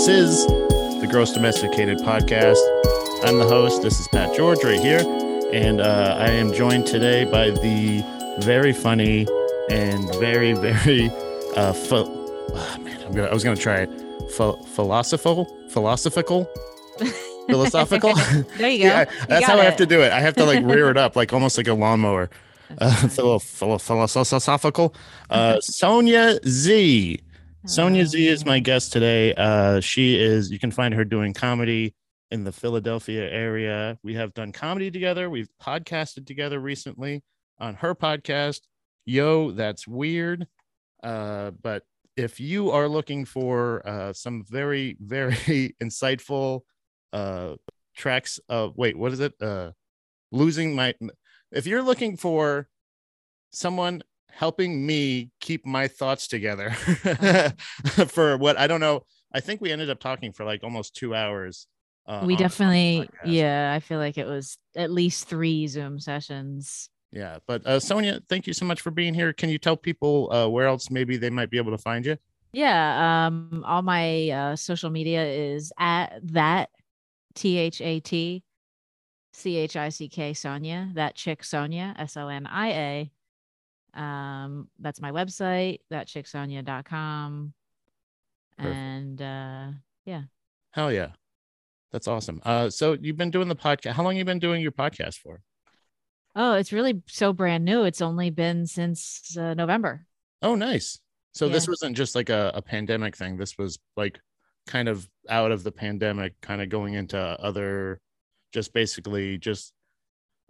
This is the Gross Domesticated Podcast. I'm the host. This is Pat George right here. And uh, I am joined today by the very funny and very, very, uh, ph- oh, man, I'm gonna, I was going to try it. Ph- philosophical? Philosophical? Philosophical? There you go. yeah, You that's how I have to do it. I have to like rear it up, like almost like a lawnmower. Uh, That's philo- philo- philosophical. Uh, Sonia Z. Sonia Z is my guest today. Uh, she is, you can find her doing comedy in the Philadelphia area. We have done comedy together. We've podcasted together recently on her podcast, Yo, That's Weird. Uh, but if you are looking for uh, some very, very insightful uh, tracks of, wait, what is it? Uh, losing my, if you're looking for someone helping me keep my thoughts together for what I don't know. I think we ended up talking for like almost two hours. Uh, we on- on the definitely, yeah, I feel like it was at least three Zoom sessions. yeah. But uh, Sonia, thank you so much for being here. Can you tell people uh, where else maybe they might be able to find you? Yeah. Um, all my uh, social media is at that T H A T C H I C K Sonia, that chick Sonia, S O N I A. Um, that's my website, thatchicksonia.com. Perfect. And uh, yeah. Hell yeah, that's awesome. Uh, so you've been doing the podcast. How long you been doing your podcast for? oh, it's really so brand new. It's only been since uh, November. Oh, nice. So this wasn't just like a, a pandemic thing. This was like kind of out of the pandemic, kind of going into other, just basically just.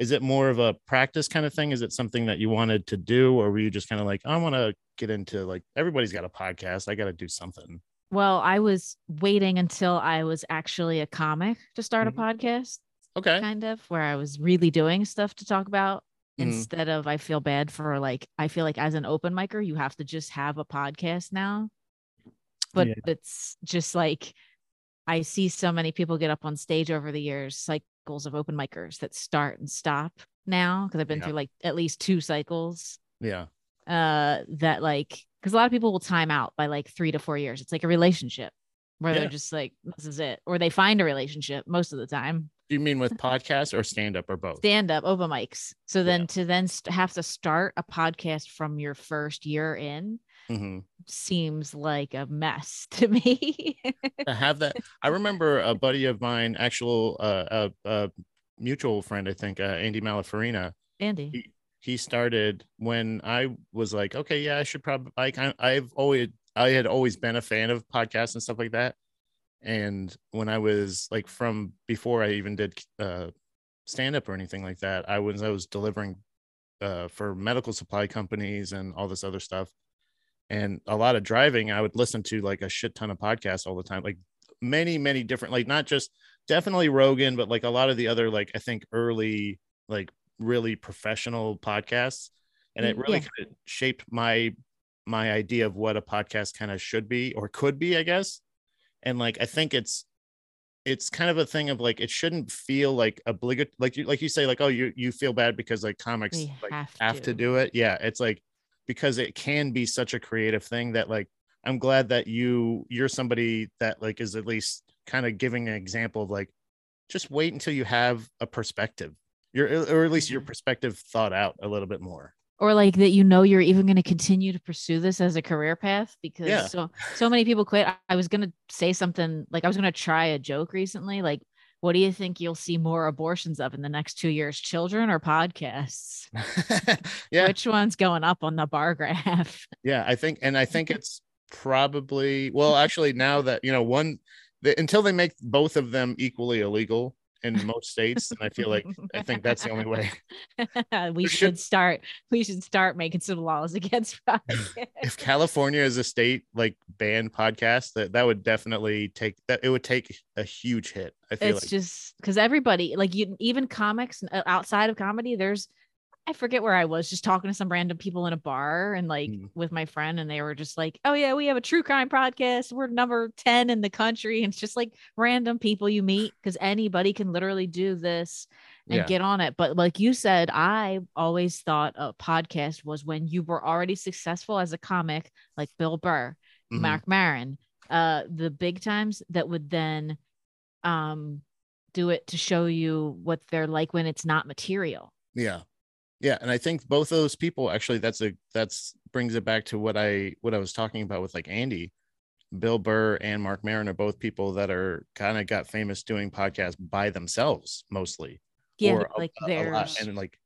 Is it more of a practice kind of thing? Is it something that you wanted to do, or were you just kind of like, I want to get into like everybody's got a podcast. I got to do something. Well, I was waiting until I was actually a comic to start a podcast, Okay. kind of where I was really doing stuff to talk about Mhm. instead of I feel bad for like I feel like as an open micer, you have to just have a podcast now. But Yeah. it's just like I see so many people get up on stage over the years, cycles of open micers that start and stop now because I've been Yeah. through like at least two cycles Yeah. uh that like because a lot of people will time out by like three to four years it's like a relationship where Yeah. they're just like this is it or they find a relationship most of the time Do you mean with podcast or stand up or both? stand up open mics so Yeah. then to then st- have to start a podcast from your first year in Mhm. seems like a mess to me to have that. I remember a buddy of mine, actual uh, uh, uh mutual friend, I think, uh, Andy Malafarina. andy He, he started when I was like, okay, yeah, I should probably. I kind, I've always, I had always been a fan of podcasts and stuff like that. And when I was like from before I even did uh, stand up or anything like that, I was I was delivering uh, for medical supply companies and all this other stuff. And a lot of driving, I would listen to like a shit ton of podcasts all the time, like many, many different, like not just definitely Rogan, but like a lot of the other, like I think early, like really professional podcasts. And it Mm, really yeah. kind of shaped my my idea of what a podcast kind of should be or could be, I guess. And like I think it's it's kind of a thing of like it shouldn't feel like obligatory like you like you say like oh you you feel bad because like comics like have have to to. do it yeah it's like because it can be such a creative thing that like i'm glad that you you're somebody that like is at least kind of giving an example of like just wait until you have a perspective your or at least your Mhm. perspective thought out a little bit more or like that you know you're even going to continue to pursue this as a career path because Yeah. so so many people quit I, I was going to say something like i was going to try a joke recently like what do you think you'll see more abortions of in the next two years children or podcasts? Yeah. Which one's going up on the bar graph? Yeah i think and i think it's probably well actually now that you know one the, until they make both of them equally illegal in most states and i feel like i think that's the only way we should start we should start making some laws against podcasts. if california is a state like banned podcast that that would definitely take that it would take a huge hit i feel like it's like just because everybody like you even comics uh, outside of comedy there's i forget where i was just talking to some random people in a bar and like Mm. with my friend and they were just like oh yeah we have a true crime podcast we're number 10 in the country and it's just like random people you meet because anybody can literally do this and Yeah. get on it but like you said i always thought a podcast was when you were already successful as a comic like bill burr Mhm. mark maron uh the big times that would then um do it to show you what they're like when it's not material. Yeah. Yeah. And I think both of those people actually that's a that's brings it back to what I what I was talking about with like Andy. Bill Burr and mark Maron are both people that are kind of got famous doing podcasts by themselves mostly. Yeah, or like a, a lot. and like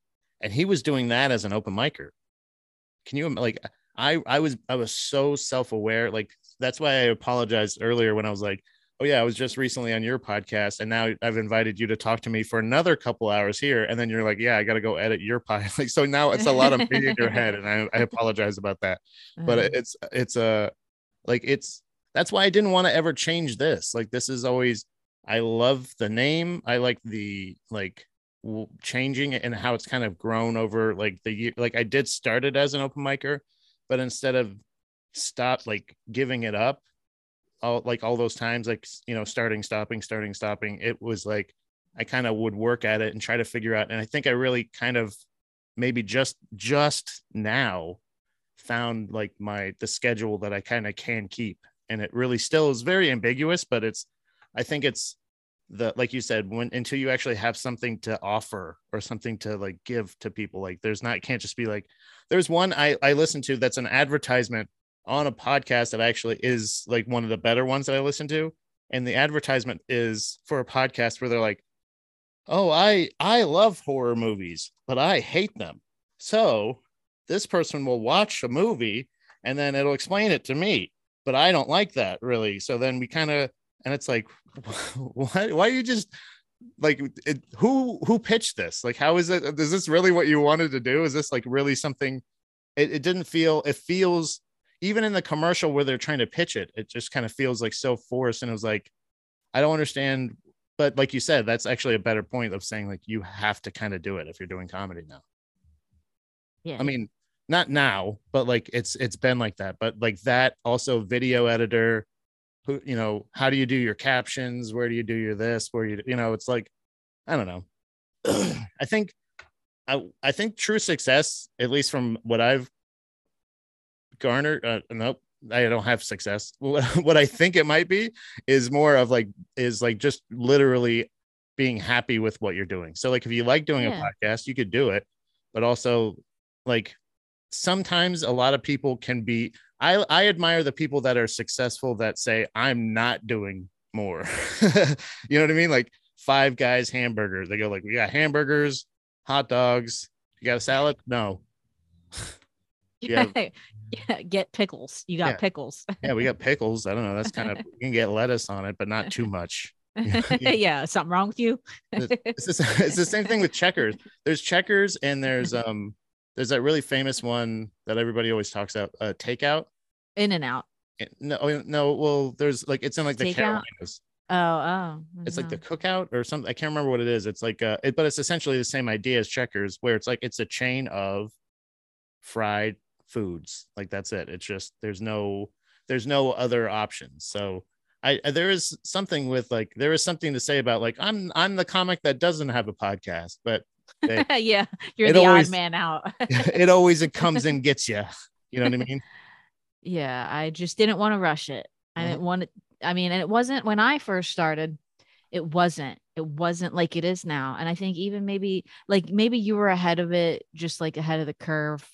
and he was doing that as an open micer. Can you like I I was I was so self-aware like that's why I apologized earlier when I was like oh yeah, I was just recently on your podcast, and now I've invited you to talk to me for another couple hours here, and then you're like, yeah, I got to go edit your podcast. Like, so now it's a lot of me in your head, and I, I apologize about that. But Uh, it's it's a like it's that's why I didn't want to ever change this. Like this is always I love the name. I like the like w- changing it and how it's kind of grown over like the year. Like I did start it as an open micer, but instead of stop like giving it up all like all those times like you know starting stopping starting stopping it was like i kind of would work at it and try to figure out and i think i really kind of maybe just just now found like my the schedule that i kind of can keep and it really still is very ambiguous but it's i think it's the like you said when until you actually have something to offer or something to like give to people like there's not can't just be like there's one i i listen to that's an advertisement on a podcast that actually is like one of the better ones that I listen to. And the advertisement is for a podcast where they're like, "Oh, I I love horror movies, but I hate them." So this person will watch a movie and then it'll explain it to me, but I don't like that really. So then we kind of and it's like, why why you just like it, who who pitched this? Like, how is it? Is this really what you wanted to do? Is this like really something? It, it didn't feel. It feels even in the commercial where they're trying to pitch it, it just kind of feels like so forced. And it was like, I don't understand. But like you said, that's actually a better point of saying like you have to kind of do it if you're doing comedy now. yeah. I mean, not now, but like it's it's been like that. But like that also video editor, who you know, how do you do your captions? Where do you do your this? Where you you know, it's like, I don't know. I think I I think true success, at least from what I've garnered, uh, nope, I don't have success. what I think it might be is more of like is like just literally being happy with what you're doing. So like if you like doing Yeah. a podcast, you could do it, but also like sometimes a lot of people can be I I admire the people that are successful that say I'm not doing more. you know what I mean? Like five guys hamburgers. They go like we got hamburgers, hot dogs. You got a salad? No. yeah. Yeah. Get pickles. You got Yeah. pickles. Yeah, we got pickles. I don't know. That's kind of you can get lettuce on it, but not too much. yeah. Something wrong with you? It's the, it's the same thing with checkers. There's checkers and there's um there's that really famous one that everybody always talks about, uh, takeout. In and out. No, oh, no. Well, there's like it's in like the Takeout? Carolinas. Oh, oh. It's like the no. cookout or something. I can't remember what it is. It's like uh, it, but it's essentially the same idea as checkers, where it's like it's a chain of fried foods. Like that's it. It's just there's no there's no other options. So I I- there is something with like there is something to say about like I'm I'm the comic that doesn't have a podcast, but they- yeah. You're the always- odd man out. it always it comes and gets you. You know what I mean? yeah. I just didn't want to rush it. I Mhm. didn't want it. I mean, and it wasn't when I first started, it wasn't. It wasn't like it is now. And I think even maybe like maybe you were ahead of it, just like ahead of the curve.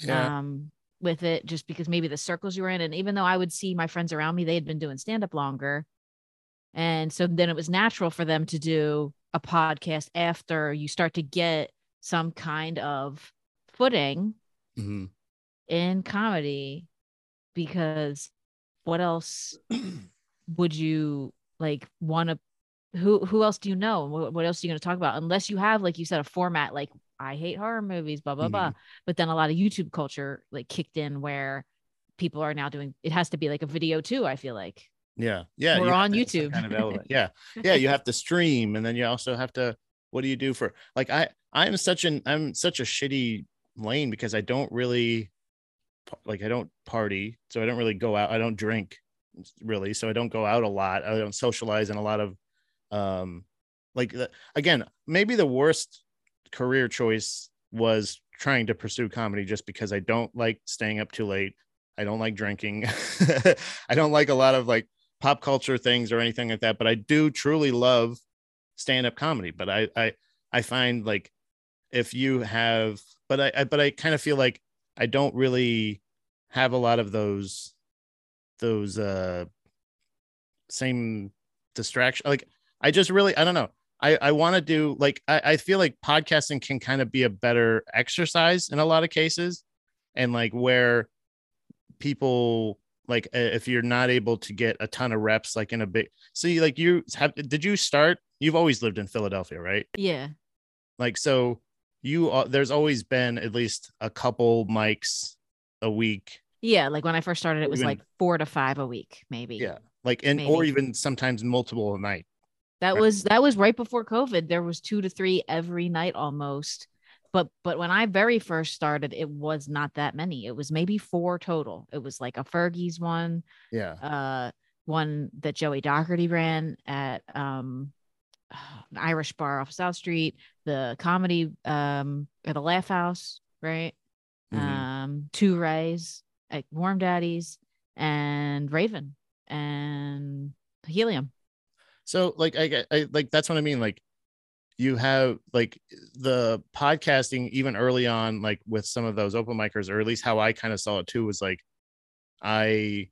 Yeah. um with it just because maybe the circles you were in and even though i would see my friends around me they had been doing stand up longer and so then it was natural for them to do a podcast after you start to get some kind of footing Mhm. in comedy because what else would you like want to who who else do you know what, what else are you going to talk about unless you have like you said a format like i hate horror movies blah blah Mhm. blah but then a lot of youtube culture like kicked in where people are now doing it has to be like a video too i feel like Yeah. Yeah. We're you on to have some YouTube. Kind of element. Yeah. Yeah. You have to stream and then you also have to, what do you do for like I I'm such an I'm such a shitty lane because I don't really like I don't party. So I don't really go out. I don't drink really. So I don't go out a lot. I don't socialize in a lot of um like the, again, maybe the worst career choice was trying to pursue comedy just because I don't like staying up too late. I don't like drinking. I don't like a lot of like pop culture things or anything like that, but I do truly love stand-up comedy. But I I I find like if you have but I, I but I kind of feel like I don't really have a lot of those those uh same distraction like I just really I don't know. I, I want to do like I, I feel like podcasting can kind of be a better exercise in a lot of cases and like where people like if you're not able to get a ton of reps like in a big see like you have did you start you've always lived in philadelphia right Yeah. like so you uh, there's always been at least a couple mics a week Yeah. Like when I first started, it was Even- like four to five a week, maybe. yeah like and or even sometimes multiple a night That was that was right before COVID. There was two to three every night almost. But but when I very first started, it was not that many. It was maybe four total. It was like a Fergie's one, yeah uh one that Joey Doherty ran at um an Irish bar off South Street, the comedy um at the Laugh House, right? Mhm. Um two Rays at Warm Daddies and Raven and Helium. So like I, I like that's what i mean like you have like the podcasting even early on like with some of those open micers or at least how i kind of saw it too was like i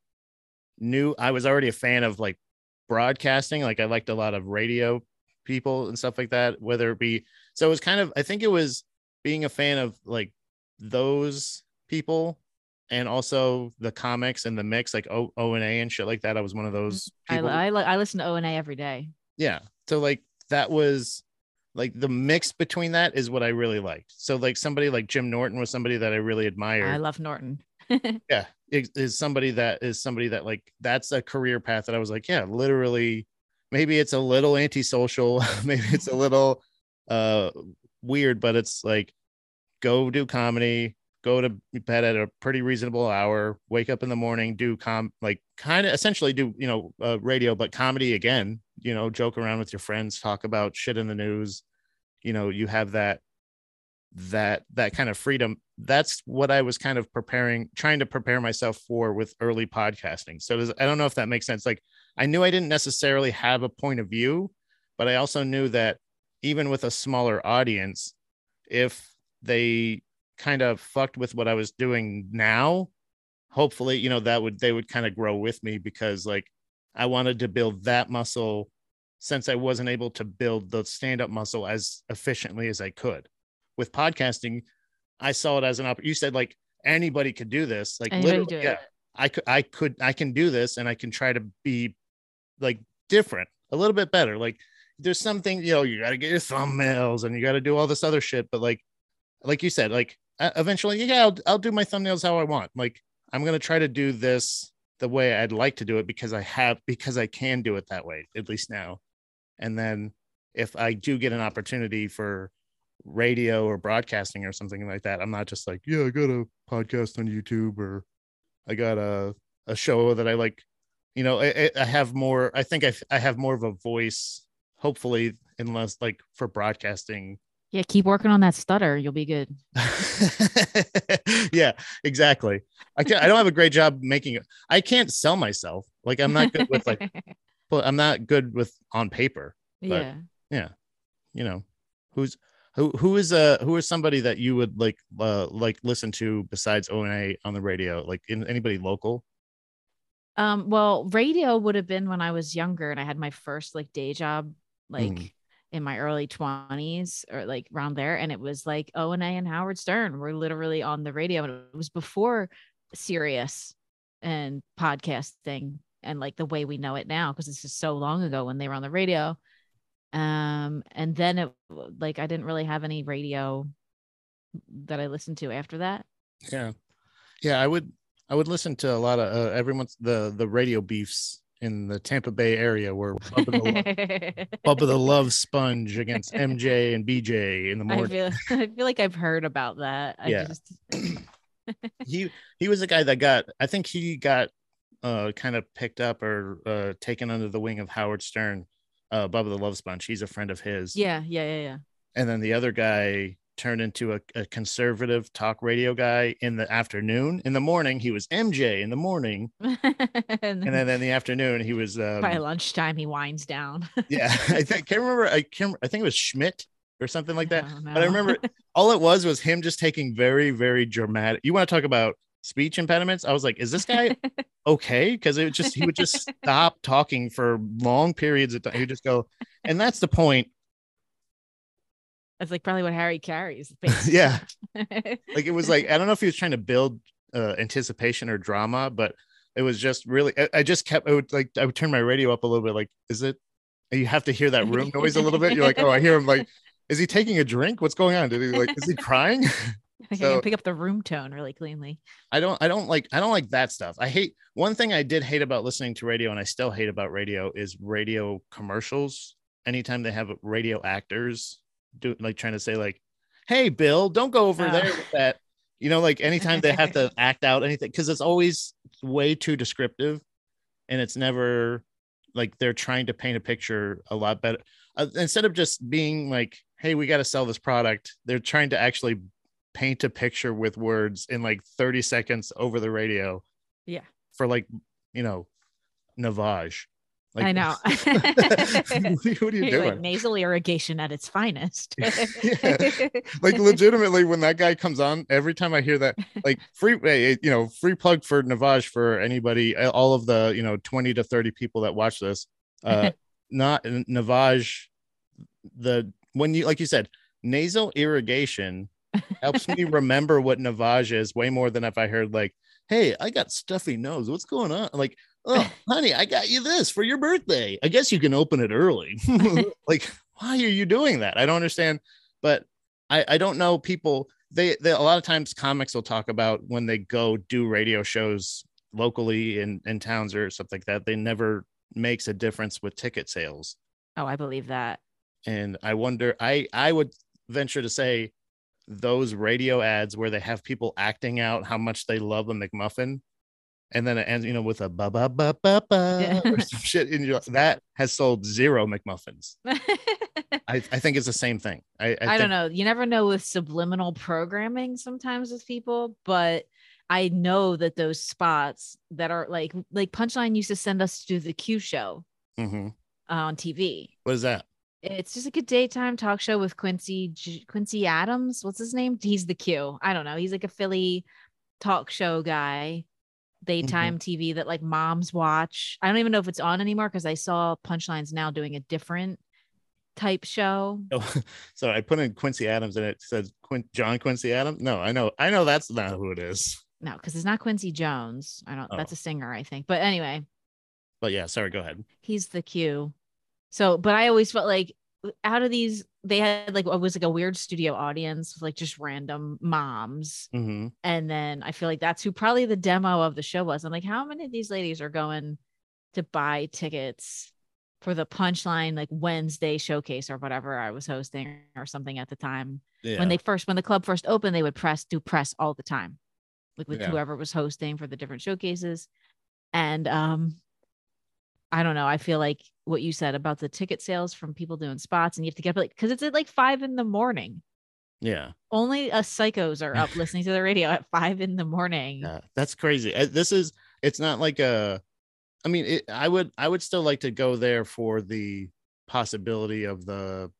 knew i was already a fan of like broadcasting like i liked a lot of radio people and stuff like that whether it be so it was kind of i think it was being a fan of like those people and also the comics and the mix like o, o and a and shit like that i was one of those I, people I, li- I listen to O and A every day. yeah so like that was like the mix between that is what i really liked so like somebody like jim norton was somebody that i really admired I love Norton. yeah is, is somebody that is somebody that like that's a career path that i was like yeah literally maybe it's a little antisocial maybe it's a little uh weird but it's like go do comedy go to bed at a pretty reasonable hour wake up in the morning do com like kind of essentially do you know uh, radio but comedy again you know joke around with your friends talk about shit in the news. You know you have that that that kind of freedom. That's what i was kind of preparing trying to prepare myself for with early podcasting. So i don't know if that makes sense. Like i knew i didn't necessarily have a point of view but i also knew that even with a smaller audience if they kind of fucked with what i was doing now hopefully you know that would they would kind of grow with me because like i wanted to build that muscle since i wasn't able to build the stand up muscle as efficiently as i could. With podcasting i saw it as an opportunity you said like anybody could do this like Anybody literally, do it. yeah. I could i could i can do this and i can try to be like different a little bit better. Like there's something you know you got to get your thumbnails and you got to do all this other shit but like like you said like eventually yeah I'll, I'll do my thumbnails how i want. Like i'm going to try to do this the way i'd like to do it because i have because i can do it that way at least now. And then if i do get an opportunity for radio or broadcasting or something like that i'm not just like yeah i got a podcast on youtube or i got a, a show that i like. You know I, I- I have more i think I, I have more of a voice hopefully unless like for broadcasting Yeah, keep working on that stutter. You'll be good. yeah exactly i can not i don't have a great job making it i can't sell myself like i'm not good with like well, i'm not good with on paper yeah. yeah you know who's who who is uh who is somebody that you would like uh like listen to besides ONA on the radio like in anybody local Um, well, radio would have been when I was younger and I had my first like day job, like Mhm. In my early 20s or like around there. And it was like O and A and Howard Stern were literally on the radio. And it was before Sirius and podcasting and like the way we know it now, because this is so long ago when they were on the radio. Um, and then it like I didn't really have any radio that I listened to after that. yeah yeah i would i would listen to a lot of uh, everyone's the the radio beefs in the tampa bay area where Bubba the, Lo- Bubba the love sponge against mj and bj in the I morning feel I feel like I've heard about that. I Yeah. just he he was the guy that got i think he got uh kind of picked up or uh taken under the wing of howard stern uh Bubba the love sponge he's a friend of his yeah, yeah, yeah, yeah. and then the other guy turned into a, a conservative talk radio guy in the afternoon. In the morning, he was MJ in the morning, and, and then in the afternoon, he was um, by lunchtime he winds down. yeah. I think can't remember. I can't. I think it was Schnitt or something like that. don't But I remember all it was was him just taking very, very dramatic. You want to talk about speech impediments? I was like, is this guy okay? Because it just he would just stop talking for long periods of time. He would just go, and that's the point. That's like probably what Harry Caray's. Yeah. Like it was like I don't know if he was trying to build uh, anticipation or drama, but it was just really. I, I just kept. I would like I would turn my radio up a little bit. Like, is it? You have to hear that room noise a little bit. You're like, oh, I hear him. Like, is he taking a drink? What's going on? Did he like? Is he crying? I So- can pick up the room tone really cleanly. I don't I don't like I don't like that stuff. I hate one thing I did hate about listening to radio and I still hate about radio is radio commercials. Anytime they have radio actors do like trying to say like, "Hey Bill, don't go over Oh. there with that." You know, like anytime they have to act out anything cuz it's always way too descriptive and it's never like they're trying to paint a picture a lot better. Uh, instead of just being like, "Hey, we got to sell this product." They're trying to actually paint a picture with words in like 30 seconds over the radio. Yeah. For like, you know, Navage. Like, I know. what are you You're like doing? nasal irrigation at its finest. Yeah. Like legitimately, when that guy comes on, every time I hear that, like free, eh, you know, free plug for Navage for anybody, eh, all of the, you know, 20 to 30 people that watch this. Uh, not Navage, the when you like you said, nasal irrigation helps me remember what Navage is way more than if I heard like, "Hey, I got stuffy nose. What's going on?" Like, "Oh, honey, I got you this for your birthday. I guess you can open it early." like, why are you doing that? I don't understand. But I I don't know people. They, they a lot of times comics will talk about when they go do radio shows locally in in towns or something like that. They never makes a difference with ticket sales oh, I believe that. and i wonder i i would venture to say those radio ads where they have people acting out how much they love a mcmuffin and then it ends you know with a ba ba ba ba ba Yeah. or some shit and you're that has sold zero mcmuffins i, I think it's the same thing i i, I, think, don't know. You never know with subliminal programming sometimes with people, but I know that those spots that are like like Punchline used to send us to do the Q show Mhm. on TV. what is that It's just like a daytime talk show with Quincy J- Quincy Adams. What's his name? He's the Q. I don't know. He's like a Philly talk show guy, daytime mm-hmm. TV that like moms watch. I don't even know if it's on anymore because I saw Punchlines now doing a different type show. Oh, so i put in quincy adams and it says Quin- john quincy adams no i know i know that's not who it is No, because it's not Quincy Jones. I don't. That's Oh. a singer, I think. But anyway, but yeah sorry go ahead he's the Q. So, but I always felt like out of these, they had like it was like a weird studio audience, with, like just random moms, hmm and then I feel like that's who probably the demo of the show was. I'm like, how many of these ladies are going to buy tickets for the Punchline like Wednesday showcase or whatever I was hosting or something at the time? yeah when they first when the club first opened they would press do press all the time like with Yeah. whoever was hosting for the different showcases and um i don't know i feel like what you said about the ticket sales from people doing spots and you have to get up like because it's at like five in the morning yeah only us psychos are up listening to the radio at five in the morning Yeah, that's crazy. Uh, This is it's not like a I mean, it, I would I would still like to go there for the possibility of the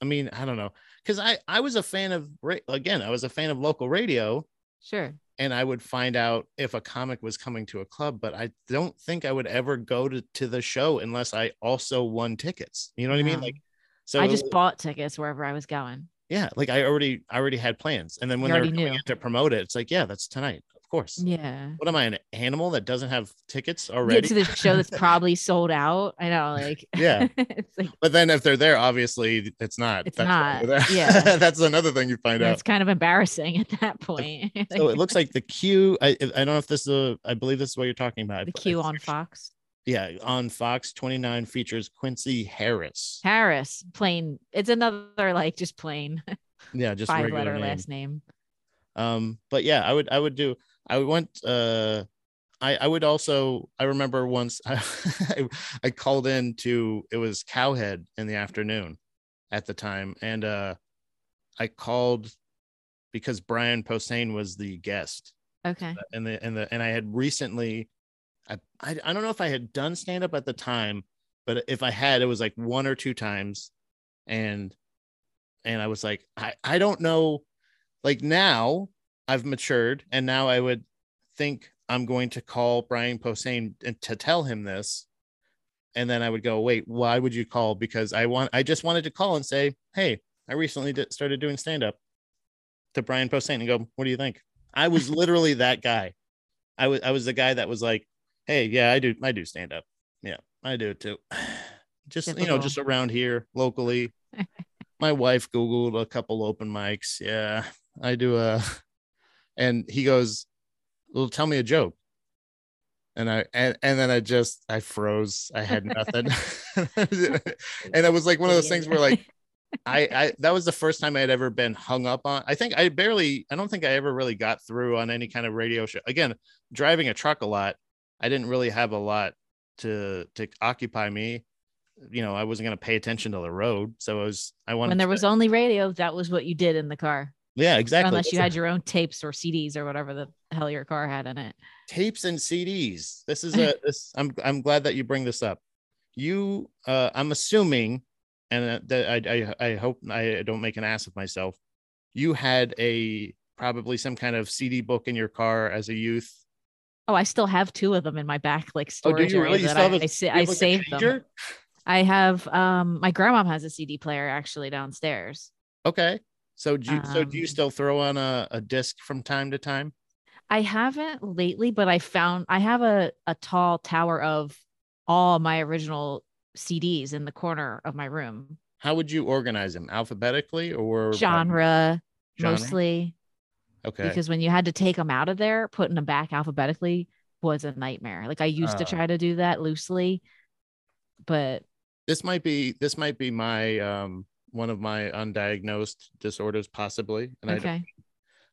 I mean, I don't know. Cuz I I was a fan of again, I was a fan of local radio sure and I would find out if a comic was coming to a club, but I don't think I would ever go to to the show unless I also won tickets. You know what I mean? Like so i just bought tickets wherever i was going yeah, like I already I already had plans. And then when You they're coming to promote it, it's like, yeah, that's tonight. Of course. yeah What am I, an animal that doesn't have tickets get already? to the show that's probably sold out i know like Yeah. like but then if they're there, obviously it's not. It's why not, yeah. that's another thing you find it's out. It's kind of embarrassing at that point So it looks like the queue. I I don't know if this is a. I believe this is what you're talking about. the queue on Fox. Yeah, on Fox 29 features Quincy Harris. Harris, plain. It's another like just plain Yeah, just five letter name. last name. Um, but yeah, I would I would do I went uh I I would also I remember once I I called in to it was Cowhead in the afternoon at the time and uh I called because Brian Posehn was the guest Okay. and the and the and I had recently I I, I don't know if I had done stand up at the time, but if I had, it was like one or two times. And and I was like, I, I don't know. Like now I've matured and now I would think I'm going to call Brian Posehn and to tell him this. And then I would go, wait, why would you call? Because I want I just wanted to call and say, hey, I recently did, started doing stand up to Brian Posehn and go, what do you think? I was literally that guy. I was I was the guy that was like, hey, yeah, I do I do stand up. Yeah, I do it too. Just you know, just around here locally. My wife Googled a couple open mics. Yeah, I do a and he goes, Well, tell me a joke. And I and, and then I just I froze. I had nothing. and it was like one of those things where like I, I that was the first time I had ever been hung up on. I think I barely, I don't think I ever really got through on any kind of radio show. Again, driving a truck a lot, I didn't really have a lot to to occupy me. You know, I wasn't going to pay attention to the road, so I was. I wanted. when there to- was only radio, that was what you did in the car. Yeah, exactly. Unless you had your own tapes or CDs or whatever the hell your car had in it. tapes and CDs. This is a this. I'm I'm glad that you bring this up. You, uh, I'm assuming, and that I I I hope I don't make an ass of myself. You had a probably some kind of CD book in your car as a youth. Oh, I still have two of them in my back, like storage. Oh, do you really? You still have I, a- I, sa- I have, like, saved them. I have um my grandma has a CD player actually downstairs. Okay. So do you so do you Um, still throw on a, a disc from time to time? I haven't lately, but I found I have a, a tall tower of all my original CDs in the corner of my room. How would you organize them? Alphabetically or Genre, genre? mostly Okay. because when you had to take them out of there, putting them back alphabetically was a nightmare. Like I used to Oh. try to do that loosely, but this might be this might be my um one of my undiagnosed disorders possibly and i okay.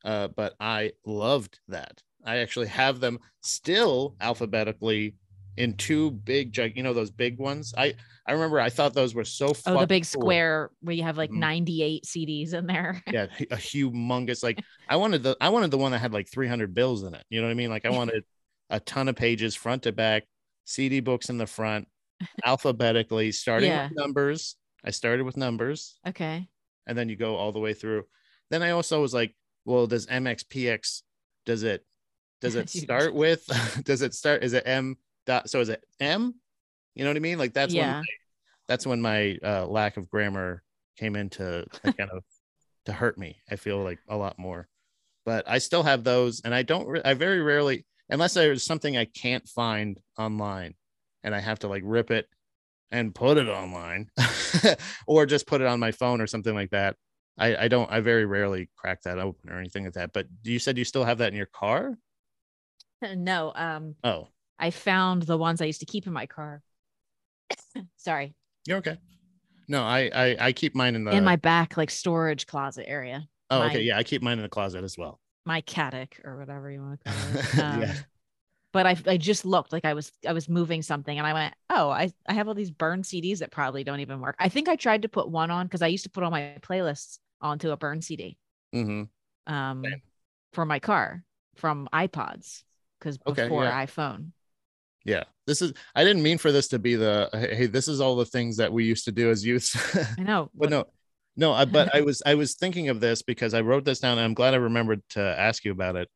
uh, but I loved that. I actually have them still alphabetically in two big, you know, those big ones. I I remember I thought those were so. Oh, the big cool. square where you have like Mhm. 98 CDs in there. Yeah, a humongous. Like I wanted the I wanted the one that had like 300 bills in it. You know what I mean? Like I wanted a ton of pages front to back, CD books in the front, alphabetically, starting Yeah. with numbers. I started with numbers. Okay. and then you go all the way through. Then I also was like, well, does MXPX does it does it start with does it start is it M dot so is it M? You know what I mean? Like that's when Yeah. my, that's when my uh, lack of grammar came into to kind of to hurt me. I feel like a lot more. But I still have those and I don't re- I very rarely unless there's something I can't find online and I have to like rip it and put it online or just put it on my phone or something like that. I, I don't I very rarely crack that open or anything like that. But you said you still have that in your car? No, um, Oh, I found the ones I used to keep in my car. Sorry, you're okay. No, I I, I keep mine in the in my back like storage closet area, oh my- okay yeah I keep mine in the closet as well. my cattic or whatever you want to call it. Yeah. But I, I just looked like I was I was moving something and I went oh I I have all these burned CDs that probably don't even work. I think I tried to put one on because I used to put all my playlists onto a burn CD hmm um Same. for my car from iPods because Okay, before yeah. iPhone. Yeah, this is I didn't mean for this to be the hey hey, this is all the things that we used to do as youth. I know. but no no I, but i was i was thinking of this because i wrote this down and i'm glad i remembered to ask you about it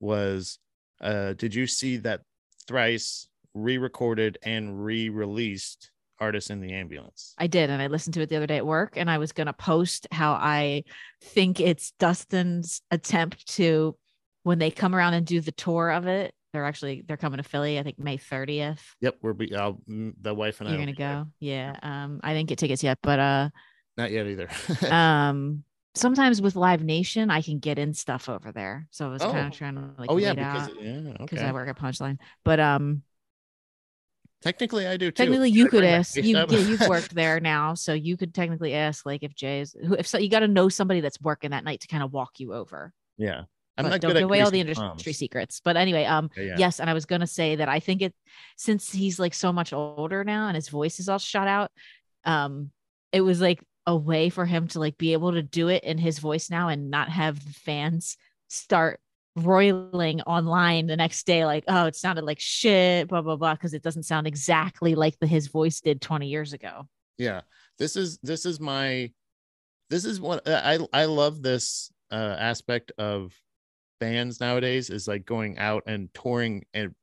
was uh did you see that thrice re-recorded and re-released artists in the ambulance I did, and I listened to it the other day at work, and I was gonna post how I think it's Dustin's attempt to when they come around and do the tour of it. They're actually they're coming to Philly, I think May 30th. yep we're be I'll, the wife and i You're gonna be there. go. Yeah. Um, I didn't get tickets yet, but uh not yet either um sometimes with Live Nation I can get in stuff over there. So I was kind Oh. of trying to like oh yeah because out yeah because okay I work at Punchline. But um technically i do too technically you I could ask You, yeah, you've worked there now so you could technically ask like if jay's who if so you got to know somebody that's working that night to kind of walk you over yeah i'm but not don't give away all the industry palms. secrets but anyway um Yeah, yeah. yes and i was going to say that i think it since he's like so much older now and his voice is all shot out um it was like a way for him to like be able to do it in his voice now and not have fans start roiling online the next day like oh it sounded like shit blah blah blah because it doesn't sound exactly like the his voice did 20 years ago yeah this is this is my this is what i i love this uh aspect of bands nowadays is like going out and touring and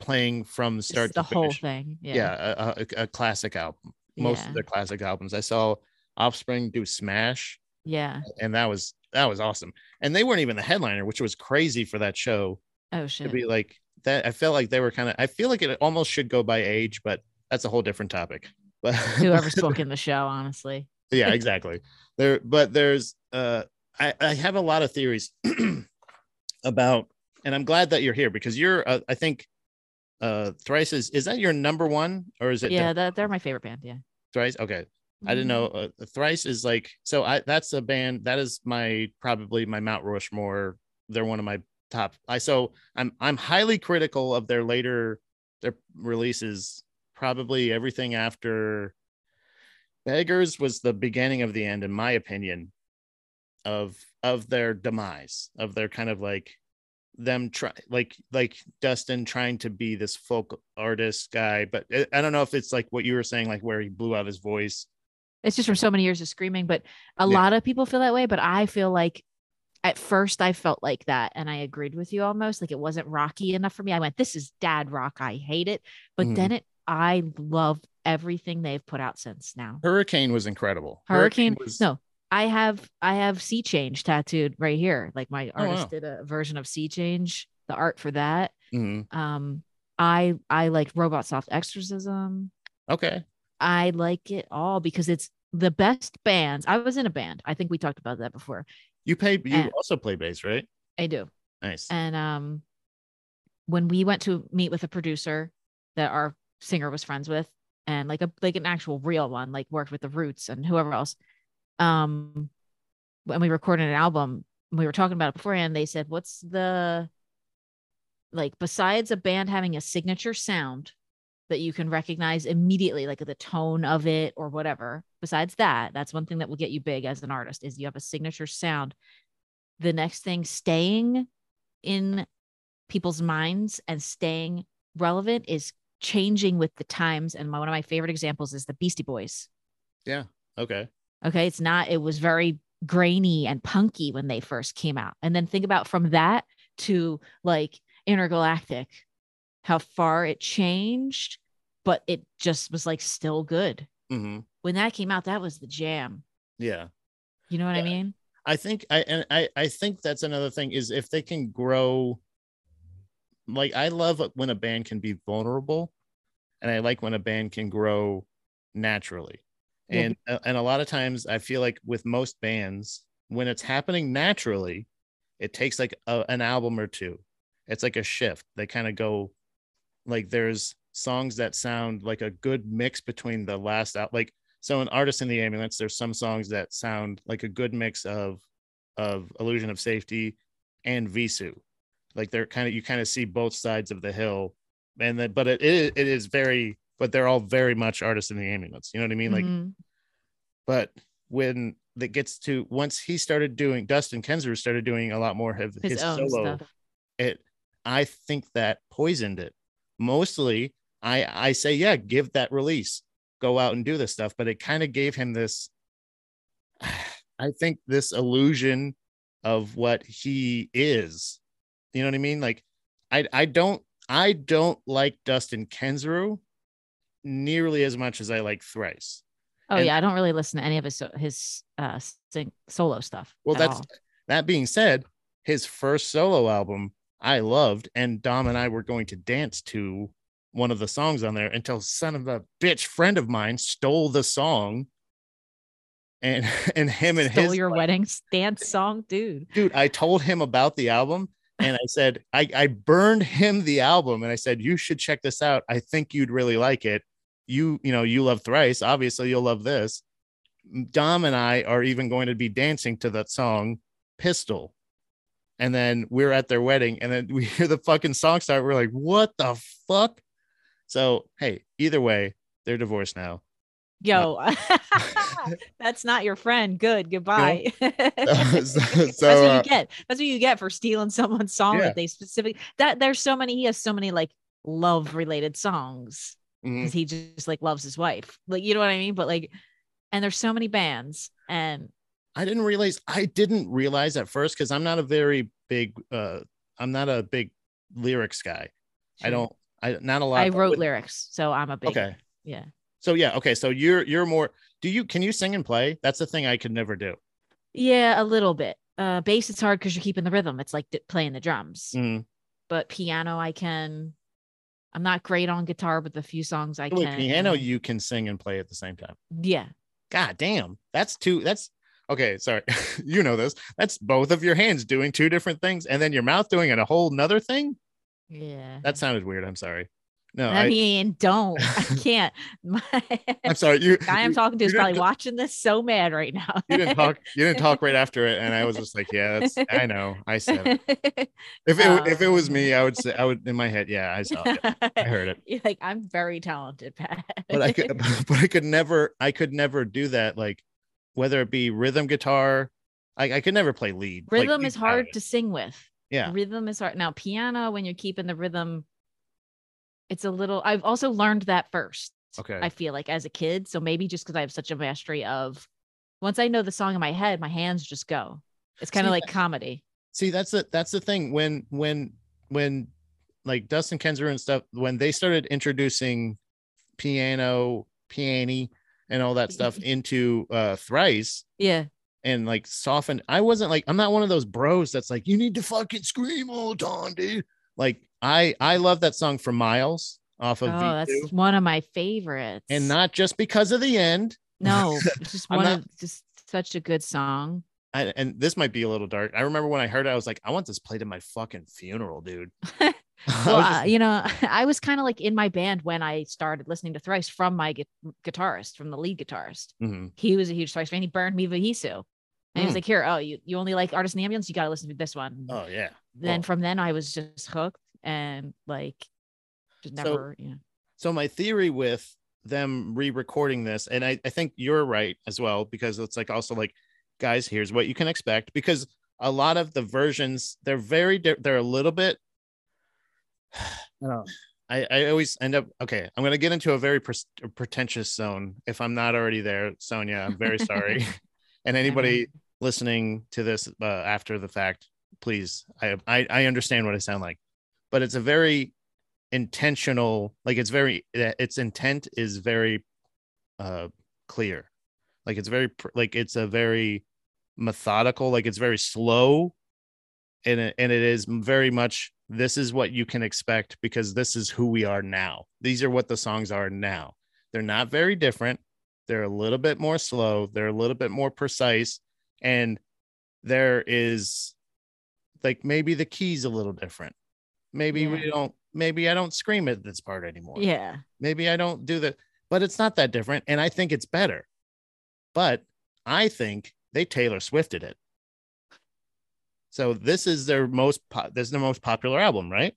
playing from start the to whole finish. thing yeah, yeah, a, a, a classic album most Yeah. of their classic albums i saw offspring do smash. Yeah. And that was that was awesome. And they weren't even the headliner which was crazy for that show oh shit. to be like that. I felt like they were kind of i feel like it almost should go by age but that's a whole different topic. But whoever spoke in the show honestly. Yeah exactly. There but there's uh i i have a lot of theories about and i'm glad that you're here because you're uh, i think uh thrice is is that your number one or is it yeah that, they're my favorite band yeah. Thrice? Okay I didn't know. Uh, Thrice is like so. I that's a band that is my probably my Mount Rushmore. They're one of my top. I so I'm I'm highly critical of their later their releases. Probably everything after Beggars was the beginning of the end, in my opinion, of of their demise of their kind of like them try like like Dustin trying to be this folk artist guy, but I- I don't know if it's like what you were saying, like where he blew out his voice. It's just from so many years of screaming but a Yeah. lot of people feel that way but i feel like at first i felt like that and i agreed with you almost like it wasn't rocky enough for me i went this is dad rock i hate it but Mhm. then it i love everything they've put out since now Hurricane was incredible. hurricane was no i have i have sea change tattooed right here like my Oh, artist wow. did a version of sea change the art for that Mhm. um i i like robot soft exorcism okay. I like it all because it's the best bands. I was in a band. I think we talked about that before. You play. You And- also play bass, right? I do. Nice. And um when we went to meet with a producer that our singer was friends with and like a like an actual real one, like worked with the Roots and whoever else. Um when we recorded an album, we were talking about it beforehand, they said, "What's the like besides a band having a signature sound that you can recognize immediately like the tone of it or whatever besides that that's one thing that will get you big as an artist is you have a signature sound the next thing staying in people's minds and staying relevant is changing with the times and my, one of my favorite examples is the beastie boys Yeah. Okay. Okay. It's not, it was very grainy and punky when they first came out. And then think about from that to like intergalactic, how far it changed, but it just was like still good. hmm When that came out, that was the jam. Yeah. You know what I mean? I think I and I I think that's another thing is if they can grow. Like I love when a band can be vulnerable, and I like when a band can grow naturally. Yeah. And uh, and a lot of times I feel like with most bands, when it's happening naturally, it takes like a, an album or two. It's like a shift. They kind of go, like there's songs that sound like a good mix between the last out like so in artist in the ambulance there's some songs that sound like a good mix of of illusion of safety and Vheissu like they're kind of you kind of see both sides of the hill and that but it, it it is very but they're all very much artists in the ambulance you know what i mean like Mhm. but when that gets to once he started doing dustin kensrue started doing a lot more of his, his, solo stuff. it i think that poisoned it mostly i i say yeah give that release go out and do this stuff but it kind of gave him this i think this illusion of what he is you know what i mean like i i don't i don't like dustin kensrue nearly as much as i like thrice Oh and- yeah, I don't really listen to any of his his uh sing, solo stuff. Well, that's all. that being said, his first solo album I loved, and Dom and I were going to dance to one of the songs on there until son of a bitch friend of mine stole the song. And and him and stole his your like, wedding dance song, dude. dude, I told him about the album and I said, I, I burned him the album and I said, you should check this out. I think you'd really like it. You, you know, you love thrice. Obviously, you'll love this. Dom and I are even going to be dancing to that song, Pistol. And then we're at their wedding, and then we hear the fucking song start. We're like, what the fuck? So, hey, either way, they're divorced now. Yo, That's not your friend. Good. Goodbye. so, That's what uh, you get. That's what you get for stealing someone's song Yeah. that they specifically that there's so many, he has so many like love related songs because he just like loves his wife. Like, you know what I mean? But like, and there's so many bands and I didn't realize I didn't realize at first because I'm not a very big uh I'm not a big lyrics guy. I don't I not a lot I wrote with- lyrics, so I'm a big Okay. yeah. So yeah, okay. So you're you're more do you can you sing and play? That's the thing I could never do. Yeah, a little bit. Uh bass it's hard because you're keeping the rhythm. It's like playing the drums. Mm. But piano I can I'm not great on guitar, but the few songs I With can. piano, you can sing and play at the same time. Yeah. God damn. That's two that's okay. Sorry. you know this. That's both of your hands doing two different things and then your mouth doing it a whole nother thing. Yeah. That sounded weird. I'm sorry. No, I I, mean, don't. I can't. My I'm sorry. You guy I'm talking to is probably watching this so mad right now. you didn't talk you didn't talk right after it and i was just like yeah that's i know i said it. if it if it was Um, me i would say i would in my head yeah i saw it i heard it You're like, I'm very talented, Pat. but i could but i could never i could never do that like whether it be rhythm guitar i, I could never play lead rhythm lead is hard to sing with. yeah Rhythm is hard. Now, piano, when you're keeping the rhythm, it's a little. I've also learned that first. okay I feel like as a kid. So maybe just because I have such a mastery of once I know the song in my head, my hands just go. It's kind of like that- comedy. see that's the that's the thing when when when like dustin kensrue and stuff when they started introducing piano piano and all that stuff into uh thrice Yeah. and like soften. I wasn't like I'm not one of those bros that's like you need to fucking scream all the time, dude. Like I I love that song For Miles off Oh, of Vheissu, that's one of my favorites. and not just because of the end. no, it's just one not- of just such a good song. I, and this might be a little dark. I remember when I heard it, I was like, I want this played at my fucking funeral, dude. Well, uh, you know, I was kind of like in my band when I started listening to Thrice from my gu- guitarist, from the lead guitarist. Mhm. He was a huge Thrice fan. He burned me Vheissu. And he was Mm. like, here, oh, you, you only like Artist in the Ambulance? You got to listen to this one. Oh yeah. then well. from then I was just hooked and like just So- never, you know. So my theory with them re-recording this, and I, I think you're right as well, because it's like also like, guys, here's what you can expect. Because a lot of the versions, they're very they're a little bit I, I always end up okay. I'm gonna get into a very pres- pretentious zone if I'm not already there, Sonia. I'm very sorry. and anybody listening to this uh, after the fact, please, I, I I understand what I sound like, but it's a very intentional. Like it's very its intent is very uh clear. Like it's very like it's a very methodical. Like it's very slow, and it, and it is very much this is what you can expect because this is who we are now. These are what the songs are now. They're not very different. They're a little bit more slow. They're a little bit more precise. And there is like maybe the keys a little different. Maybe we don't, maybe I don't scream at this part anymore. Yeah. Maybe I don't do that, but it's not that different. And I think it's better. But I think they Taylor Swifted it. So this is their most po- this is their most popular album, right?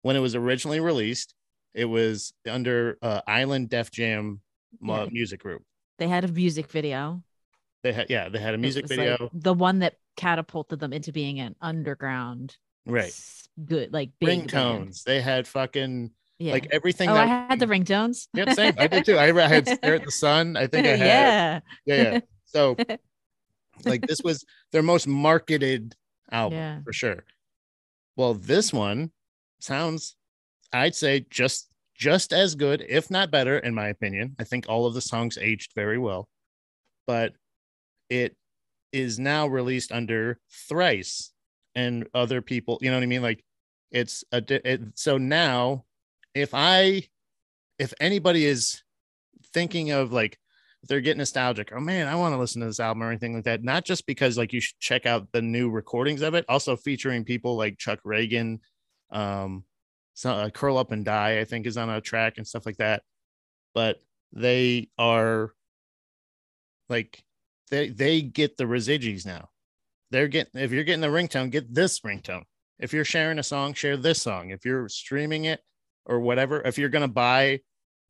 When it was originally released, it was under uh, Island Def Jam uh, Yeah. music group. They had a music video. They had yeah, they had a music video, like, the one that catapulted them into being an underground right? good like big. Ringtones. They had fucking Yeah. like everything. oh, that, I had the ringtones. Yep, same. I did too. I I had Stare at the Sun. I think I had yeah. yeah, yeah. So like this was their most marketed album Yeah. for sure. Well, this one sounds, I'd say just just as good, if not better, in my opinion. I think all of the songs aged very well, but it is now released under Thrice and other people. You know what I mean? Like it's a it, so now if I if anybody is thinking of like they're getting nostalgic, oh man, I want to listen to this album or anything like that. Not just because like you should check out the new recordings of it, also featuring people like Chuck Ragan, um, so uh, Curl Up and Die, I think is on a track and stuff like that. But they are like they they get the residues now. They're getting if you're getting the ringtone, get this ringtone. If you're sharing a song, share this song. If you're streaming it or whatever, if you're gonna buy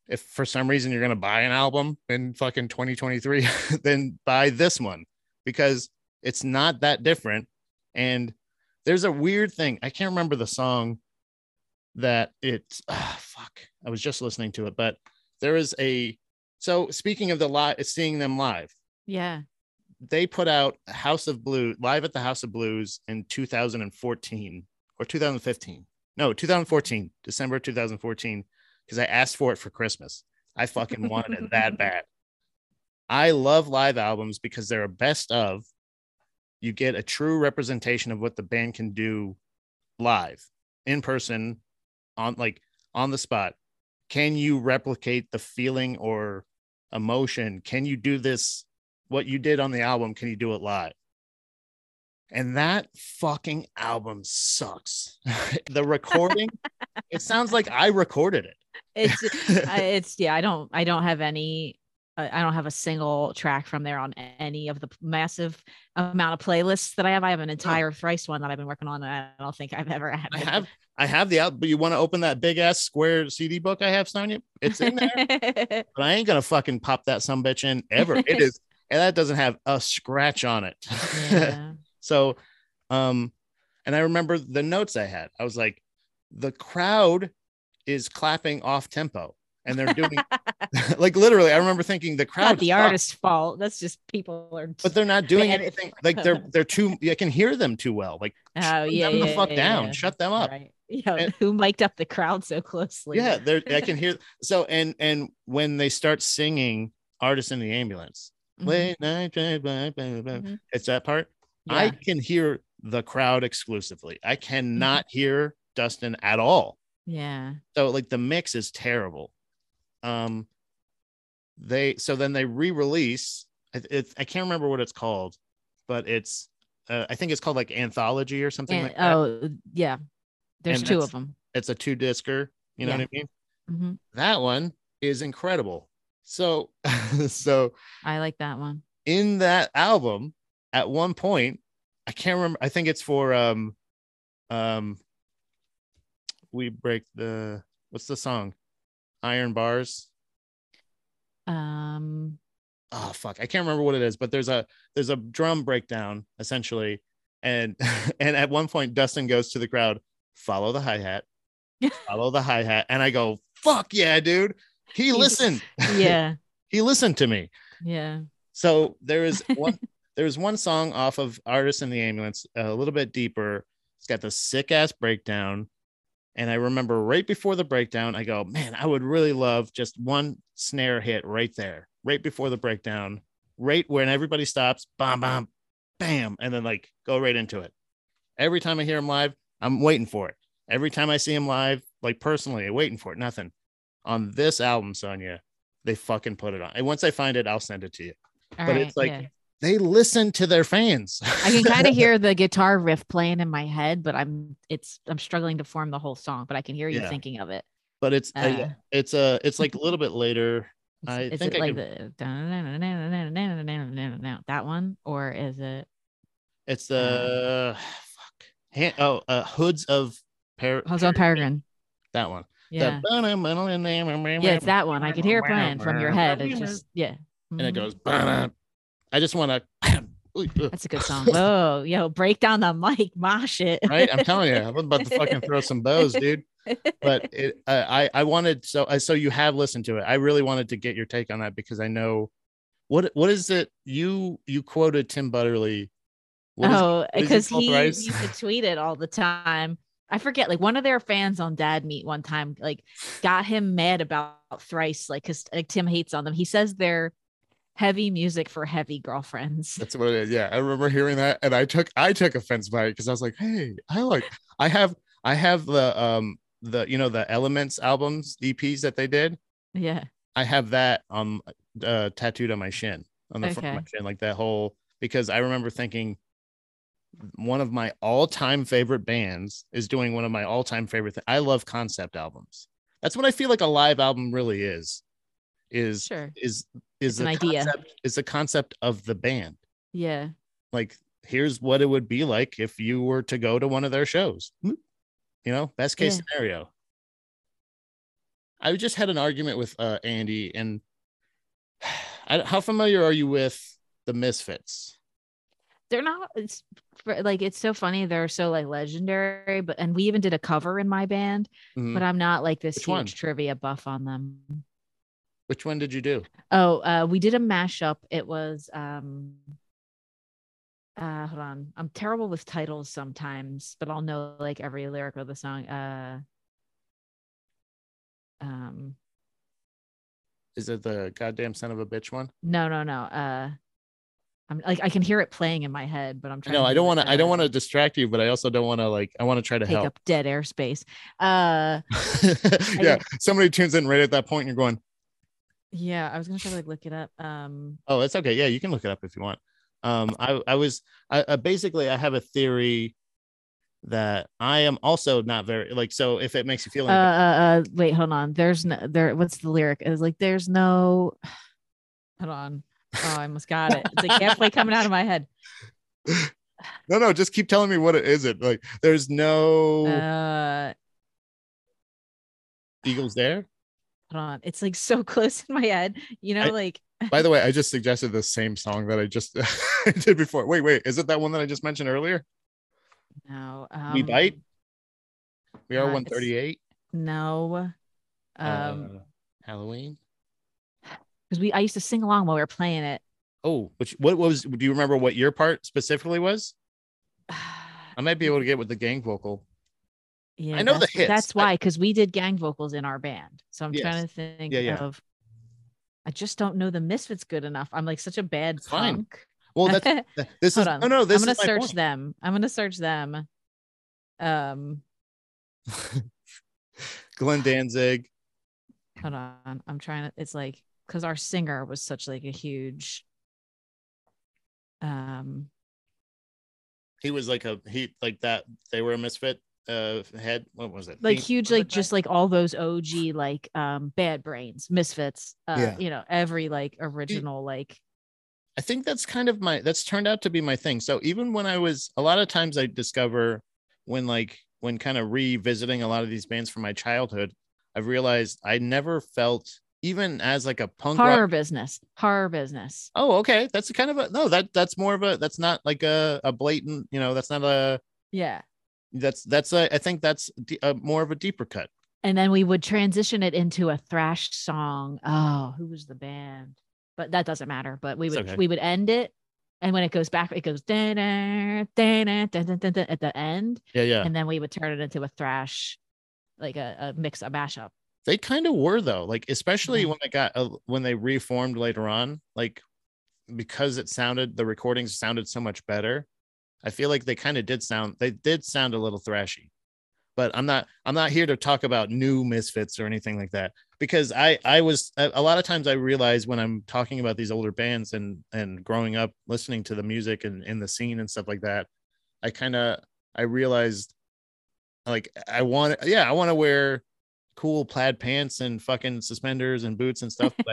if for some reason you're going to buy an album in fucking 2023, then buy this one because it's not that different. And there's a weird thing. I can't remember the song that it's, ah, fuck. I was just listening to it, but there is a, so speaking of the live, seeing them live, Yeah. they put out House of Blues live at the House of Blues in 2014 or 2015. No, 2014, December 2014, because I asked for it for Christmas. I fucking wanted it that bad. I love live albums because they're a best of. You get a true representation of what the band can do live in person on like on the spot. Can you replicate the feeling or emotion? Can you do this what you did on the album, can you do it live? And that fucking album sucks. the recording, it sounds like I recorded it. It's it's yeah. I don't I don't have any. I don't have a single track from there on any of the massive amount of playlists that I have. I have an entire thrice one that I've been working on. And I don't think I've ever had. I have I have the out, but you want to open that big ass square CD book I have, Sonia? It's in there, but I ain't gonna fucking pop that some bitch in ever. It is, and that doesn't have a scratch on it. yeah. So, um, and I remember the notes I had. I was like, the crowd is clapping off tempo, and they're doing like literally. I remember thinking the crowd, Not the artist's fault. That's just people are. but they're not doing Bad. anything. Like they're they're too. I can hear them too well. Like oh shut yeah, them yeah, the fuck yeah, down. yeah. Shut them up. Right. Yeah, And- who mic'd up the crowd so closely? Yeah, they're. I can hear. So and and when they start singing "Artist in the Ambulance," Mhm. late night drive by, blah, blah, blah. Mhm. it's that part. I can hear the crowd exclusively. I cannot Mm-hmm. hear Dustin at all. Yeah. So like the mix is terrible. Um, they so then they re-release. It, it, I can't remember what it's called, but it's uh, I think it's called like anthology or something And- like that. oh yeah. There's And two of them. It's a two discer. You know Yeah. what I mean? hmm That one is incredible. So so I like that one. in that album, at one point, I can't remember. I think it's for um um we break the what's the song? Iron bars. Um. oh fuck i can't remember what it is but there's a there's a drum breakdown essentially and and at one point dustin goes to the crowd follow the hi-hat follow the hi-hat and i go fuck yeah dude he listened Yeah. he listened to me Yeah. so there is one there's one song off of artist in the ambulance a little bit deeper it's got the sick ass breakdown and i remember right before the breakdown i go man i would really love just one snare hit right there right before the breakdown right when everybody stops bam bam bam and then like go right into it every time i hear him live i'm waiting for it every time i see him live like personally i'm waiting for it nothing on this album sonia they fucking put it on and once i find it i'll send it to you All But right. it's like- yeah. They listen to their fans. I can kind of hear the guitar riff playing in my head, but I'm it's I'm struggling to form the whole song, but I can hear you Yeah. thinking of it. but it's uh, Uh, it's a it's like a little bit later. Is, I is think it I like could- the that one, or is it It's the fuck. Han- oh, uh, hoods of Par- Hoods on Peregrine? That one. Yeah, The- yeah, it's that one. I could hear it playing from your head. It just yeah, and it goes. I just want to. That's a good song. Whoa, yo, break down the mic, mosh it. right? I'm telling you, I was about to fucking throw some bows, dude. But it, I I wanted so so you have listened to it. I really wanted to get your take on that because I know what what is it you you quoted Tim Butterly. What oh, what is it because he Thrice? used to tweet it all the time. I forget, like one of their fans on Dad Meet one time, like got him mad about thrice, like because like Tim hates on them. He says they're heavy music for heavy girlfriends. That's what it is. Yeah, I remember hearing that, and I took I took offense by it because I was like, "Hey, I like I have I have the um the you know the Elements albums EPs that they did. Yeah. I have that on uh tattooed on my shin on the front of my shin, like that whole because I remember thinking one of my all-time favorite bands is doing one of my all-time favorite things. I love concept albums. That's what I feel like a live album really is. Is Sure. is is an idea. concept is the concept of the band Yeah. like here's what it would be like if you were to go to one of their shows you know best case Yeah. scenario I just had an argument with uh, Andy, and I, how familiar are you with the Misfits? They're not. It's like it's so funny. They're so like legendary, but and we even did a cover in my band. Mhm. But I'm not like this Which huge one? trivia buff on them. Which one did you do? Oh, uh, we did a mashup. It was um uh hold on. I'm terrible with titles sometimes, but I'll know like every lyric of the song. Uh um Is it the goddamn son of a bitch one? no no no. Uh I'm like I can hear it playing in my head, but I'm trying No, I don't want to. I don't want to distract you, but I also don't want to like. I want to try to take help. up dead airspace. Uh yeah, somebody tunes in right at that point, and you're going, yeah, I was gonna try to like look it up. Um "Oh, it's okay. Yeah, you can look it up if you want." Um, I I was I, I basically I have a theory that I am also not very like. So if it makes you feel uh, like uh, uh wait, hold on. There's no there what's the lyric? It's like there's no hold on. Oh, I almost got it. It's like halfway coming out of my head. no, no, just keep telling me what it is. It like there's no Uh eagles there. Hold on. It's like so close in my head. You know, I- like By the way, I just suggested the same song that I just did before. Wait, wait, is it that one that I just mentioned earlier? no. Um, We bite. We are uh, 138. No. Um, uh, Halloween. because we I used to sing along while we were playing it. Oh, which what was? Do you remember what your part specifically was? I might be able to get with the gang vocal. Yeah, I know the that's- hits. That's why, because we did gang vocals in our band. So I'm Yes. trying to think Yeah, yeah. of. I just don't know the Misfits good enough. I'm like such a bad It's fine. punk. Well, that's that- this is on. no, no. This I'm gonna search point. them. I'm gonna search them. Um, Glenn Danzig. hold on. I'm trying to. It's like because our singer was such like a huge. Um, He was like a he like that. They were a misfit. Uh, head. What was it? like huge, like just like all those OG like um bad brains, misfits. Uh, Yeah. you know every like original like I think that's kind of my that's turned out to be my thing. So even when I was a lot of times I discover when like when kind of revisiting a lot of these bands from my childhood, I've realized I never felt even as like a punk rock- horror business, horror business. Oh, okay. That's kind of a no, that that's more of a that's not like a, a blatant, you know, that's not a Yeah. That's that's a I think that's a, more of a deeper cut. and then we would transition it into a thrash song. Oh, who was the band? But that doesn't matter. But we would okay. we would end it, and when it goes back, it goes da da da da da da at the end, Yeah, yeah. and then we would turn it into a thrash, like a, a mix, a mashup. They kind of were though, like especially when they got uh, when they reformed later on, like because it sounded the recordings sounded so much better. I feel like they kind of did sound they did sound a little thrashy. But I'm not I'm not here to talk about new misfits or anything like that because I I was a, lot of times I realize when I'm talking about these older bands and and growing up listening to the music and in the scene and stuff like that, I kind of I realized like I want yeah I want to wear cool plaid pants and fucking suspenders and boots and stuff.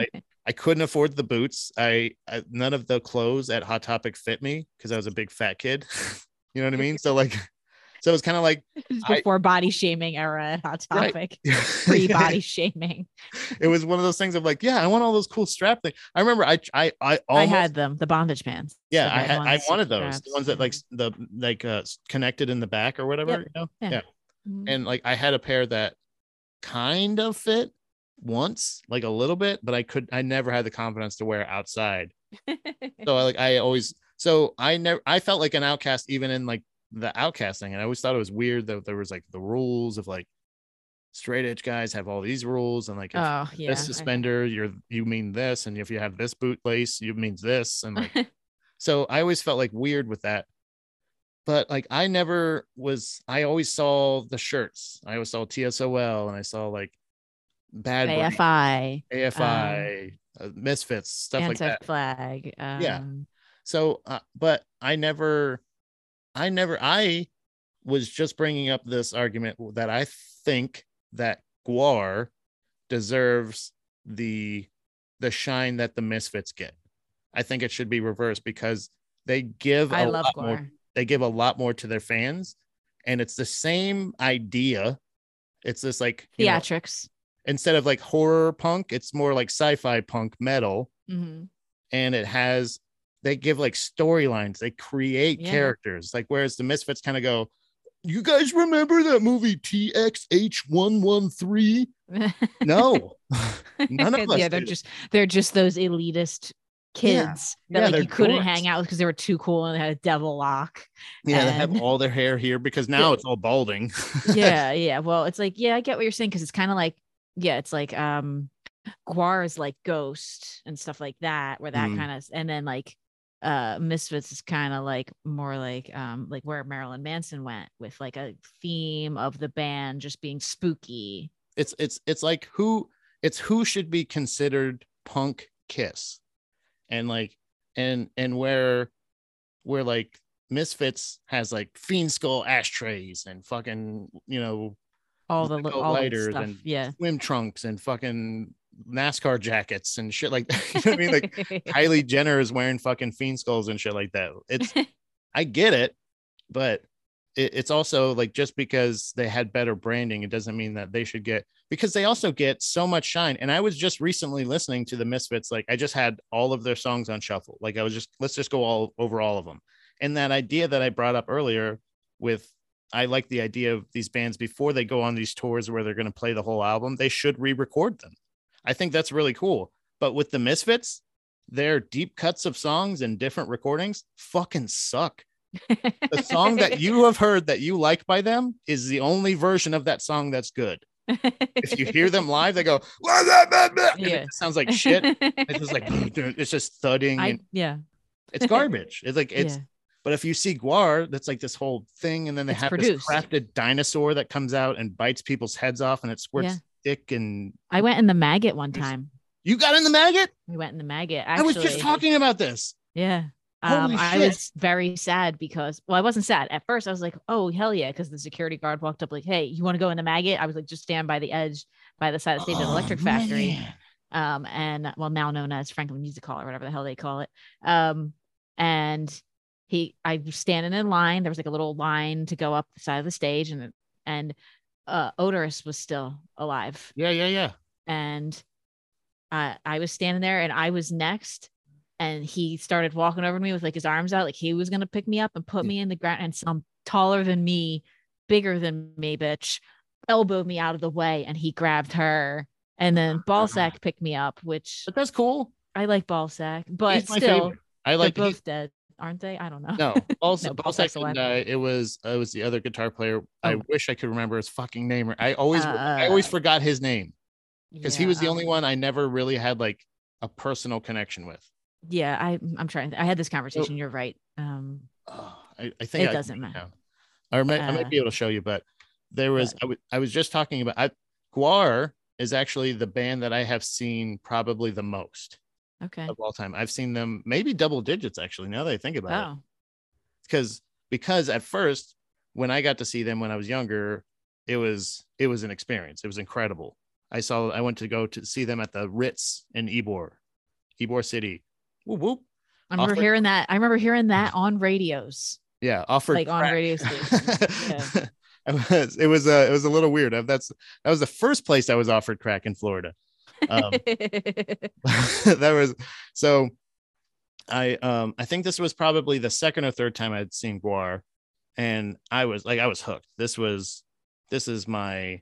I couldn't afford the boots. I, I none of the clothes at Hot Topic fit me because I was a big fat kid. you know what I mean? So like, so it was kind of like I- Before body shaming era at Hot Right. Topic, pre body shaming. it was one of those things of like, yeah, I want all those cool strap things. I remember I I I I had them, the bondage pants. yeah I had I wanted those straps. the ones that like the like uh connected in the back or whatever. Yep. You know? Yeah. yeah. Mhm. and like I had a pair that kind of fit once, like a little bit, but I could I never had the confidence to wear it outside. So I like I always so I never I felt like an outcast even in like the outcasting, and I always thought it was weird that there was like the rules of like straight edge guys have all these rules and like if oh yeah. this suspender you're you mean this and if you have this boot lace you means this and like so I always felt like weird with that. But like I never was I always saw the shirts. I always saw TSOL and I saw like bad Brain, AFI, AFI, uh, misfits, stuff like that. flag. Um, Yeah. So uh, but I never I never I was just bringing up this argument that I think that GWAR deserves the the shine that the misfits get. I think it should be reversed because they give I a love lot more they give a lot more to their fans and it's the same idea it's this like you know, Theatrics. Instead of like horror punk, it's more like sci-fi punk metal, Mhm. and it has they give like storylines, they create Yeah. characters. Like whereas the Misfits kind of go, "You guys remember that movie THX one one three? No, None of us yeah, they're do. just they're just those elitist kids Yeah, that they're like you couldn't dorks. hang out with because they were too cool and they had a devil lock. yeah, they have all their hair here because now it's all balding. yeah, yeah. Well, it's like, yeah, I get what you're saying because it's kind of like, yeah, it's like um GWAR is like Ghost and stuff like that, where that Mm. kind of and then like uh Misfits is kind of like more like um like where Marilyn Manson went with like a theme of the band just being spooky. it's it's it's like who it's who should be considered punk kiss and like and and where where like misfits has like fiend skull ashtrays and fucking you know All the li- Lego all the lighters stuff. and yeah. swim trunks and fucking nascar jackets and shit like that you know what i mean like kylie jenner is wearing fucking fiend skulls and shit like that it's I get it, but it, it's also like just because they had better branding, it doesn't mean that they should get because they also get so much shine. And I was just recently listening to the Misfits, like I just had all of their songs on shuffle. Like I was just let's just go all over all of them. And that idea that I brought up earlier with I like the idea of these bands before they go on these tours where they're going to play the whole album, they should re-record them. I think that's really cool. But with the Misfits, their deep cuts of songs and different recordings fucking suck. The song that you have heard that you like by them is the only version of that song that's good. If you hear them live, they go, "Wah, blah, blah, blah," Yeah. it sounds like shit. It's just like it's just thudding I and yeah. it's garbage. It's like it's yeah. But if you see GWAR, that's like this whole thing, and then they It's have produced. this crafted dinosaur that comes out and bites people's heads off and it squirts Yeah. stick and I went in the maggot one time. you got in the maggot? We went in the maggot. I was just talking about this. Yeah. Um, I was very sad because, well, I wasn't sad at first. I was like, "Oh hell yeah!" Because the security guard walked up like, "Hey, you want to go in the maggot?" I was like, "Just stand by the edge, by the side of the stage at Oh, Electric Factory." man. um, and well, now known as Franklin Music Hall or whatever the hell they call it. Um, and he, I was standing in line. There was like a little line to go up the side of the stage, and and uh, Oderus was still alive, Yeah, yeah, yeah. and I I was standing there, and I was next. And he started walking over to me with like his arms out, like he was gonna pick me up and put me in the ground. And some taller than me, bigger than me, bitch, elbowed me out of the way, and he grabbed her. And then Balsac picked me up, which But that's cool. I like Balsac, but still, favorite. I like both dead, aren't they? I don't know. no. Also, No, no, Balsac's alive. it was it was the other guitar player. I Oh. wish I could remember his fucking name. I always I Uh, always forgot his name because he was the um, only one I never really had like a personal connection with. Yeah, I, I'm trying. I had this conversation. You're right. Um, Oh, I, I think It I doesn't matter. I might, I might Uh, be able to show you, but there was I wa- I was just talking about I, GWAR is actually the band that I have seen probably the most okay. of all time. I've seen them maybe double digits actually. Now that I think about it, Oh, because because at first when I got to see them when I was younger, it was it was an experience. It was incredible. I saw I went to go to see them at the Ritz in Ybor, Ybor City. Whoop whoop. I remember Offered- hearing that. I remember hearing that on radios. Yeah, offered Like on crack. radio stations, yeah. I was, it was uh, it was a little weird. That's that was the first place I was offered crack in Florida. Um, that was so. I um I think this was probably the second or third time I'd seen GWAR, and I was like I was hooked. This was this is my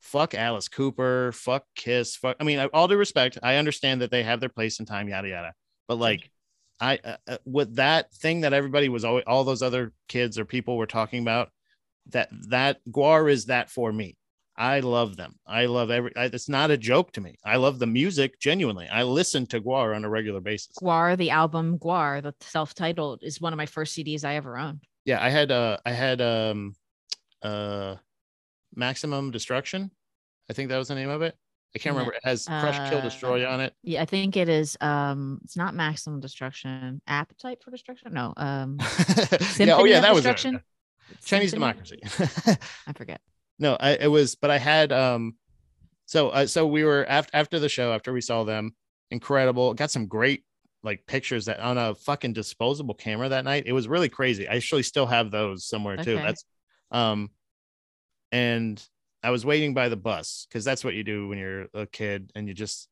fuck Alice Cooper, fuck Kiss, fuck. I mean, all due respect, I understand that they have their place in time, yada yada. But like, I uh, uh, with that thing that everybody was always all those other kids or people were talking about, that that GWAR is that for me. I love them. I love every. I, it's not a joke to me. I love the music genuinely. I listen to GWAR on a regular basis. GWAR, the album GWAR, the self-titled, is one of my first CDs I ever owned. Yeah, I had uh I had um uh Maximum Destruction. I think that was the name of it. I can't remember. It has Crush, Kill, uh, Destroy on it. Yeah, I think it is. Um, it's not Maximum Destruction. Appetite for Destruction? No. Um, yeah, oh yeah, that was it. Chinese Symphony? Democracy. I forget. No, I it was, but I had um, so uh, so we were after after the show after we saw them, incredible. Got some great like pictures that on a fucking disposable camera that night. It was really crazy. I actually still have those somewhere too. Okay. That's um, and I was waiting by the bus because that's what you do when you're a kid and you just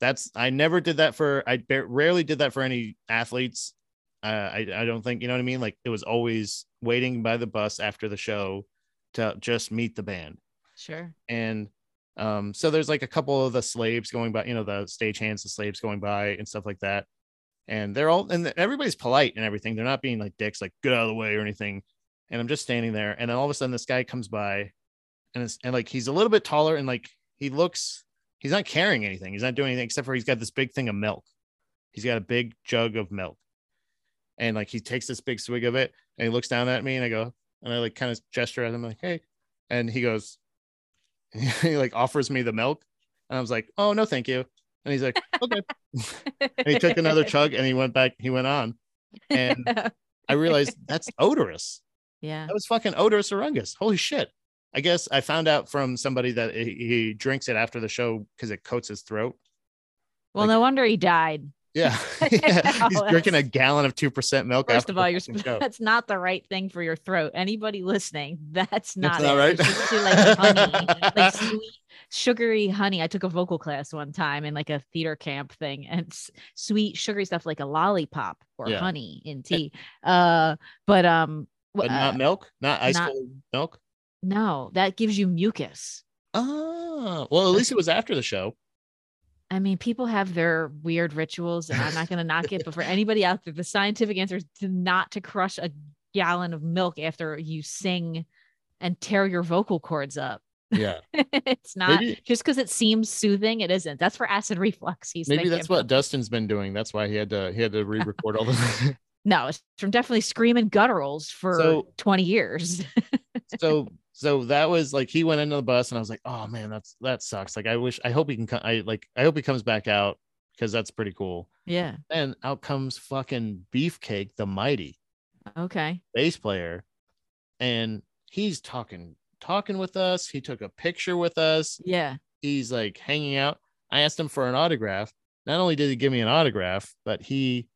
that's I never did that for I rarely did that for any athletes. Uh, I I don't think you know what I mean. Like it was always waiting by the bus after the show to just meet the band. Sure. and um so there's like a couple of the slaves going by you know the stagehands the slaves going by and stuff like that. And they're all and everybody's polite and everything. They're not being like dicks like get out of the way or anything. And i'm just standing there. And then all of a sudden this guy comes by and it's and like he's a little bit taller and like he looks he's not carrying anything. He's not doing anything except for he's got this big thing of milk. He's got a big jug of milk. And like he takes this big swig of it and he looks down at me and i go and i like kind of gesture at him like hey. And he goes he like offers me the milk. And i was like oh no thank you. And he's like okay. And he took another chug and he went back he went on. And i realized that's oderus. Yeah. that was fucking oderus urungus holy shit. I guess i found out from somebody that he, he drinks it after the show because it coats his throat. Well, like- no wonder he died. Yeah, yeah. he's Oh, drinking a gallon of 2% milk First of all, you're sp- that's not the right thing for your throat. Anybody listening, that's not, not it. right? Like honey, like sweet, sugary honey. I took a vocal class one time in like a theater camp thing, and sweet, sugary stuff like a lollipop or Yeah. honey in tea. Uh, but um, but w- not uh, milk not ice not- cold milk no, that gives you mucus. oh well at least it was after the show I mean, people have their weird rituals, and I'm not going to knock it. But for anybody out there, the scientific answer is to not to crush a gallon of milk after you sing and tear your vocal cords up. yeah it's not Maybe- just because it seems soothing. It isn't. That's for acid reflux. He's maybe thinking that's what dustin's been doing that's why he had to he had to re-record all the No, it's from definitely screaming gutturals for So- 20 years. So so that was like he went into the bus and I was like, oh man, that's that sucks. Like I wish I hope he can come. I like I hope he comes back out because that's pretty cool. yeah. And out comes fucking Beefcake, the mighty Okay. bass player, and he's talking talking with us. He took a picture with us. Yeah. He's like hanging out. I asked him for an autograph. Not only did he give me an autograph, but he,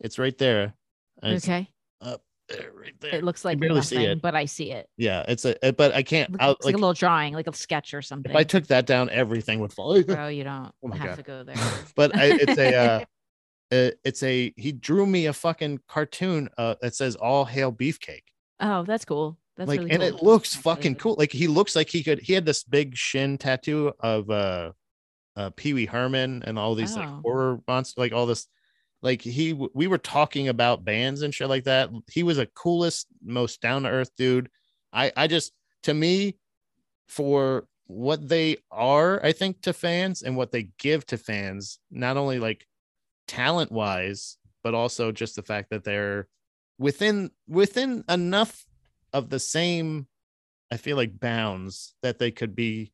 it's right there. Okay. up there, right there. It looks like barely see it. but I see it. yeah, it's a, it- but I can't. Looks I'll, like, like a little drawing, like a sketch or something. if I took that down, everything would fall. Bro, you don't Oh have God. to go there. but I, it's a uh, uh, it's a he drew me a fucking cartoon uh, that says all hail beefcake Oh, that's cool. That's like really and cool. it looks That's fucking amazing. cool like he looks like he could he had this big shin tattoo of uh uh pee-wee herman and all these like Oh. horror monsters like all this like he we were talking about bands and shit like that. He was a coolest most down-to-earth dude. I i just to me for what they are i think to fans and what they give to fans not only like talent wise but also just the fact that they're within within enough of the same i feel like bounds that they could be.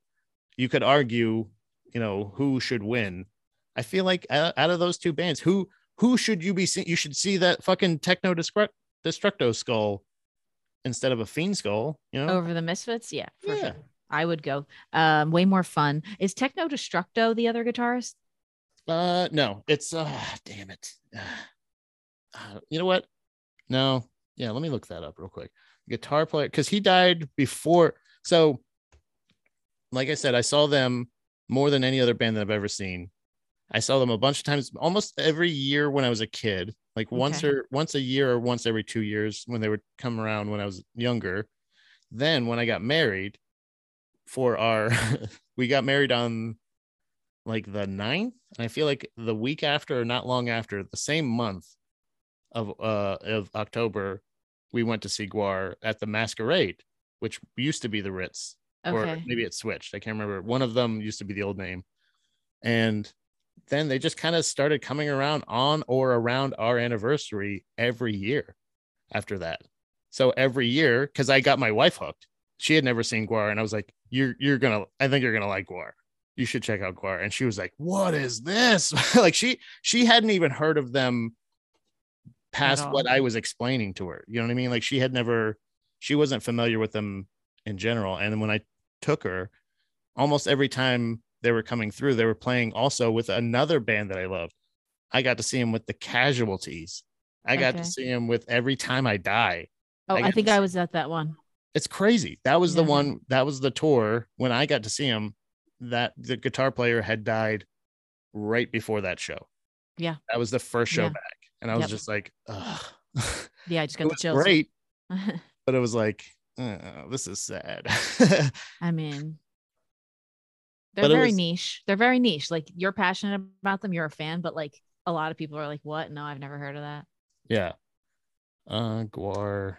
You could argue you know who should win. I feel like out of those two bands who who should you be seeing you should see that fucking techno Destruct- destructo skull instead of a fiend skull you know over the misfits. Yeah, for Yeah. sure. I would go. Um, way more fun. Is Techno Destructo the other guitarist? uh no it's uh damn it uh, you know what no yeah let me look that up real quick guitar player because he died before so like i said i saw them more than any other band that i've ever seen i saw them a bunch of times almost every year when i was a kid like once Okay. or once a year or once every two years when they would come around when i was younger. Then when i got married for our we got married on like the ninth and i feel like the week after or not long after the same month of uh of october we went to see gwar at the masquerade which used to be the ritz or maybe it switched i can't remember. One of them used to be the old name. And then they just kind of started coming around on or around our anniversary every year after that. So every year because i got my wife hooked. She had never seen gwar and i was like you're you're gonna i think you're gonna like gwar. You should check out gwar. And she was like what is this? Like she she hadn't even heard of them past what i was explaining to her you know what i mean? Like she had never she wasn't familiar with them in general. And then when i took her almost every time they were coming through they were playing also with another band that i loved i got to see him with the casualties i got Okay. to see him with every time i die Oh, I I, think I was at that one. It's crazy. That was the one. That was the tour when I got to see him. That the guitar player had died right before that show. Yeah. that was the first show Yeah. back, and I was Yep. just like, Ugh. Yeah, I just got the chills. great, but it was like, oh, this is sad. I mean, they're very was- niche. They're very niche. Like you're passionate about them, you're a fan, but like a lot of people are like, "What? No, I've never heard of that." yeah. Uh, GWAR.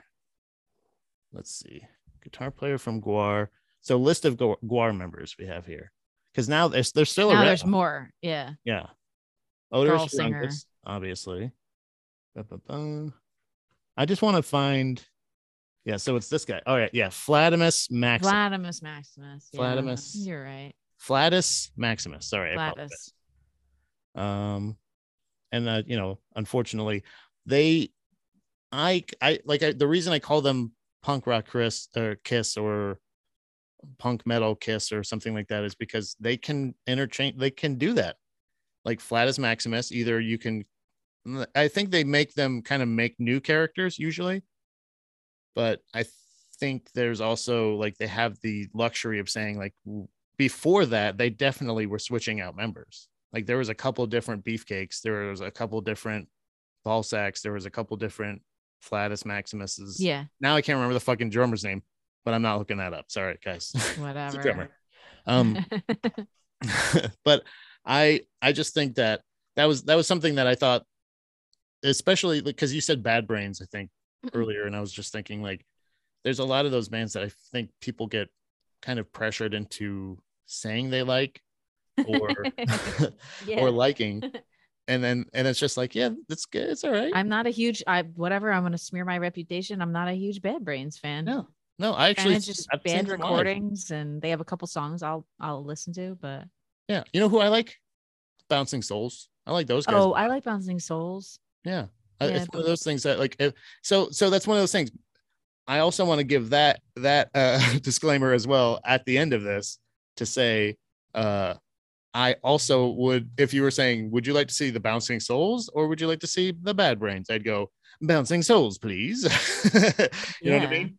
Let's see, guitar player from GWAR. So list of Gu- GWAR members we have here, because now there's there's still now around. there's more. Yeah. Yeah. Odor singer. Obviously. Ba-ba-ba. I just want to find. Yeah, so it's this guy. All right, yeah, Flatimus Maximus. Vladimus Maximus. Yeah. You're right. Flattus Maximus. Sorry. Gladys. Um, and uh, you know, unfortunately, they, I, I like I, the reason I call them punk rock Chris or Kiss or punk metal Kiss or something like that is because they can interchange. They can do that. Like Flattus Maximus, either you can. I think they make them kind of make new characters usually, but I think there's also like they have the luxury of saying like before that they definitely were switching out members like there was a couple different beefcakes there was a couple different Balsacs there was a couple different flattus maximuses Yeah. now i can't remember the fucking drummer's name but i'm not looking that up sorry guys Whatever. drummer. um but i i just think that that was that was something that i thought especially because you said bad brains i think earlier and i was just thinking like there's a lot of those bands that i think people get kind of pressured into saying they like or yeah. or liking and then and it's just like yeah that's good it's all right I'm not a huge I whatever, I'm gonna smear my reputation. I'm not a huge Bad Brains fan. no no i actually it's just I've band recordings and they have a couple songs I'll I'll listen to, but yeah you know who i like bouncing souls i like those guys oh, I like Bouncing Souls. Yeah. Yeah, it's one of those things that like if, so so that's one of those things. I also want to give that that uh disclaimer as well at the end of this to say uh I also would if you were saying would you like to see the bouncing souls or would you like to see the bad brains I'd go bouncing souls please you know what I mean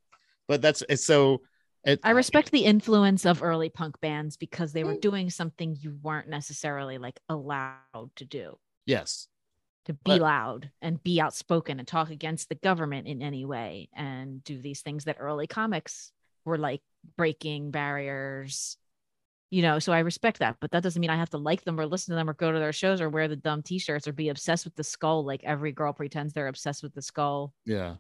but that's it's so it, I respect the influence of early punk bands because they were Mm. doing something you weren't necessarily like allowed to do. yes To be But- loud and be outspoken and talk against the government in any way and do these things that early comics were like breaking barriers. You know, so I respect that, but that doesn't mean I have to like them or listen to them or go to their shows or wear the dumb t-shirts or be obsessed with the skull like every girl pretends they're obsessed with the skull. yeah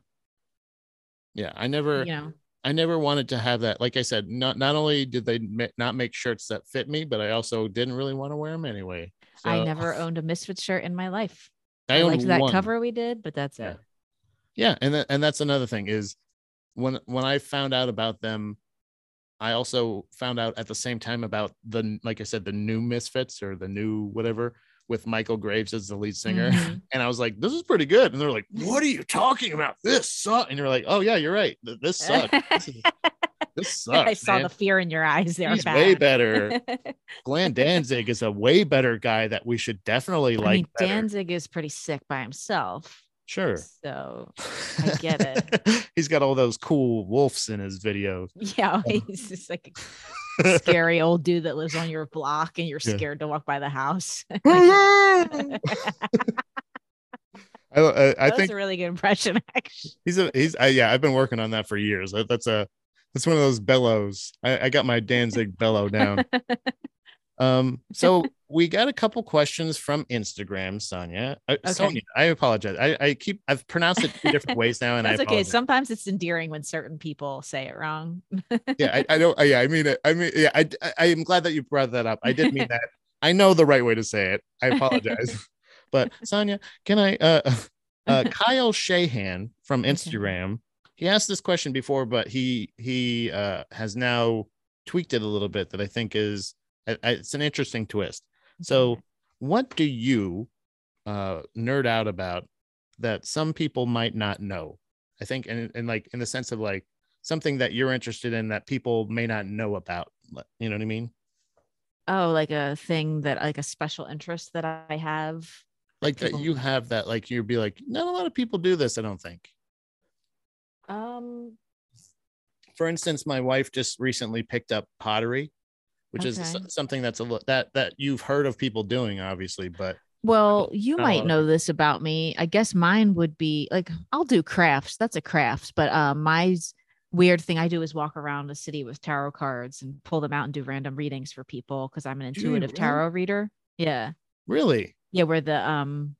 yeah I never You know. I never wanted to have that. Like I said, not not only did they ma- not make shirts that fit me, but I also didn't really want to wear them anyway. I never owned a Misfit shirt in my life. I, I, owned liked that one. cover we did, but that's Yeah. it. Yeah, and that, and that's another thing is when when I found out about them, I also found out at the same time about the like I said the new Misfits or the new whatever with Michael Graves as the lead singer, Mhm. and I was like, this is pretty good, and they're like, what are you talking about? This sucks, and you're like, oh yeah, you're right, this sucks. This, is- this sucks. I saw man. the fear in your eyes there. He's way better. Glenn Danzig is a way better guy that we should definitely I like. mean. Danzig is pretty sick by himself. Sure. So I get it. He's got all those cool wolves in his videos. yeah, um, he's just like a scary old dude that lives on your block and you're Yeah. scared to walk by the house. I, I, I That's think a really good impression, actually. he's a he's I, yeah. I've been working on that for years. That, that's a that's one of those bellows. I, I got my Danzig bellow down. Um, so we got a couple questions from Instagram, Sonia. Uh, Okay. Sonia, I apologize. I, I keep I've pronounced it two different ways now, and That's I okay. Sometimes it's endearing when certain people say it wrong. yeah, I, I don't. uh, Yeah, I mean it. I mean, yeah, I, I I am glad that you brought that up. I did mean that. I know the right way to say it. I apologize. but Sonia, can I? Uh, uh, Kyle Shahan from Okay. Instagram. He asked this question before, but he he uh, has now tweaked it a little bit. That I think is it's an interesting twist. So, what do you uh, nerd out about that some people might not know? I think, and, and like in the sense of like something that you're interested in that people may not know about. You know what I mean? oh, like a thing that like a special interest that I have. Like that people- you have that, like you'd be like, not a lot of people do this. I don't think. Um, for instance, my wife just recently picked up pottery, which is Okay. s- something that's a that that you've heard of people doing, obviously, but Well, you might know this about me. I guess mine would be like I'll do crafts. That's a craft, but um my weird thing I do is walk around the city with tarot cards and pull them out and do random readings for people because I'm an intuitive really? tarot reader. Yeah. really, Yeah, where the um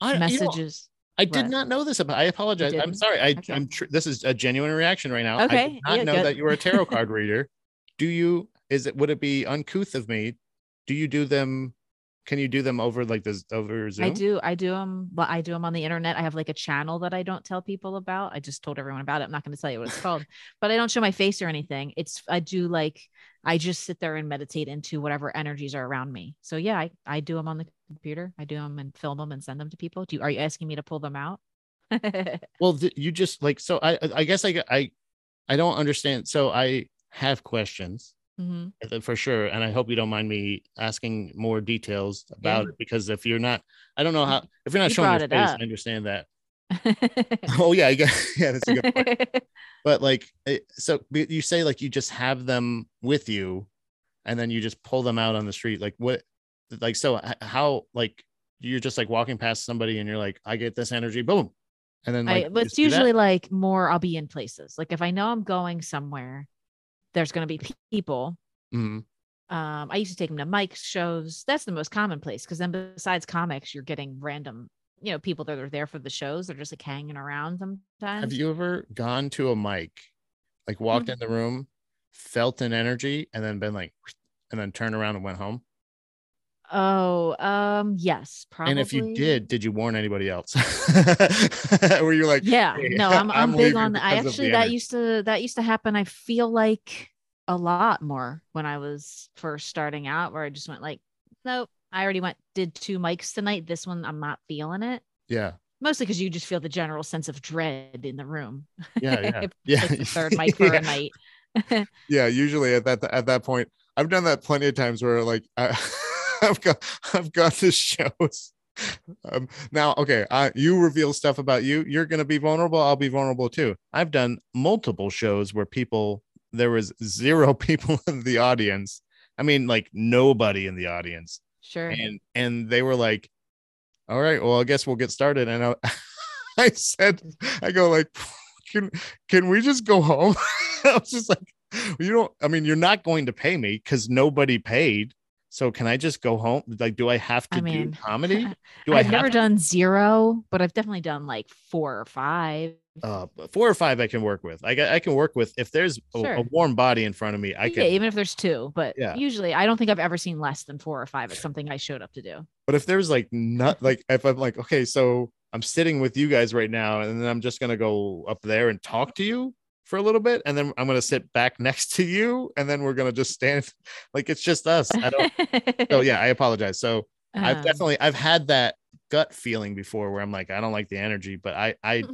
I you know, messages I did What? not know this about. I apologize. I'm sorry. I, Okay. I'm. Tr- this is a genuine reaction right now. I Okay, did not yeah, know good. that you were a tarot card reader. Do you? Is it? Would it be uncouth of me? Do you do them? Can you do them over like this over Zoom? I do I do them but I do them on the internet. I have like a channel that I don't tell people about. I just told everyone about it. I'm not going to tell you what it's called, but I don't show my face or anything. It's I do like I just sit there and meditate into whatever energies are around me. So yeah, I I do them on the computer. I do them and film them and send them to people. Do you are you asking me to pull them out? Well, th- you just like so. I I guess I I I don't understand. So I have questions Mhm. uh, for sure, and I hope you don't mind me asking more details about Yeah. it because if you're not, I don't know how. If you're not You showing your face, up. I understand that. Oh yeah, yeah, that's a good point. but like so you say like you just have them with you and then you just pull them out on the street like what like so how like you're just like walking past somebody and you're like i get this energy boom and then like I, but it's usually like more I'll be in places. Like if I know I'm going somewhere, there's going to be pe- people. Mhm. Um, I used to take them to Mike's shows. That's the most common place because then besides comics, you're getting random, you know, people that are there for the shows. They're just like hanging around sometimes. have you ever gone to a mic like walked Mhm. in the room felt an energy and then been like and then turned around and went home Oh, um, yes, probably. and if you did did you warn anybody else were you like yeah, "Hey, no, I'm I'm, big on that. I because of the actually that energy." used to that used to happen. I feel like a lot more when I was first starting out, where I just went like, nope, I already went did two mics tonight. This one I'm not feeling it. yeah Mostly because you just feel the general sense of dread in the room. yeah yeah yeah third mic for yeah. a night. yeah usually at that at that point i've done that plenty of times where like I, i've got i've got the shows. Um, now okay I, you reveal stuff about you you're going to be vulnerable i'll be vulnerable too. I've done multiple shows where people there was zero people in the audience. I mean like nobody in the audience. Sure. and and they were like all right well i guess we'll get started. And i, I said i go like can can we just go home? I was just like you don't i mean you're not going to pay me because nobody paid so can i just go home like do i have to I do mean, comedy do i I've have never to- done zero, but I've definitely done like four or five. uh four or five i can work with i, I can work with if there's a, a warm body in front of me i yeah, can even if there's two, but Yeah. usually I don't think I've ever seen less than four or five. It's something I showed up to do. But if there's like not like if I'm like, okay, so I'm sitting with you guys right now, and then I'm just gonna go up there and talk to you for a little bit, and then I'm gonna sit back next to you, and then we're gonna just stand like it's just us. I don't so yeah, I apologize. So I've Um, definitely I've had that gut feeling before where I'm like, I don't like the energy, but I I.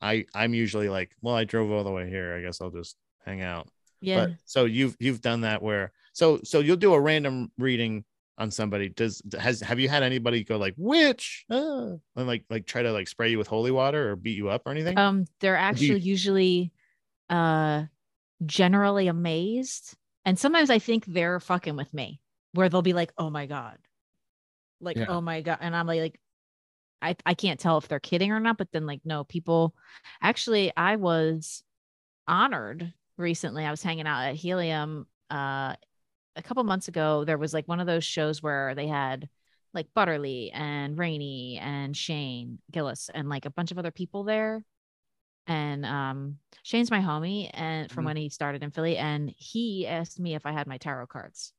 I I'm usually like, well, I drove all the way here. I guess I'll just hang out. yeah. But so you've you've done that where so so you'll do a random reading on somebody. Does has have you had anybody go like witch ah, and like like try to like spray you with holy water or beat you up or anything? Um, they're do you- actually usually uh generally amazed. And sometimes I think they're fucking with me, where they'll be like, oh my God. Like, Yeah. oh my God. And I'm like, like I, I can't tell if they're kidding or not, but then like no, people actually I was honored recently. I was hanging out at Helium uh a couple months ago. There was like one of those shows where they had like Butterly and Rainey and Shane Gillis and like a bunch of other people there. And um Shane's my homie and from Mhm. when he started in Philly and he asked me if I had my tarot cards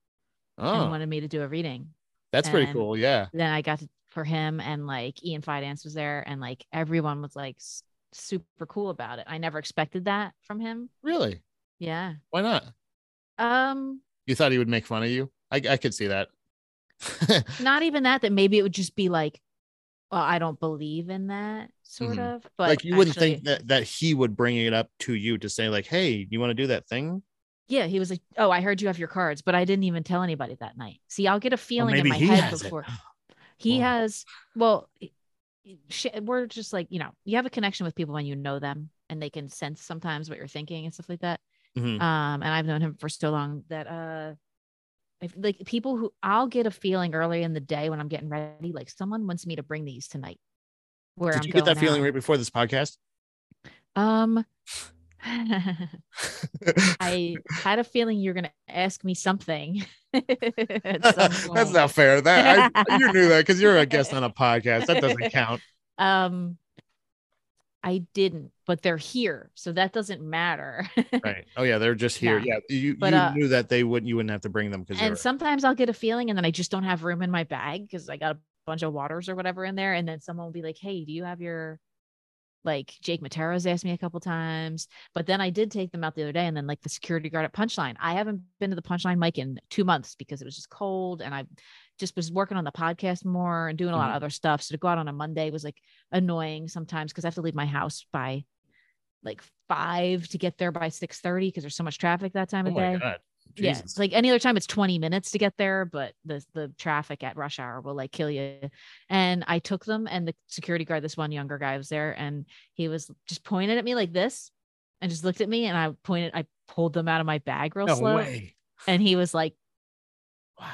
and oh, wanted me to do a reading. that's pretty cool. Yeah. Then I got to for him and like Ian Fidance was there and like everyone was like super cool about it. I never expected that from him. Really? Yeah. Why not? Um You thought he would make fun of you? I I could see that. not even that that maybe it would just be like well i don't believe in that sort Mhm. of but like you wouldn't think that that he would bring it up to you to say like, hey, you want to do that thing? yeah he was like oh i heard you have your cards but i didn't even tell anybody that night see i'll get a feeling in my he head has it. before he has well we're just like you know you have a connection with people when you know them and they can sense sometimes what you're thinking and stuff like that Mhm. Um, and I've known him for so long that uh if like people who I'll get a feeling early in the day when I'm getting ready, like someone wants me to bring these tonight. Where Did I'm you get that going feeling right before this podcast? Um I had a feeling you're gonna ask me something. some That's not fair. That I, you knew that because you're a guest on a podcast. That doesn't count. Um, I didn't, but they're here, so that doesn't matter. Right. Oh yeah, they're just here. No. Yeah. You But, you uh, knew that they wouldn't you wouldn't have to bring them because and sometimes I'll get a feeling, and then I just don't have room in my bag because I got a bunch of waters or whatever in there, and then someone will be like, "Hey, do you have your?" Like Jake Matero's asked me a couple times, but then I did take them out the other day, and then like the security guard at Punchline. I haven't been to the Punchline mic in two months because it was just cold, and I just was working on the podcast more and doing a lot of mm-hmm. other stuff. So to go out on a Monday was like annoying sometimes because I have to leave my house by like five to get there by six thirty because there's so much traffic that time Oh of my day. god. Yeah, Jesus. it's like any other time it's 20 minutes to get there, but the the traffic at rush hour will like kill you. And I took them and the security guard, this one younger guy was there and he was just pointed at me like this and just looked at me and I pointed, I pulled them out of my bag real no slow. way. And he was like, Wow.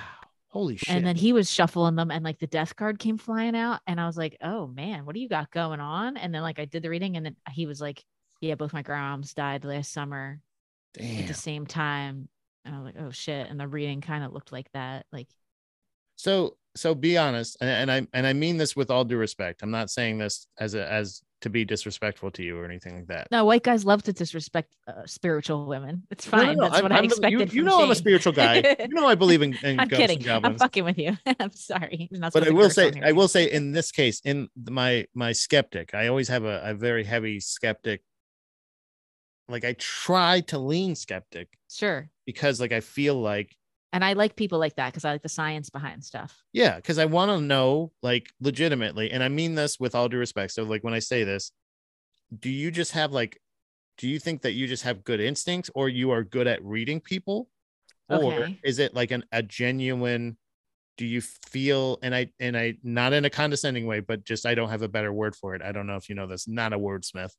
Holy shit. and then he was shuffling them and like the death card came flying out. And I was like, oh man, what do you got going on? And then like I did the reading and then he was like, yeah, both my grandmoms died last summer at the same time. And I was like, oh shit. And the reading kind of looked like that. Like, So so be honest, and, and I and I mean this with all due respect. I'm not saying this as a as to be disrespectful to you or anything like that. no, white guys love to disrespect uh, spiritual women. It's No, no, fine. no, That's I'm- what I I'm you- expected. You, from know I'm a spiritual guy. You know I believe in, in I'm ghosts kidding. and I'm fucking with you. I'm sorry. Not but I will say. I will say, in this case, in my my skeptic, I always have a, a very heavy skeptic. Like I try to lean skeptic Sure. because, like, I feel like, And I like people like that because I like the science behind stuff. yeah, because I want to know, like, legitimately, and I mean this with all due respect. So, like, when I say this, do you just have like, do you think that you just have good instincts, or you are good at reading people, or is it like an a genuine? do you feel and i and i not in a condescending way but just i don't have a better word for it i don't know if you know this not a wordsmith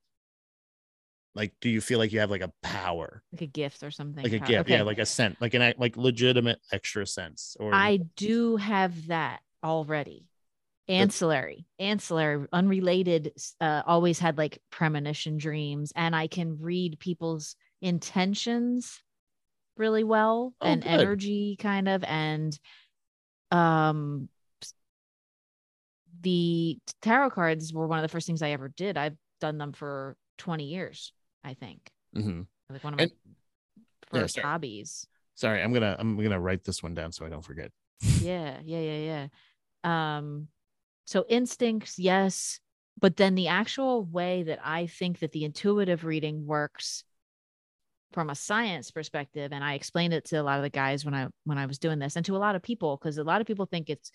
like do you feel like you have like a power Like a gift or something. like a How- gift yeah like a scent like an like legitimate extra sense or I do have that already. Ancillary, ancillary, unrelated, uh, always had like premonition dreams, and I can read people's intentions really well Oh, and good. energy kind of. And um, the tarot cards were one of the first things I ever did. I've done them for 20 years, I think. Mhm. Like one of my And- Yeah, first sorry. hobbies. sorry i'm gonna i'm gonna write this one down so i don't forget yeah yeah yeah yeah um so instincts yes but then the actual way that i think that the intuitive reading works from a science perspective and i explained it to a lot of the guys when i when i was doing this and to a lot of people because a lot of people think it's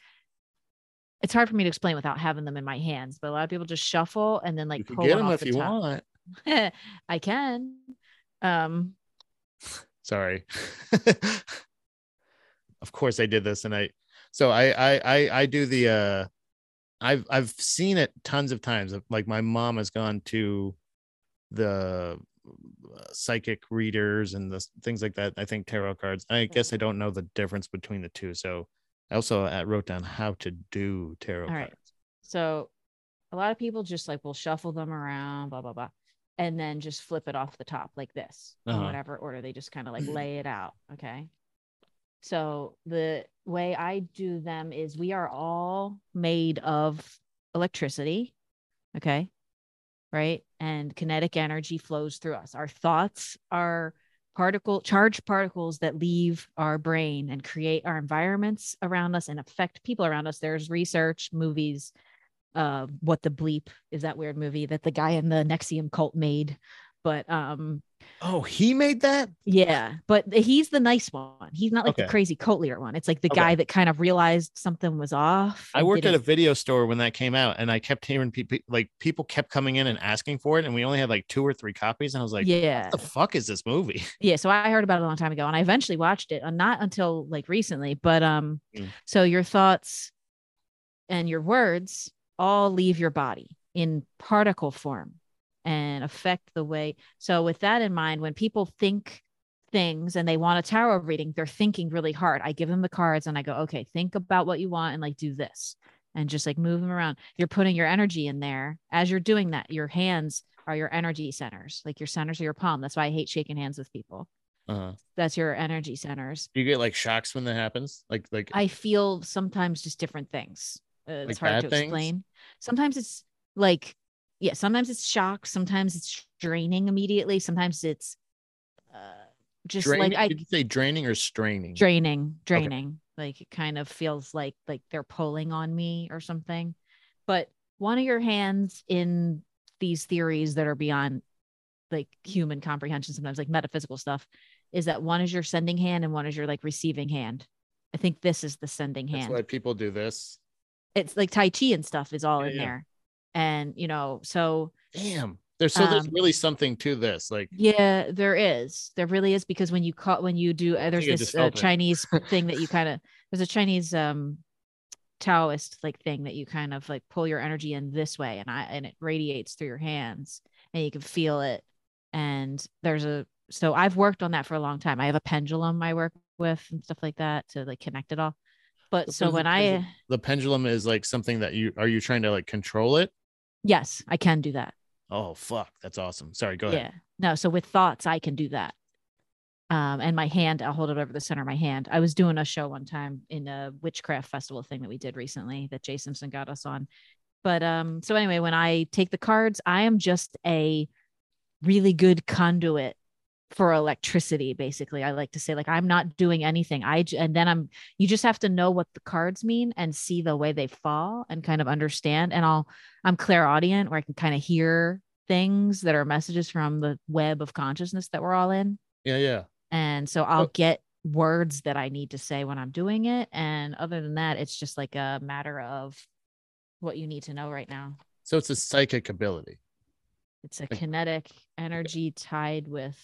it's hard for me to explain without having them in my hands but a lot of people just shuffle and then like you can pull get them off if the you top. want i can. Um sorry. Of course i did this and i so I, I i i do the uh i've i've seen it tons of times. Like my mom has gone to the uh, psychic readers and the things like that. I think tarot cards. I guess i don't know the difference between the two. So i also uh, wrote down how to do tarot All right. cards. So a lot of people just like will shuffle them around, blah, blah, blah, and then just flip it off the top like this Uh-huh. in whatever order. They just kind of like lay it out. Okay. So the way I do them is we are all made of electricity. Okay. Right. And kinetic energy flows through us. Our thoughts are particle charged particles that leave our brain and create our environments around us and affect people around us. There's research, movies, uh, what the bleep is that weird movie that the guy in the NXIVM cult made. But um, oh he made that yeah, but he's the nice one. He's not like the crazy cult leader one. It's like the Okay. guy that kind of realized something was off. I worked at a video store when that came out, and I kept hearing people like people kept coming in and asking for it, and we only had like two or three copies, and I was like, yeah, "What the fuck is this movie?" yeah so i heard about it a long time ago and i eventually watched it and not until like recently but um Mm. so your thoughts and your words all leave your body in particle form and affect the way so with that in mind when people think things and they want a tarot reading, they're thinking really hard. I give them the cards and I go, okay, think about what you want and like do this and just like move them around. You're putting your energy in there. As you're doing that, your hands are your energy centers, like your centers of your palm. That's why I hate shaking hands with people. Uh-huh. That's your energy centers. Do you get like shocks when that happens? Like like I feel sometimes just different things. Uh, Like it's hard to things? explain. Sometimes it's like, yeah, sometimes it's shock. Sometimes it's draining immediately. Sometimes it's uh, just draining? like I Did you say draining or straining? draining draining like it kind of feels like like they're pulling on me or something but one of your hands in these theories that are beyond like human comprehension sometimes like metaphysical stuff is that one is your sending hand and one is your like receiving hand i think this is the sending That's hand why people do this. It's like tai chi and stuff is all Yeah, in yeah. there and you know so Damn. There's so there's Um, really something to this. Like Yeah, there is. There really is because when you caught when you do uh, there's this uh. Chinese thing that you kind of there's a Chinese um Taoist like thing that you kind of like pull your energy in this way and I and it radiates through your hands and you can feel it. And there's a so I've worked on that for a long time. I have a pendulum I work with and stuff like that to like connect it all. But What so the when I the pendulum is like something that you are you trying to like control it? yes, I can do that. Oh fuck, that's awesome. Sorry, go ahead. Yeah. No, so with thoughts, I can do that. Um, and my hand, I'll hold it over the center of my hand. I was doing a show one time in a witchcraft festival thing that we did recently that Jay Simpson got us on. But um, so anyway, when I take the cards, I am just a really good conduit for electricity basically i like to say like i'm not doing anything i and then i'm you just have to know what the cards mean and see the way they fall and kind of understand and i'll i'm clairaudient where i can kind of hear things that are messages from the web of consciousness that we're all in Yeah, yeah. and so i'll get words that i need to say when i'm doing it and other than that it's just like a matter of what you need to know right now So it's a psychic ability. it's a Like- kinetic energy tied with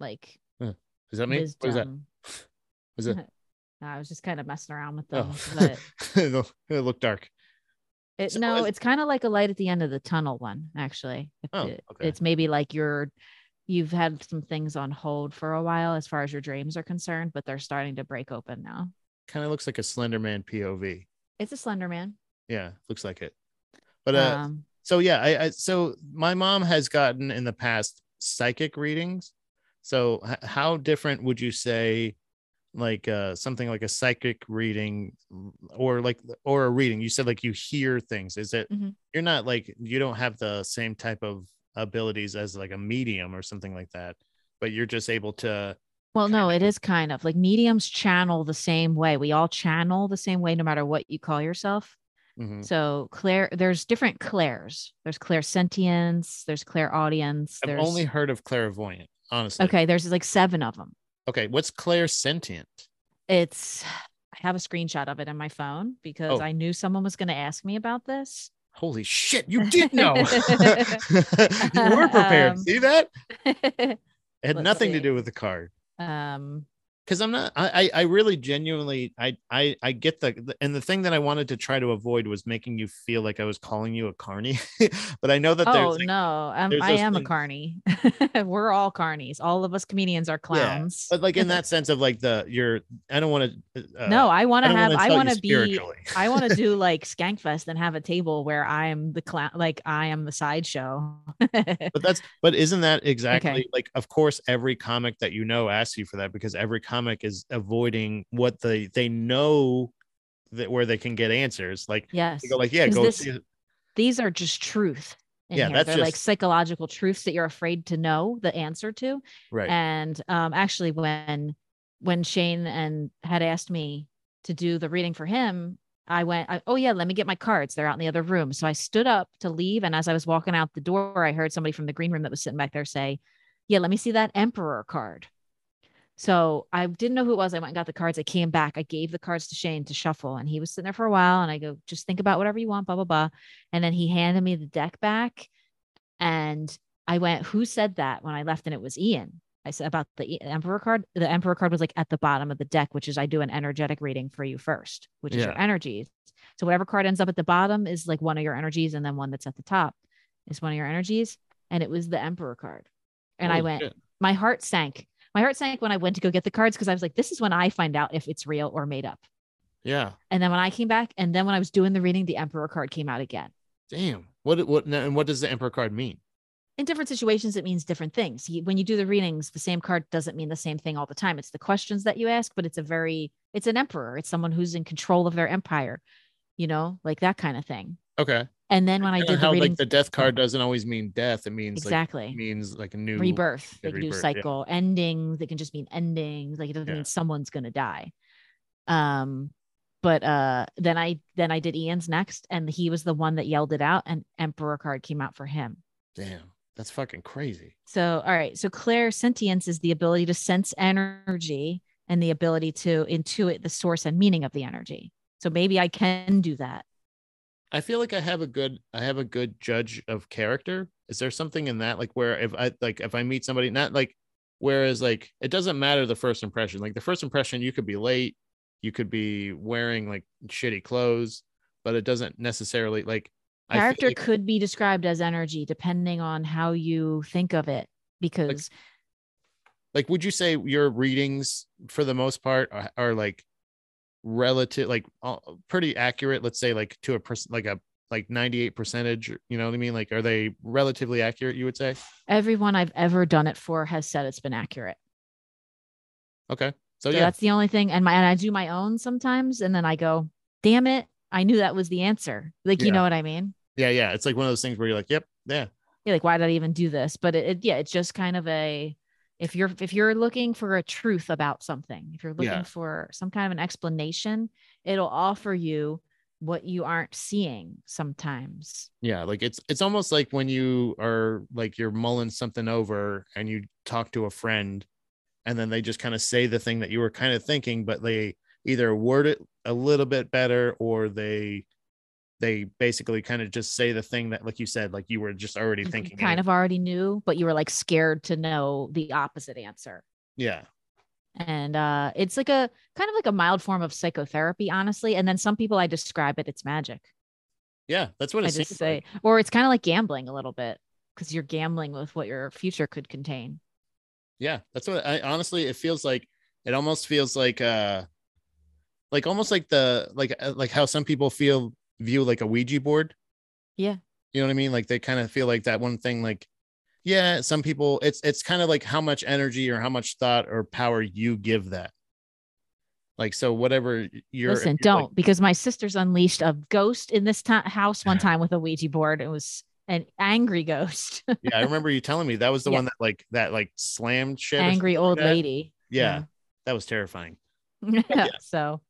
like is that mean? What is that? wisdom Is it? I was just kind of messing around with Oh, them, but it'll, it'll look dark. it, So no, is- it's kind of like a light at the end of the tunnel one, actually. Oh, it- okay. It's maybe like you're, you've had some things on hold for a while as far as your dreams are concerned, but they're starting to break open now. Kind of looks like a Slenderman POV. It's a Slenderman. Yeah, looks like it. But uh, um, so yeah, I, I so my mom has gotten in the past psychic readings. So h- how different would you say, like uh, something like a psychic reading, or like or a reading? You said like you hear things. Is it Mhm. you're not like you don't have the same type of abilities as like a medium or something like that, but you're just able to. well, no, it is kind of like mediums channel the same way. We all channel the same way, no matter what you call yourself. Mhm. So Claire, there's different Claires. There's clairsentience. There's clairaudience. I've There's only heard of clairvoyant, honestly. okay. There's like seven of them. Okay, what's clairsentient? It's I have a screenshot of it on my phone because Oh. I knew someone was going to ask me about this. Holy shit, you did know. you were prepared. Um, See that? It had nothing to do with the card. um, Because I'm not I, I really genuinely I I I get the and the thing that I wanted to try to avoid was making you feel like I was calling you a carny. but I know that oh there's like, no, um, I am a things- carny. We're all carnies. All of us comedians are clowns. but like in that sense of like the you're I don't want to uh, no, I want to have. I want to be. I want to do like Skankfest and have a table where I'm the clown, like I am the sideshow. but that's but isn't that exactly like of course every comic that you know asks you for that because every comic is avoiding what they they know that where they can get answers like yes. they go like yeah go this- see, these are just truth. Yeah, here. that's they're like psychological truths that you're afraid to know the answer to. right And um, actually, when when Shane and had asked me to do the reading for him, I went, I, "Oh yeah, let me get my cards. They're out in the other room." So I stood up to leave, and as I was walking out the door, I heard somebody from the green room that was sitting back there say, "Yeah, let me see that Emperor card." So I didn't know who it was. I went and got the cards. I came back. I gave the cards to Shane to shuffle, and he was sitting there for a while. And I go, "Just think about whatever you want." Blah blah blah. And then he handed me the deck back, and I went, "Who said that?" When I left, and it was Ian. I said about the Emperor card. The Emperor card was like at the bottom of the deck, which is I do an energetic reading for you first, which is your Yeah. energies. So whatever card ends up at the bottom is like one of your energies, and then one that's at the top is one of your energies. And it was the Emperor card. And I went, shit. my heart sank. My heart sank when I went to go get the cards because I was like, this is when I find out if it's real or made up. Yeah. And then when I came back, and then when I was doing the reading, the Emperor card came out again. Damn. What what and what does the Emperor card mean? In different situations, it means different things. When you do the readings, the same card doesn't mean the same thing all the time. It's the questions that you ask, but it's a very, it's an emperor. It's someone who's in control of their empire, you know, like that kind of thing. Okay. And then when I did the how reading, like the death card doesn't always mean death. It means exactly. like means like a new rebirth. can do rebirth, yeah. cycle endings. It can just mean endings. Like it doesn't Yeah. mean someone's gonna die. Um, but uh, then I then I did Ian's next, and he was the one that yelled it out, and Emperor card came out for him. Damn. That's fucking crazy. So all right, so clairsentience is the ability to sense energy and the ability to intuit the source and meaning of the energy. So maybe I can do that. I feel like I have a good I have a good judge of character. Is there something in that like where if I like if I meet somebody not like whereas like it doesn't matter the first impression. Like the first impression you could be late, you could be wearing like shitty clothes, but it doesn't necessarily like Character like- could be described as energy depending on how you think of it, because like would you say your readings for the most part are, are like relative like uh, pretty accurate let's say like to a person like a like 98 percentage you know what i mean like are they relatively accurate you would say everyone I've ever done it for has said it's been accurate. okay so, So yeah that's the only thing. And my and I do my own sometimes, and then I go, damn it, I knew that was the answer. Like, you know what I mean? yeah yeah it's like one of those things where you're like yep yeah You're like, why did I even do this? But it, it yeah, it's just kind of a if you're if you're looking for a truth about something, if you're looking Yeah. for some kind of an explanation, it'll offer you what you aren't seeing sometimes. yeah like it's it's almost like when you are like you're mulling something over and you talk to a friend and then they just kind of say the thing that you were kind of thinking but they either word it a little bit better or they they basically kind of just say the thing that like you said like you were just already You thinking kind of already knew, but you were like scared to know the opposite answer. yeah and uh it's like a kind of like a mild form of psychotherapy honestly and then some people i describe it it's magic yeah that's what i just say like. or it's kind of like gambling a little bit because you're gambling with what your future could contain yeah that's what i honestly it feels like it almost feels like uh like almost like the like uh, like how some people feel view like a ouija board Yeah. you know what i mean like they kind of feel like that one thing like yeah some people it's it's kind of like how much energy or how much thought or power you give that like so whatever you're listen you're, don't because my sister's unleashed a ghost in this house one time with a ouija board it was an angry ghost yeah i remember you telling me that was the Yeah. one that like that like slammed shit angry like old that. lady yeah, that was terrifying yeah. so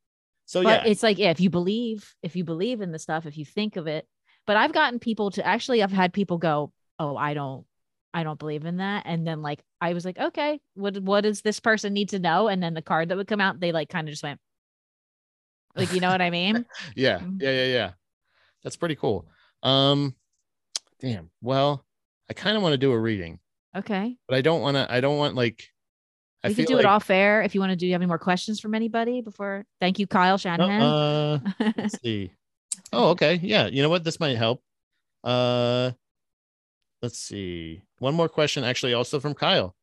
so but yeah. it's like yeah, if you believe if you believe in the stuff if you think of it. But i've gotten people to actually i've had people go oh i don't i don't believe in that. And then like i was like okay what what does this person need to know? And then the card that would come out they like kind of just went like you know what i mean? Yeah. Mhm. yeah yeah yeah. That's pretty cool. Um damn. Well i kind of want to do a reading. Okay. But i don't want to i don't want like i we feel can do like, it off air if you want to do you have any more questions from anybody before thank you kyle No, shanahan. Uh let's see. Oh okay yeah you know what this might help. Uh let's see one more question actually also from kyle.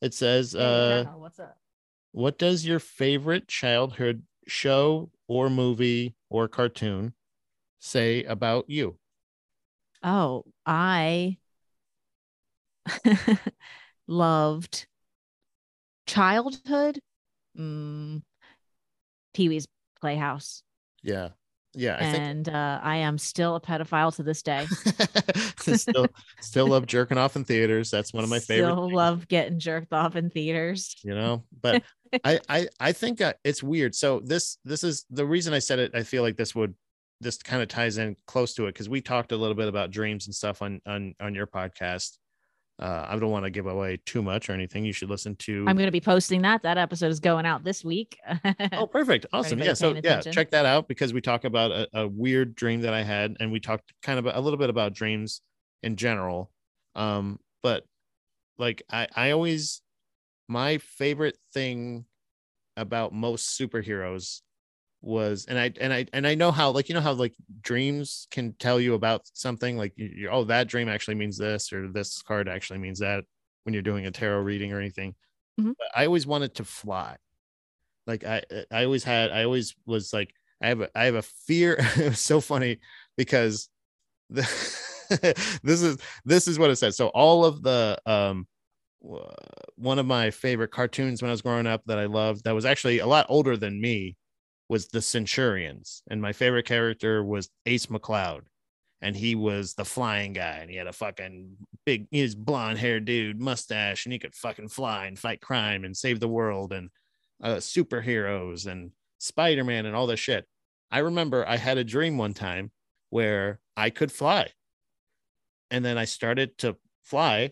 It says uh what's up? what does your favorite childhood show or movie or cartoon say about you? Oh, I loved childhood. Mm, Pee Wee's Playhouse. yeah yeah i think and uh, I am still a pedophile to this day. still still love jerking off in theaters that's one of my favorite Still things, love getting jerked off in theaters. you know but i i i think uh, it's weird so this this is the reason i said it i feel like this would this kind of ties in close to it because we talked a little bit about dreams and stuff on on on your podcast uh i don't want to give away too much or anything you should listen to I'm going to be posting that. That episode is going out this week. Oh, perfect. Awesome. Yeah. So, paying yeah, check that out because we talk about a, a weird dream that I had and we talked kind of a little bit about dreams in general. Um, but like I, I always, my favorite thing about most superheroes was, and I, and I, and I know how, like, you know, how like dreams can tell you about something like, you, you, oh, that dream actually means this, or this card actually means that. when you're doing a tarot reading or anything. Mhm. But I always wanted to fly. Like I I always had I always was like I have a I have a fear. it was so funny because the this is this is what it says. So all of the um one of my favorite cartoons when I was growing up that I loved that was actually a lot older than me was the Centurions, and my favorite character was Ace McCloud, and he was the flying guy, and he had a fucking big, was blonde haired dude, mustache, and he could fucking fly and fight crime and save the world and uh, superheroes and Spider Man and all this shit. I remember I had a dream one time where I could fly, and then I started to fly,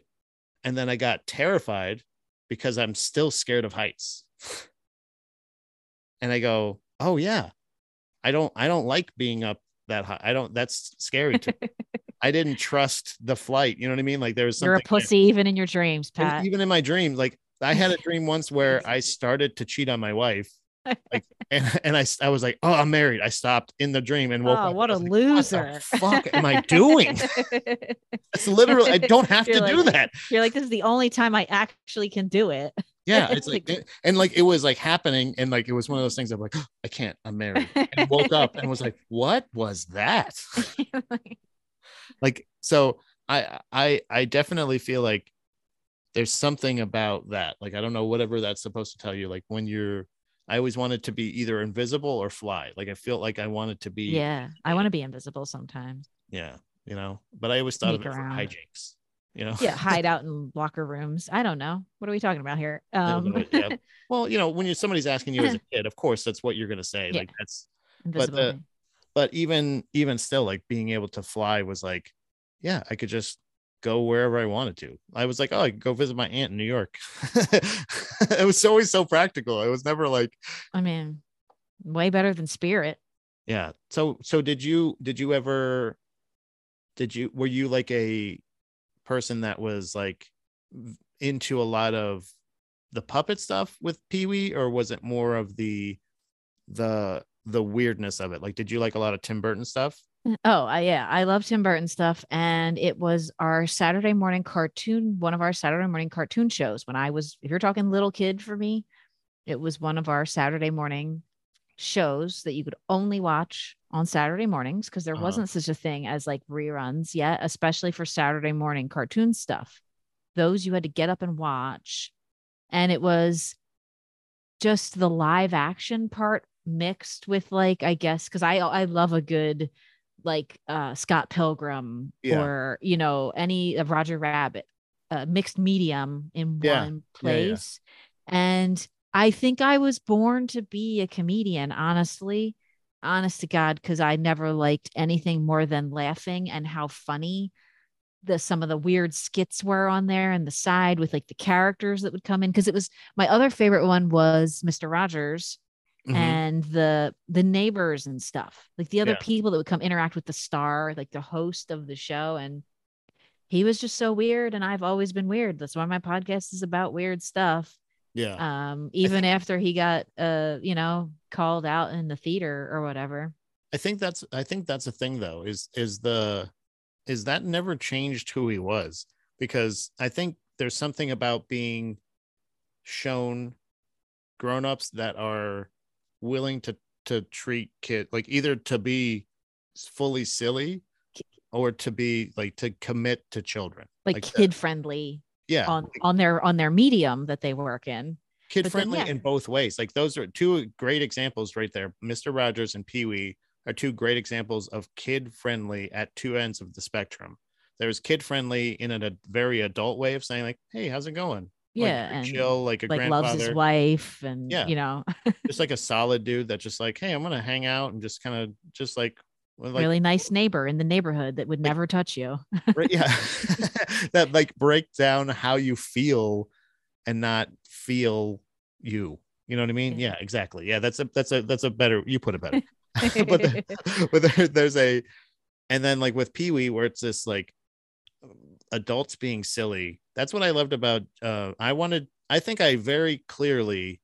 and then I got terrified because I'm still scared of heights. and I go, "Oh yeah. I don't I don't like being up that high. I don't that's scary to me. I didn't trust the flight, you know what I mean? Like there was something You're a pussy even in your dreams, Pat. even in my dream, like I had a dream once where I started to cheat on my wife. Like and, and I I was like, "Oh, I'm married." I stopped in the dream and woke Oh, up. what a like, "What the loser. fuck am I doing? It's literally I don't have to You're do like- that. You're like, this is the only time I actually can do it. Yeah, it's like it- and like it was like happening, and like it was one of those things. I'm like, oh, I can't. I'm married, and woke up and was like, what was that? like so, I I I definitely feel like there's something about that. Like I don't know whatever that's supposed to tell you. Like when you're, I always wanted to be either invisible or fly. Like I feel like I wanted to be. yeah, I want to be invisible sometimes. Yeah. You know, but I always thought of it for around. hijinks. You know. Yeah, hide out in locker rooms. I don't know. What are we talking about here? Um, but, yeah. Well, you know, when you somebody's asking you as a kid, of course, that's what you're gonna say. Yeah. Like that's invisibility. but even even still like being able to fly was like yeah i could just go wherever i wanted to i was like oh i could go visit my aunt in new york it was always so practical it was never like I mean, way better than Spirit. yeah so so did you did you ever did you were you like a person that was like into a lot of the puppet stuff with pee-wee or was it more of the the the weirdness of it like did you like a lot of tim burton stuff mm, Oh, I, yeah, I love Tim Burton stuff, and it was our Saturday morning cartoon, one of our Saturday morning cartoon shows. When I was, if you're talking little kid for me, it was one of our Saturday morning shows that you could only watch on Saturday mornings because there Uh-huh. wasn't such a thing as like reruns yet, especially for Saturday morning cartoon stuff. Those you had to get up and watch, and it was just the live action part mixed with like I guess because I I love a good like uh Scott Pilgrim Yeah. or you know any of Roger Rabbit uh, mixed medium in Yeah. one Yeah, yeah. place and I think I was born to be a comedian honestly honest to god because I never liked anything more than laughing and how funny the some of the weird skits were on there and the side with like the characters that would come in because it was my other favorite one was Mr. Rogers Mhm. and the the neighbors and stuff like the other Yeah. people that would come interact with the star like the host of the show and he was just so weird and i've always been weird that's why my podcast is about weird stuff yeah. Um even after he got uh you know called out in the theater or whatever. I think that's I think that's a thing though is is the is that never changed who he was. Because I think there's something about being shown grown-ups that are willing to to treat kid like either to be fully silly or to be like to commit to children. Like, Like kid friendly yeah on on their on their medium that they work in kid But then, friendly yeah. in both ways. Like those are two great examples right there. Mr. Rogers and Pee Wee are two great examples of kid friendly at two ends of the spectrum. There's kid friendly in a, very adult way of saying like, "Hey, how's it going?" Yeah and chill, like a like grandfather, loves his wife and Yeah. you know just like a solid dude that just like, "Hey, I'm gonna hang out and just kind of just like." Like, really nice neighbor in the neighborhood that would never touch you right- yeah, that like break down how you feel and not feel you. You know what I mean? Yeah. Yeah, exactly. Yeah, that's a that's a that's a better. You put it better. but the- but there, there's a and then like with Pee Wee where it's this like adults being silly. That's what I loved about uh I wanted I think I very clearly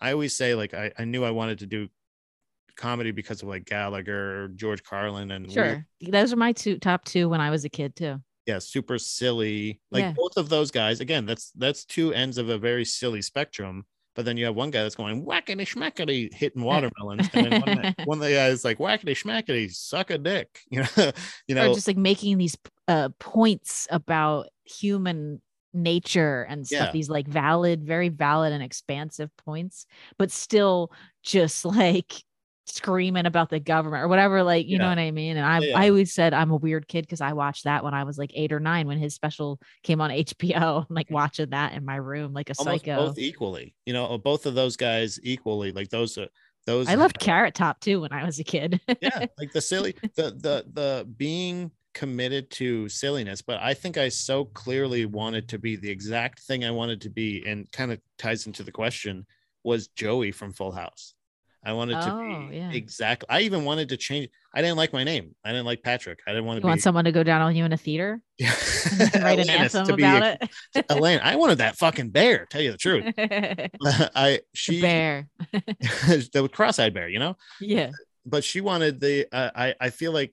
I always say like I, I knew I wanted to do comedy because of like Gallagher, George Carlin and weird- Sure. Those are my two top two when I was a kid too. yeah, super silly. Like Yeah. both of those guys, again, that's that's two ends of a very silly spectrum. But then you have one guy that's going whackity schmackity hitting watermelons, and then one, one of the guys like whackity schmackity suck a dick. You know, you or know, just like making these uh points about human nature and stuff Yeah. these like valid very valid and expansive points but still just like screaming about the government or whatever like you know what i mean and i Yeah, yeah. i always said i'm a weird kid because i watched that when i was like eight or nine when his special came on hbo i'm like watching that in my room like a almost psycho both equally. You know, uh, both of those guys equally. Like those are those. i loved carrot top too when i was a kid yeah like the silly the the the being committed to silliness but i think i so clearly wanted to be the exact thing i wanted to be and kind of ties into the question was joey from full house i wanted Oh, to be yeah. exactly i even wanted to change i didn't like my name i didn't like patrick i didn't want you to want someone to go down on you in a theater? Yeah. write an anthem to be about a- elaine i wanted that fucking bear tell you the truth. I she bear. The cross-eyed bear you know? Yeah. But she wanted the uh, i i feel like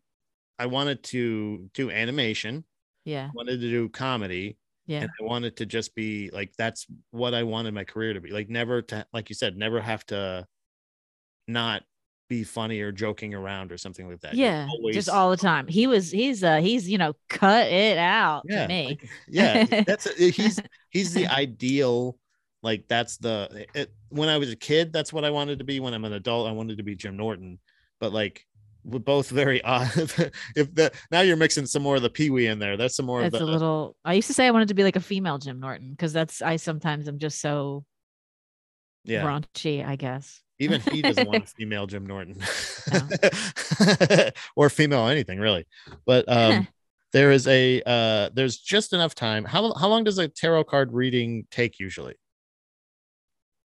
i wanted to do animation. Yeah. I wanted to do comedy. Yeah. And I wanted to just be like that's what I wanted my career to be like never to like you said never have to not be funny or joking around or something like that. Yeah just all the time. He was he's uh he's you know cut it out yeah to me. like, yeah that's eh, he's he's the ideal like that's the it, when I was a kid that's what I wanted to be. When I'm an adult I wanted to be Jim Norton. But like we're both very odd. If the now you're mixing some more of the pee-wee in there. That's some more that's of a uh, little i used to say i wanted to be like a female jim norton because that's i sometimes I'm just so yeah. raunchy i guess Even he doesn't want a female Jim Norton or female anything really. But um, there is a uh, there's just enough time. How how long does a tarot card reading take usually?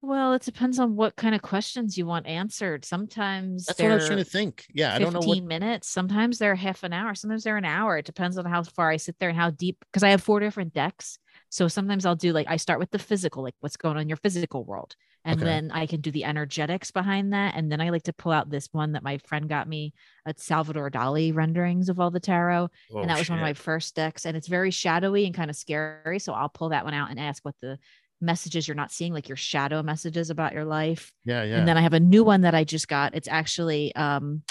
well it depends on what kind of questions you want answered sometimes That's what I was trying to think. Yeah, I don't know what. minutes sometimes they're half an hour sometimes they're an hour it depends on how far i sit there and how deep because i have four different decks so sometimes i'll do like i start with the physical like what's going on in your physical world and Okay. then i can do the energetics behind that and then i like to pull out this one that my friend got me at salvador dali renderings of all the tarot Oh, and that was one of my first decks and it's very shadowy and kind of scary so i'll pull that one out and ask what the messages you're not seeing like your shadow messages about your life Yeah, yeah. and then I have a new one that I just got. It's actually um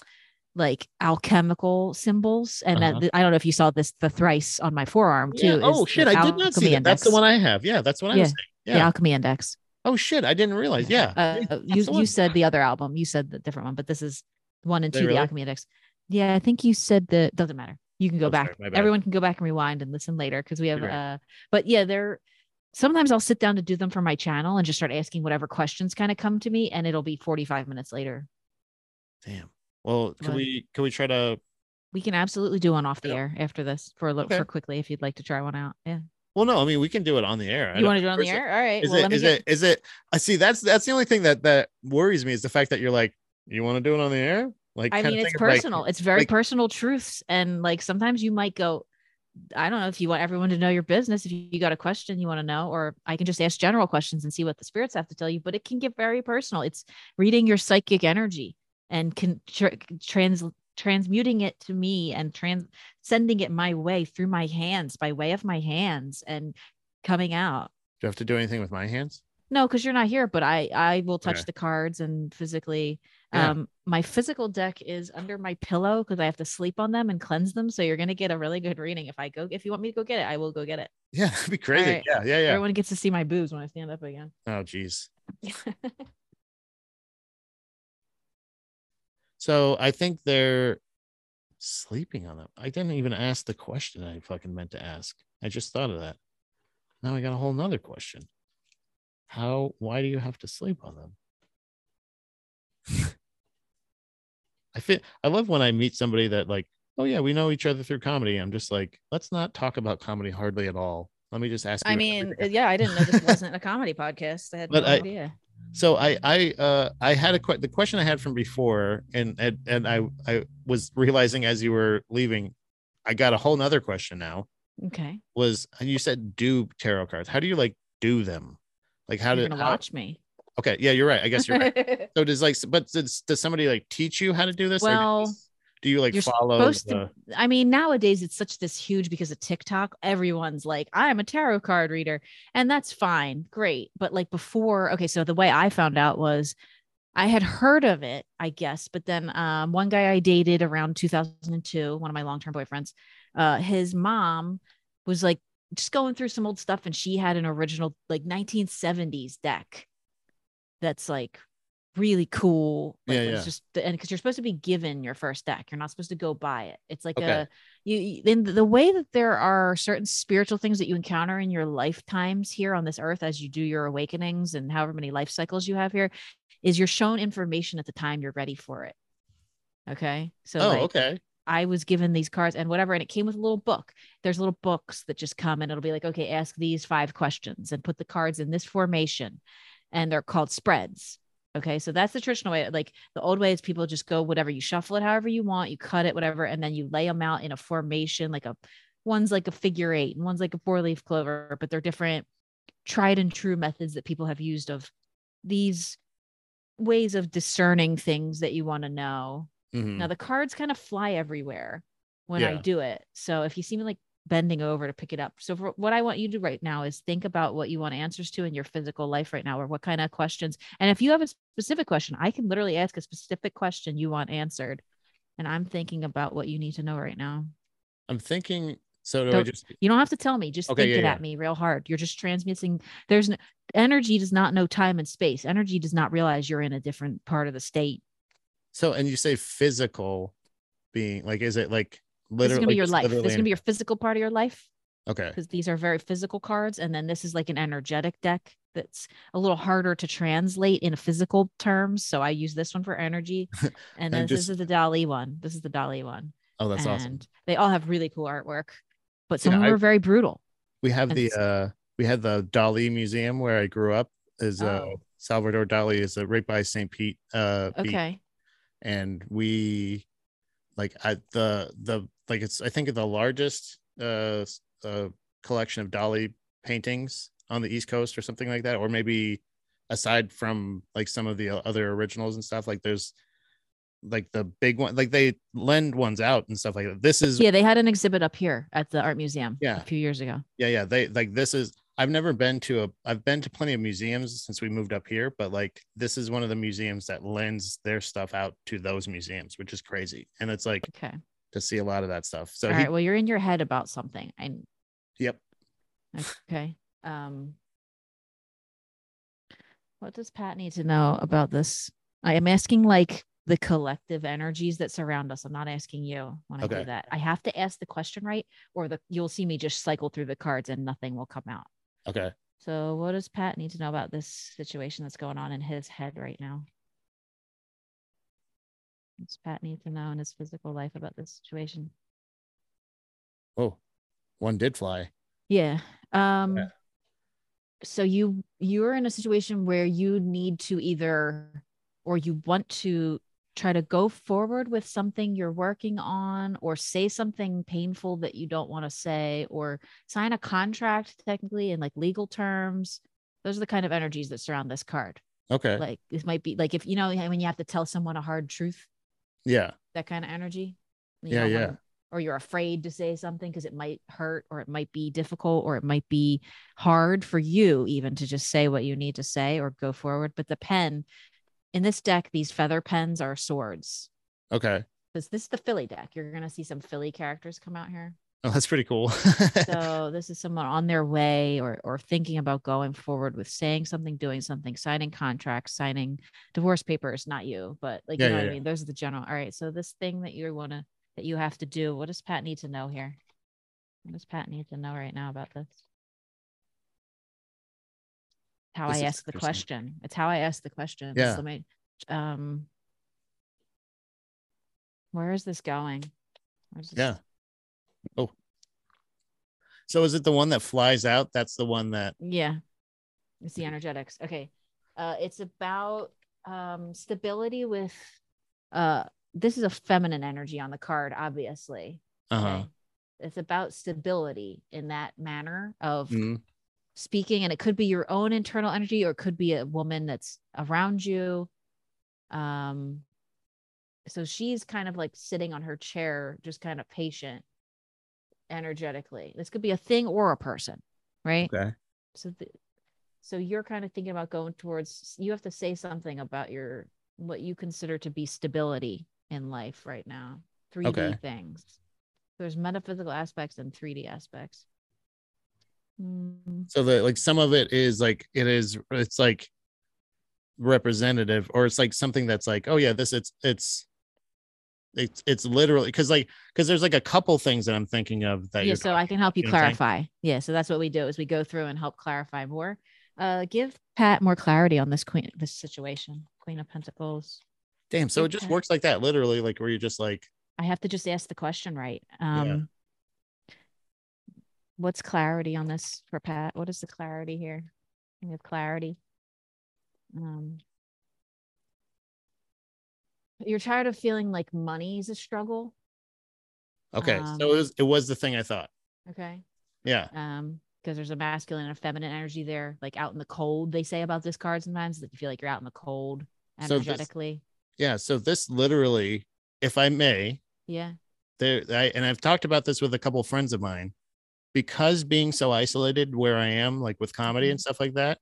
like alchemical symbols. And Uh-huh. that, I don't know if you saw this the thrice on my forearm too. Yeah, is Oh shit! I did not see that. That's the one I have. Yeah, that's what I Yeah, was saying. The Yeah. alchemy index. Oh shit! I didn't realize. Yeah. Uh, you you said the other album. You said the different one, but this is one and two, really? the alchemy index. Yeah, I think you said the doesn't matter. You can go Oh, back. bad. Everyone can go back and rewind and listen later because we have right. uh but yeah, they're sometimes I'll sit down to do them for my channel and just start asking whatever questions kind of come to me and it'll be 45 minutes later. Damn. Well, can What? we can we try to? We can absolutely do one off the Yeah. air after this for a little Okay. for quickly if you'd like to try one out. Yeah. Well, no. I mean, we can do it on the air. I You want to do it on the air? All right. Is well, it? Is get, it? Is it? I see. That's that's the only thing that that worries me is the fact that you're like, you want to do it on the air? Like, I mean, it's of, like, personal. it's very like- personal truths. And like sometimes you might go, I don't know if you want everyone to know your business. If you got a question you want to know, or I can just ask general questions and see what the spirits have to tell you, but it can get very personal. It's reading your psychic energy and can tr- trans transmuting it to me and trans sending it my way through my hands by way of my hands and coming out. Do I have to do anything with my hands? No, because you're not here, but I I will touch Okay. the cards and physically. Yeah. Um, my physical deck is under my pillow because I have to sleep on them and cleanse them. So you're gonna get a really good reading. If I go, if you want me to go get it, I will go get it. Yeah, that'd be crazy. right. Yeah, yeah, yeah. Everyone gets to see my boobs when I stand up again. Oh, geez. So I think they're sleeping on them. I didn't even ask the question I fucking meant to ask. I just thought of that. Now I got a whole nother question. How, why do you have to sleep on them? I feel, I love when I meet somebody that, like, oh, yeah, we know each other through comedy. I'm just like, let's not talk about comedy hardly at all. Let me just ask you. I mean, everything. yeah, I didn't know this wasn't a comedy podcast. I had But no I- idea. So I I uh I had a que- the question I had from before and and and I I was realizing as you were leaving I got a whole nother question now. Okay, was and you said do tarot cards. How do you like do them? Like how you're how- watch me. okay yeah you're right. I guess you're right. So does like but does, does somebody like teach you how to do this? Well, do you like You're follow supposed the, to I mean, nowadays it's such this huge because of TikTok. Everyone's like, I'm a tarot card reader, and that's fine, great. But like before, okay, so the way I found out was I had heard of it, I guess, but then um, one guy I dated around 2002, one of my long-term boyfriends, uh, his mom was like just going through some old stuff, and she had an original like 1970s deck that's like really cool. Like, Yeah, it's yeah. just and because you're supposed to be given your first deck, you're not supposed to go buy it. It's like Okay. a you you- in the way that there are certain spiritual things that you encounter in your lifetimes here on this earth as you do your awakenings and however many life cycles you have here is you're shown information at the time you're ready for it. Okay. So oh like, okay I was given these cards and whatever, and it came with a little book. There's little books that just come and it'll be like, okay, ask these five questions and put the cards in this formation. And they're called spreads. Okay. So that's the traditional way. Like the old way is people just go whatever, you shuffle it however you want, you cut it, whatever, and then you lay them out in a formation, like a one's like a figure eight and one's like a four leaf clover, but they're different tried and true methods that people have used of these ways of discerning things that you want to know. Mhm. Now the cards kind of fly everywhere when I do it. So if you see me like bending over to pick it up. So for what I want you to do right now is think about what you want answers to in your physical life right now or what kind of questions. And if you have a specific question, I can literally ask a specific question you want answered. And I'm thinking about what you need to know right now. i'm thinking so do Don't- just You don't have to tell me, just Okay, think yeah, it yeah. at me real hard. You're just transmitting. There's no, energy does not know time and space. Energy does not realize you're in a different part of the state. so and you say physical being like is it like This is gonna be your life. This is gonna be your physical part of your life. okay because these are very physical cards. And then this is like an energetic deck that's a little harder to translate in physical terms. So I use this one for energy. And then And this is the Dali one. This is the Dali one. oh that's and awesome they all have really cool artwork, but Yeah, some of them I- are very brutal. we have and the uh we had the dali museum where i grew up is uh Oh. salvador dali is uh, right by st pete uh beach. Okay. and we like at the the like it's i think the largest uh, uh collection of Dali paintings on the east coast or something like that or maybe aside from like some of the other originals and stuff like there's like the big one like they lend ones out and stuff like that this is Yeah, they had an exhibit up here at the art museum Yeah. a few years ago. yeah yeah they like this is i've never been to a i've been to plenty of museums since we moved up here but like this is one of the museums that lends their stuff out to those museums which is crazy and it's like Okay. To see a lot of that stuff so All he, right. Well, you're in your head about something. I yep okay. Um what does Pat need to know about this? I am asking like the collective energies that surround us. I'm not asking you when I Okay. do that. I have to ask the question right, or the you'll see me just cycle through the cards and nothing will come out. okay So what does Pat need to know about this situation that's going on in his head right now? Does Pat need to know in his physical life about this situation? oh one did fly Yeah. Um Yeah. so you you're in a situation where you need to either or you want to try to go forward with something you're working on or say something painful that you don't want to say or sign a contract technically in like legal terms. Those are the kind of energies that surround this card. okay Like this might be like if you know when you have to tell someone a hard truth, yeah that kind of energy. You Yeah, yeah. wanna- or you're afraid to say something because it might hurt or it might be difficult or it might be hard for you even to just say what you need to say or go forward. But the pen in this deck, these feather pens are swords. okay Because this is the Philly deck. You're gonna see some Philly characters come out here. Oh that's pretty cool So this is someone on their way or or thinking about going forward with saying something, doing something, signing contracts, signing divorce papers. Not you, but like Yeah, you know yeah, what yeah. I mean. Those are the general. All right. So this thing that you wanna that you have to do. What does Pat need to know here? What does Pat need to know right now about this? How This I ask the question. It's how I ask the question. Yeah. Let me, um, where is this going? This- yeah oh so is it the one that flies out that's the one that Yeah. It's the energetics. Okay. Uh it's about um stability with uh this is a feminine energy on the card, obviously. uh-huh Okay. It's about stability in that manner of Mhm. speaking, and it could be your own internal energy or it could be a woman that's around you. Um so she's kind of like sitting on her chair, just kind of patient energetically. This could be a thing or a person, right? Okay. So, the, so you're kind of thinking about going towards. You have to say something about your what you consider to be stability in life right now. 3D Okay. things. There's metaphysical aspects and 3D aspects. Mm, So that like some of it is like it is it's like representative or it's like something that's like oh yeah this it's it's it's it's literally because like because there's like a couple things that I'm thinking of that yeah, so I can help you you clarify. Yeah, so that's what we do is we go through and help clarify more. Uh, give Pat more clarity on this queen, this situation, Queen of Pentacles. damn so it just Okay. works like that literally like where you're just like I have to just ask the question right. Um, what's clarity on this for Pat? What is the clarity here? Have clarity. Um, you're tired of feeling like money is a struggle. okay Um, so it was it was the thing I thought. Okay. yeah. Um because there's a masculine and a feminine energy there like out in the cold they say about this card sometimes that you feel like you're out in the cold So this- energetically. Yeah so this literally if I may yeah. there I, and I've talked about this with a couple friends of mine because being so isolated where I am like with comedy and stuff like that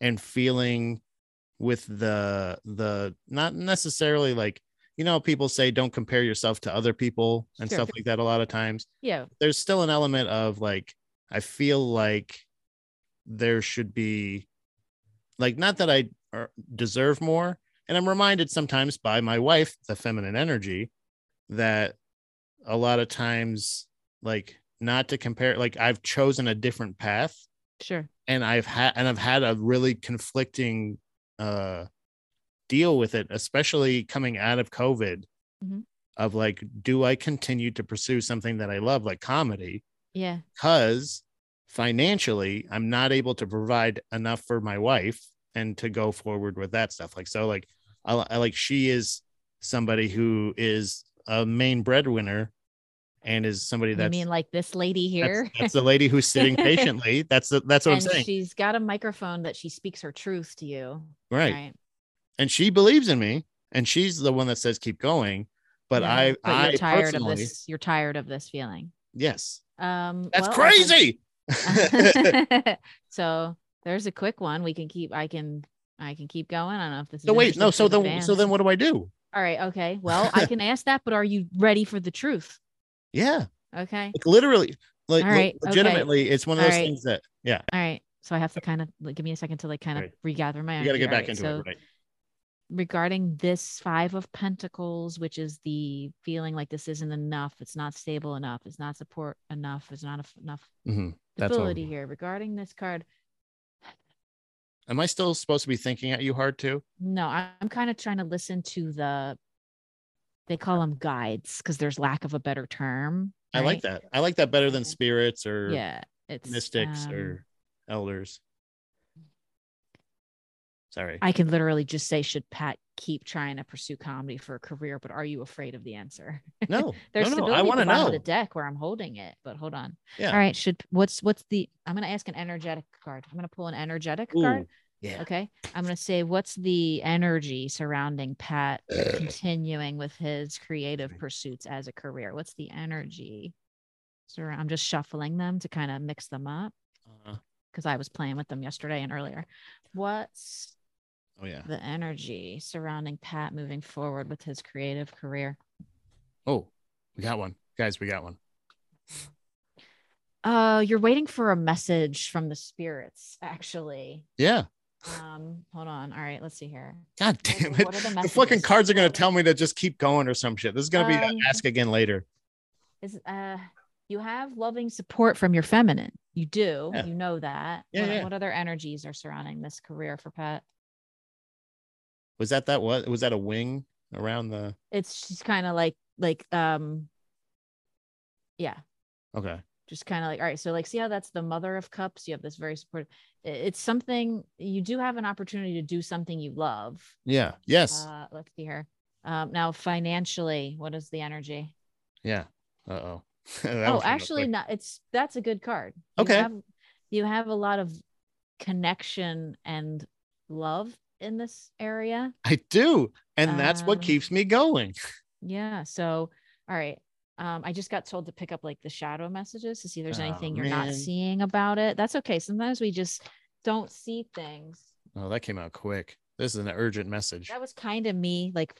and feeling with the the not necessarily like you know people say don't compare yourself to other people and Sure. stuff like that a lot of times. Yeah. There's still an element of like I feel like there should be like not that I er, deserve more and I'm reminded sometimes by my wife the feminine energy that a lot of times like not to compare like I've chosen a different path sure. and I've had and I've had a really conflicting uh deal with it especially coming out of covid Mhm. of like do I continue to pursue something that I love like comedy? Yeah. Because financially I'm not able to provide enough for my wife and to go forward with that stuff. Like so like I, I like she is somebody who is a main breadwinner and is somebody that that's mean like this lady here? that's, that's the lady who's sitting patiently that's the, that's what and I'm saying. she's got a microphone that she speaks her truth to you right. And she believes in me and she's the one that says keep going. But Yeah, i but i you're tired of this you're tired of this feeling. Yes. Um that's well, I can- crazy! So there's a quick one. We can keep i can i can keep going. I don't know if this is so wait no so the then so then what do i do? All right okay. Well i can ask that but are you ready for the truth? Yeah. Okay. Like literally like right, okay. legitimately it's one of those right. things that yeah. All right so i have to kind of like, give me a second to like kind of Right. regather my you got to get back right, into so it right. regarding this five of pentacles which is the feeling like this isn't enough it's not stable enough it's not support enough it's not enough- Mhm. What- stability here regarding this card am i still supposed to be thinking at you hard too? No i'm kind of trying to listen to the they call them guides because there's lack of a better term i like that. I like that better than spirits or yeah it's mystics um, or elders. Sorry. I can literally just say should pat keep trying to pursue comedy for a career but are you afraid of the answer? No. There's no, no, stability i want to know. the deck where i'm holding it but hold on. Yeah. all right should what's what's the i'm going to ask an energetic card. I'm going to pull an energetic card. yeah. Okay i'm going to say what's the energy surrounding pat continuing with his creative pursuits as a career? What's the energy so i'm just shuffling them to kind of mix them up because i was playing with them yesterday and earlier what's oh yeah the energy surrounding pat moving forward with his creative career Oh, we got one. Guys, we got one. uh you're waiting for a message from the spirits actually Yeah. um hold on all right let's see here God What- damn it. what are the The fucking cards are gonna tell me to just keep going or some shit. This is going to be Um, ask again later. is uh you have loving support from your feminine you do Yeah. you know that Yeah, what, yeah. what other energies are surrounding this career for pat Was that that what? Was that a wing around the it's just kind of like like um yeah Okay. just kind of like all right so like see how that's the mother of cups you have this very supportive it's something you do have an opportunity to do something you love Yeah. Yes. uh let's see here um now financially what is the energy yeah. Uh-oh. oh actually not it's that's a good card You Okay. have, you have a lot of connection and love in this area I do. and that's what Um, keeps me going. Yeah. So, all right. Um, I just got told to pick up like the shadow messages to see if there's Oh, anything you're man. not seeing about it. That's okay. Sometimes we just don't see things. Oh, that came out quick. This is an urgent message. That was kind of me, like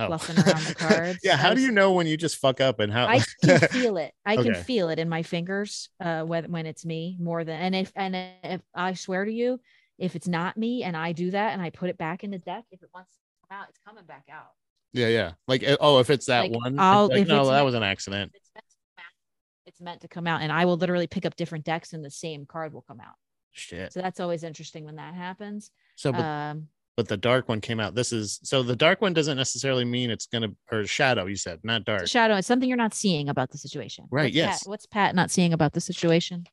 Oh. fluffing around the cards. yeah. How do you know when you just fuck up and how? I can feel it. I can feel it in my fingers uh, when when it's me more than and if and if I swear to you, if it's not me and I do that and I put it back in the deck, if it wants to come out, it's coming back out. yeah, yeah. Like, uh, oh, if it's that Like, one, I'll- like, no, that was an accident. It's meant to come out. It's meant to come out, and I will literally pick up different decks, and the same card will come out. Shit. So that's always interesting when that happens. So, but Um, but the dark one came out. This is so the dark one doesn't necessarily mean it's gonna or shadow. You said not dark. shadow. It's something you're not seeing about the situation. Right, What's yes. Pat, what's Pat not seeing about the situation?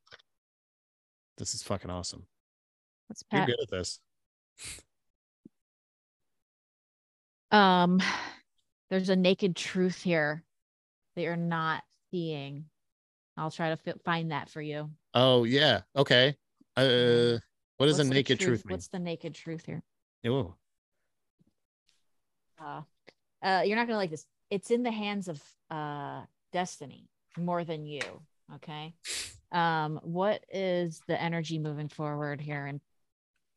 This is fucking awesome. What's Pat? You're good at this. Um, there's a naked truth here that you're not seeing. I'll try to fi- find that for you. Oh yeah. Okay. Uh, what does What's a naked truth, mean? What's the naked truth here? Oh, Uh, uh, you're not gonna like this. It's in the hands of uh destiny more than you. Okay. Um, what is the energy moving forward here? And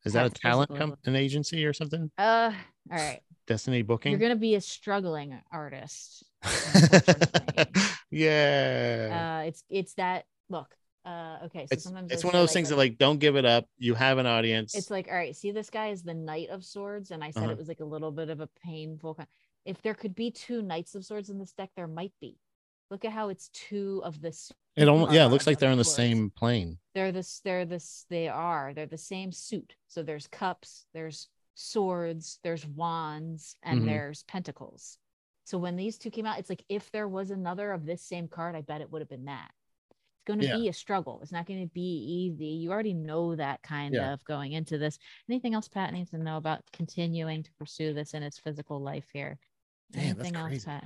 is that a talent com- an agency or something? uh, all right, Destiny booking. you're gonna be a struggling artist. yeah. uh, it's it's that look. Uh, okay, so it's sometimes it's one of those things that like don't give it up. You have an audience. it's like all right see this guy is the knight of swords and i said Uh-huh. it was like a little bit of a painful kind if there could be two knights of swords in this deck there might be look at how it's two of this it almost yeah. It looks like they're on the swords. same plane. they're this they're this they are they're the same suit so there's cups there's swords there's wands and Mhm. there's pentacles so when these two came out it's like if there was another of this same card i bet it would have been that going to Yeah. be a struggle it's not going to be easy you already know that kind Yeah. of going into this anything else pat needs to know about continuing to pursue this in its physical life here Damn, that's anything else pat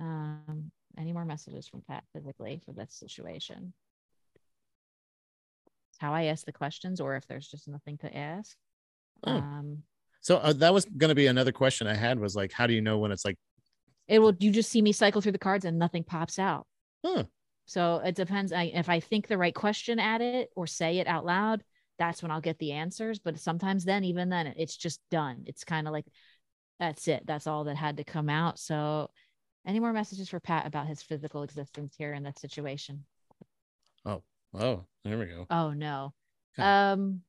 um any more messages from pat physically for this situation how I ask the questions, or if there's just nothing to ask. Oh. Um, So uh, that was going to be another question I had was like, how do you know when it's like, it will. You just see me cycle through the cards and nothing pops out. huh? So it depends. I, if I think the right question at it or say it out loud, that's when I'll get the answers. But sometimes then, even then, it's just done. It's kind of like that's it. That's all that had to come out. So, any more messages for Pat about his physical existence here in that situation? Oh, oh, there we go. Oh no. Um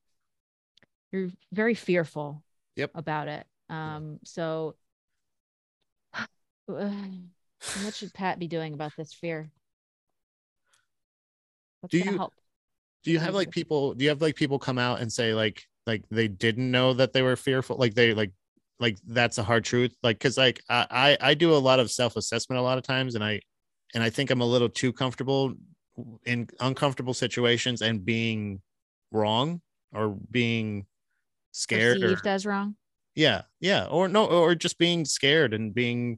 you're very fearful Yep. about it. Um so what should Pat be doing about this fear? What's Do you- help? Do you have like people? Do you have like people come out and say like like they didn't know that they were fearful? Like they like like that's a hard truth. Like because like I I I do a lot of self assessment a lot of times, and I and I think I'm a little too comfortable in uncomfortable situations and being wrong or being scared or as wrong? yeah yeah or no or just being scared and being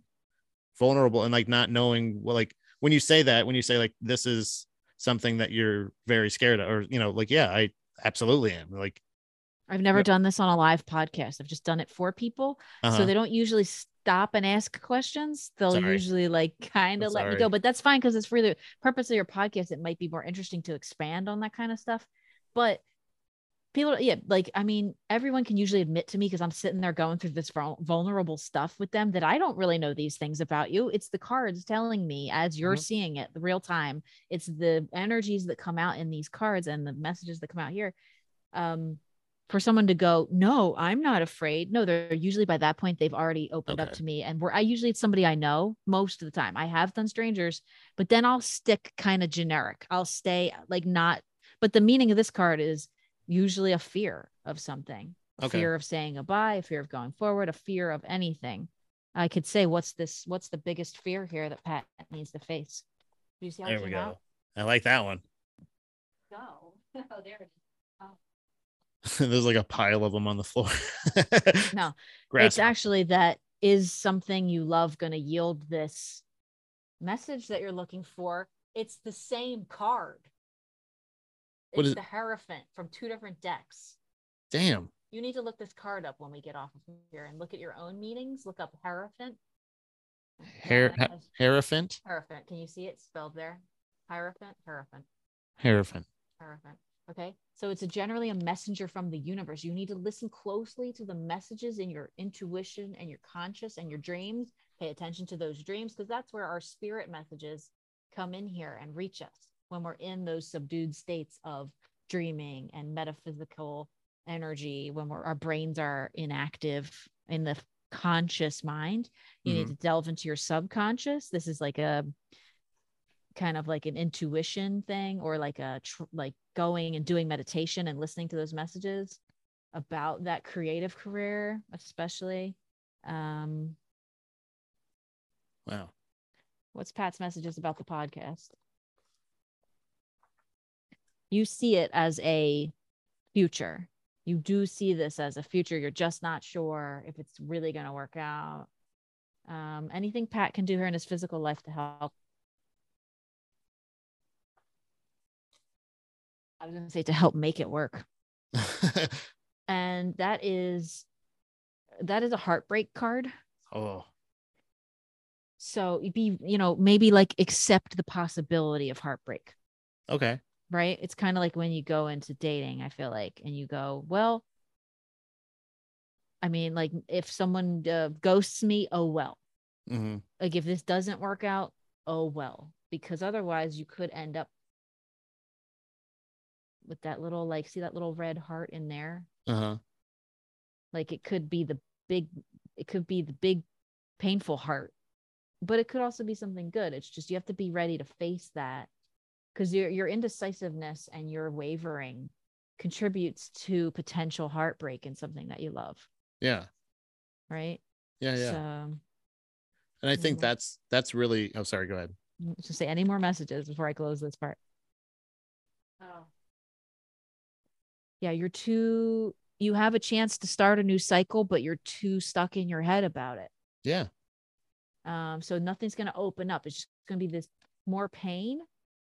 vulnerable and like not knowing well like when you say that when you say like this is something that you're very scared of or you know like yeah i absolutely am like I've never Yep. done this on a live podcast. I've just done it for people. uh-huh. So they don't usually stop and ask questions. They'll Sorry. usually like kind of let me go, but that's fine because it's for the purpose of your podcast. It might be more interesting to expand on that kind of stuff. But people, yeah, like I mean, everyone can usually admit to me because I'm sitting there going through this vulnerable stuff with them that I don't really know these things about you. It's the cards telling me as you're Mhm. seeing it, the real time. It's the energies that come out in these cards and the messages that come out here. Um, for someone to go, no, I'm not afraid. No, they're usually by that point they've already opened up to me, and we're I usually it's somebody I know most of the time. I have done strangers, but then I'll stick kind of generic. I'll stay like not. But the meaning of this card is usually a fear of something, a Okay. fear of saying goodbye, a fear of going forward, a fear of anything. I could say, what's this? What's the biggest fear here that Pat needs to face? Do you see how there we go out? i like that one Go. Oh, there it is. there's like a pile of them on the floor No, Grass it's actually that is something you love going to yield this message that you're looking for. It's the same card. What It's is- the Hierophant from two different decks. damn You need to look this card up when we get off of here and look at your own meanings. Look up Hierophant. Uh, Hierophant? Hierophant. Can you see it spelled there? Hierophant. Hierophant. Hierophant. Hierophant. Okay. So it's a generally a messenger from the universe. You need to listen closely to the messages in your intuition and your conscious and your dreams. Pay attention to those dreams because that's where our spirit messages come in here and reach us when we're in those subdued states of dreaming and metaphysical energy, when we're, our brains are inactive in the conscious mind. You need to delve into your subconscious. This is like a kind of like an intuition thing or like a tr- like going and doing meditation and listening to those messages about that creative career especially um Wow. what's pat's messages about the podcast you see it as a future you do see this as a future you're just not sure if it's really going to work out um anything pat can do here in his physical life to help I was going to say to help make it work. And that is that is a heartbreak card. oh. So be, you know, maybe like accept the possibility of heartbreak, Okay. Right? It's kind of like when you go into dating, I feel like, and you go, well, I mean, like if someone uh, ghosts me, oh well. hmm Like if this doesn't work out, oh well, because otherwise you could end up with that little like see that little red heart in there Uh-huh. like it could be the big it could be the big painful heart but it could also be something good it's just you have to be ready to face that because your your indecisiveness and your wavering contributes to potential heartbreak in something that you love Yeah. right Yeah. Yeah. so and I think that's that's really oh sorry, go ahead. to say any more messages before i close this part oh yeah you're too you have a chance to start a new cycle but you're too stuck in your head about it Yeah. Um, so nothing's going to open up. It's just going to be this more pain,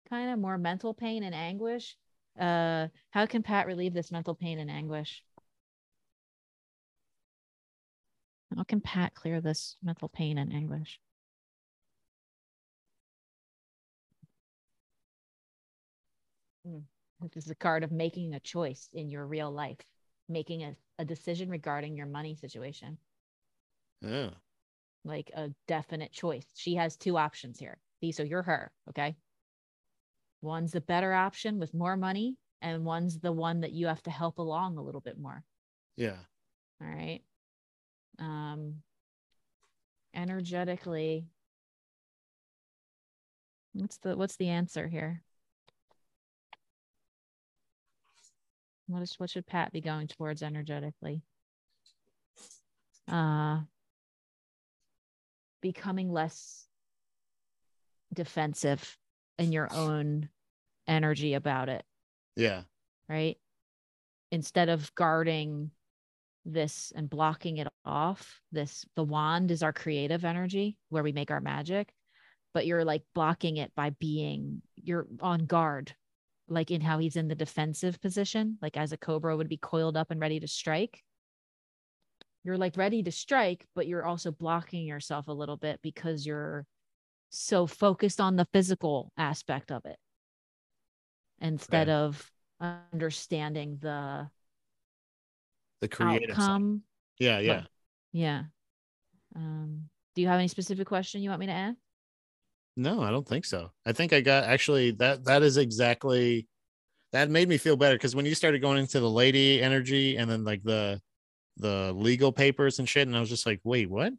kind of more mental pain and anguish. Uh, how can Pat relieve this mental pain and anguish? How can Pat clear this mental pain and anguish? Hmm. This is a card of making a choice in your real life, making a, a decision regarding your money situation Yeah. like a definite choice. She has two options here. See, so you're her, okay? One's the better option with more money, and one's the one that you have to help along a little bit more. Yeah. All right. Um energetically. What's the what's the answer here? What is what should Pat be going towards energetically? Uh becoming less defensive in your own energy about it, Yeah. right? Instead of guarding this and blocking it off, this the wand is our creative energy where we make our magic, but you're like blocking it by being you're on guard, like in how he's in the defensive position, like as a cobra would be coiled up and ready to strike you're like ready to strike, but you're also blocking yourself a little bit because you're so focused on the physical aspect of it instead Right. of understanding the The creative side. outcome. Yeah. Yeah. Right. Yeah. Um, do you have any specific question you want me to ask? No, I don't think so. I think I got actually that that is exactly that made me feel better because when you started going into the lady energy and then like the the legal papers and shit, and I was just like, wait, what?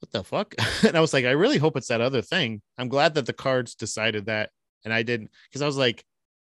What the fuck? and I was like, I really hope it's that other thing. I'm glad that the cards decided that and I didn't because I was like,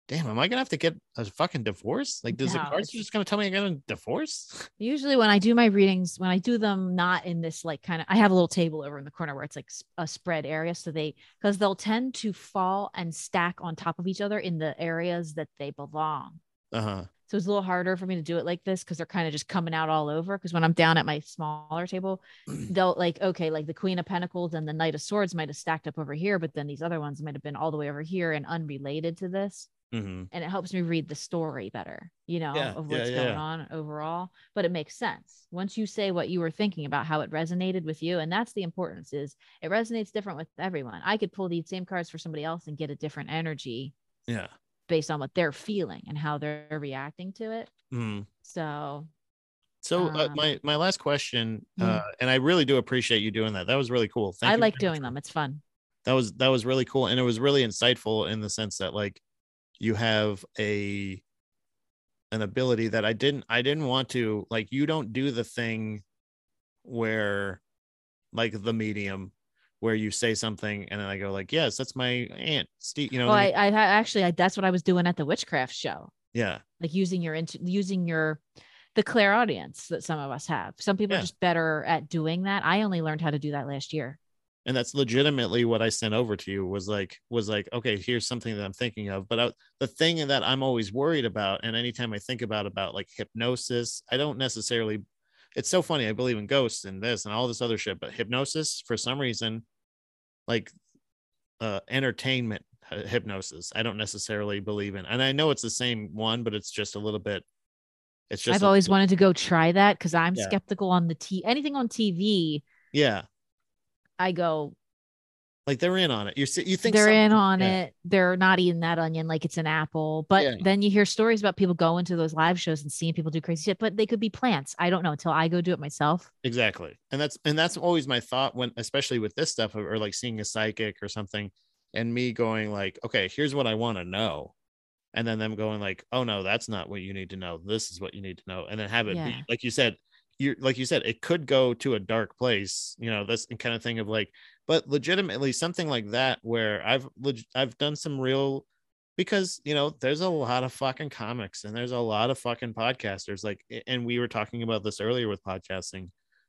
damn, am I gonna have to get a fucking divorce? Like, does the cards just gonna tell me I'm gonna divorce? Usually, when I do my readings, when I do them not in this like kind of, I have a little table over in the corner where it's like a spread area. So they, because they'll tend to fall and stack on top of each other in the areas that they belong. Uh-huh. So it's a little harder for me to do it like this because they're kind of just coming out all over. Because when I'm down at my smaller table, they'll like, okay, like the Queen of Pentacles and the Knight of Swords might have stacked up over here, but then these other ones might have been all the way over here and unrelated to this. hmm and it helps me read the story better, you know, Yeah, of what's yeah, going yeah. on overall. But it makes sense once you say what you were thinking about how it resonated with you, and that's the importance is it resonates different with everyone. I could pull these same cards for somebody else and get a different energy Yeah. Based on what they're feeling and how they're reacting to it. Mhm. So So uh, Um, my my last question, yeah. uh, and I really do appreciate you doing that. That was really cool. Thank I like doing them. It's fun. That was that was really cool, and it was really insightful in the sense that like you have a an ability that I didn't I didn't want to like. You don't do the thing where like the medium where you say something and then I go like, yes, that's my aunt Steve. You know, Well, I I. I actually, I, that's what I was doing at the witchcraft show, yeah, like using your, using your, the clairaudience that some of us have. Some people Yeah. are just better at doing that. I only learned how to do that last year. and that's legitimately what I sent over to you was like was like okay here's something that I'm thinking of but I, the thing that I'm always worried about and anytime I think about about like hypnosis I don't necessarily it's so funny I believe in ghosts and this and all this other shit but hypnosis for some reason like uh entertainment uh, hypnosis I don't necessarily believe in and I know it's the same one but it's just a little bit it's just I've always little- wanted to go try that because I'm Yeah. skeptical on the t anything on TV. yeah I go, like they're in on it you see you think they're in on yeah. it. They're not eating that onion like it's an apple. But Yeah. then you hear stories about people going to those live shows and seeing people do crazy shit, but they could be plants. I don't know until I go do it myself. exactly and that's and that's always my thought when especially with this stuff or, like seeing a psychic or something and me going like okay here's what i want to know and then them going like oh no that's not what you need to know this is what you need to know and then have it be like you said you're like you said it could go to a dark place you know that's the kind of thing of like but legitimately something like that where i've i've done some real because you know there's a lot of fucking comics and there's a lot of fucking podcasters like and we were talking about this earlier with podcasting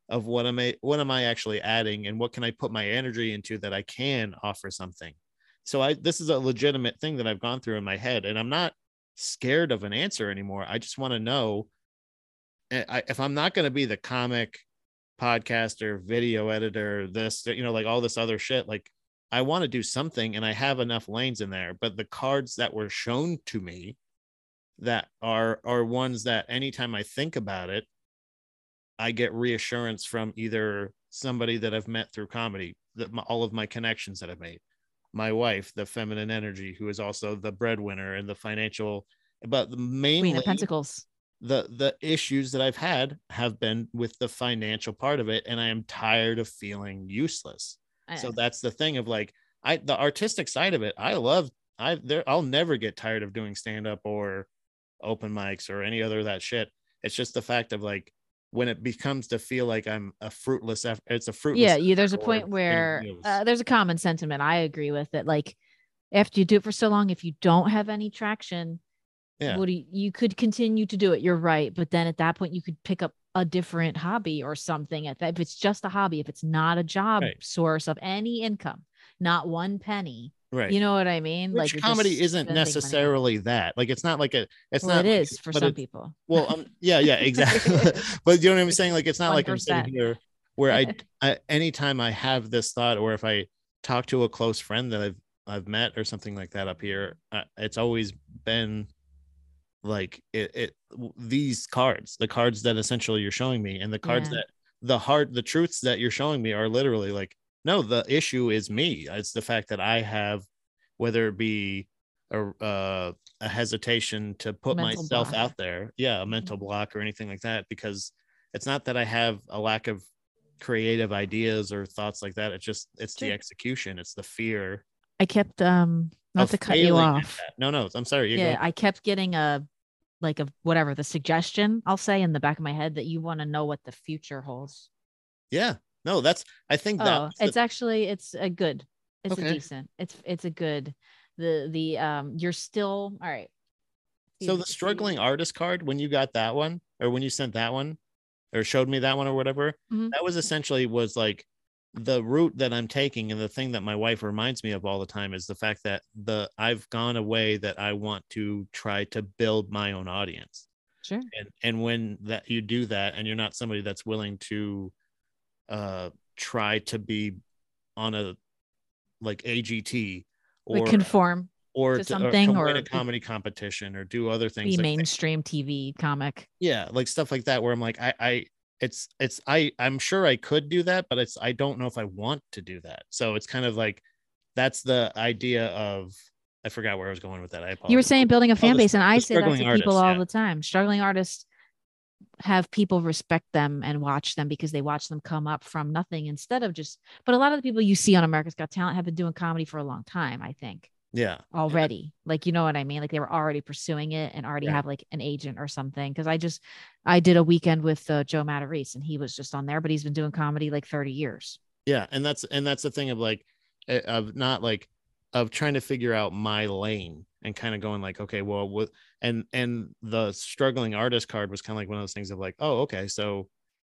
of what am i what am i actually adding and what can i put my energy into that i can offer something. So i this is a legitimate thing that i've gone through in my head and i'm not scared of an answer anymore. I just want to know eh, I, if i'm not going to be the comic podcaster video editor this you know like all this other shit like I want to do something and I have enough lanes in there, but the cards that were shown to me that are are ones that anytime I think about it, I get reassurance from either somebody that I've met through comedy, that my, all of my connections that I've made, my wife, the feminine energy, who is also the breadwinner and the financial, but mainly Queen of Pentacles. The the issues that I've had have been with the financial part of it, and I am tired of feeling useless so that's the thing of like i the artistic side of it i love i there i'll never get tired of doing stand up or open mics or any other of that shit it's just the fact of like when it becomes to feel like i'm a fruitless eff- it's a fruitless yeah, you, there's a point where uh, there's a common sentiment. I agree with it. Like after you do it for so long, if you don't have any traction, Yeah. what do you, you could continue to do it. You're right, but then at that point, you could pick up a different hobby or something. At that, if it's just a hobby, if it's not a job Right. source of any income, not one penny, right you know what I mean? which you're comedy isn't money necessarily that like it's not like a it's Well, not it like- is for some people. well um, yeah yeah exactly but you know what i'm saying like it's not like i'm sitting here where I, I anytime i have this thought or if i talk to a close friend that i've i've met or something like that up here uh, it's always been like it, it these cards the cards that essentially you're showing me and the cards Yeah. that the hard the truths that you're showing me are literally like no the issue is me. It's the fact that i have whether it be a, uh, a hesitation to put Mental myself block. out there yeah a mental block or anything like that because it's not that i have a lack of creative ideas or thoughts like that. It's just it's the execution it's the fear. I kept um not to cut you off. no no i'm sorry yeah, go I kept getting a like a whatever the suggestion I'll say in the back of my head that you want to know what the future holds. yeah no that's i think that Oh, was the- it's actually it's a good. It's a decent. It's it's a good. The the um you're still all right. So the struggling artist card, when you got that one, or when you sent that one, or showed me that one, or whatever, Mhm. that was essentially was like the route that I'm taking, and the thing that my wife reminds me of all the time is the fact that the I've gone away that I want to try to build my own audience, Sure. and and when that you do that, and you're not somebody that's willing to, uh, try to be on a like AGT or Like conform. or to or something, win or a comedy competition or do other things be like that. mainstream TV comic. yeah like stuff like that where i'm like i i it's it's i i'm sure i could do that but it's i don't know if i want to do that so it's kind of like that's the idea of i forgot where i was going with that i apologize. You were saying building a fan the- base, and I say that to people artists, all yeah. the time. Struggling artists have people respect them and watch them because they watch them come up from nothing instead of just. But a lot of the people you see on America's Got Talent have been doing comedy for a long time. I think yeah already, like you know what I mean. Like they were already pursuing it and already Yeah. have like an agent or something. Because I just I did a weekend with uh, Joe Matarese and he was just on there, but he's been doing comedy like thirty years. yeah and that's and that's the thing of like eh, of not like of trying to figure out my lane and kind of going like okay well what and and the struggling artist card was kind of like one of those things of like oh okay so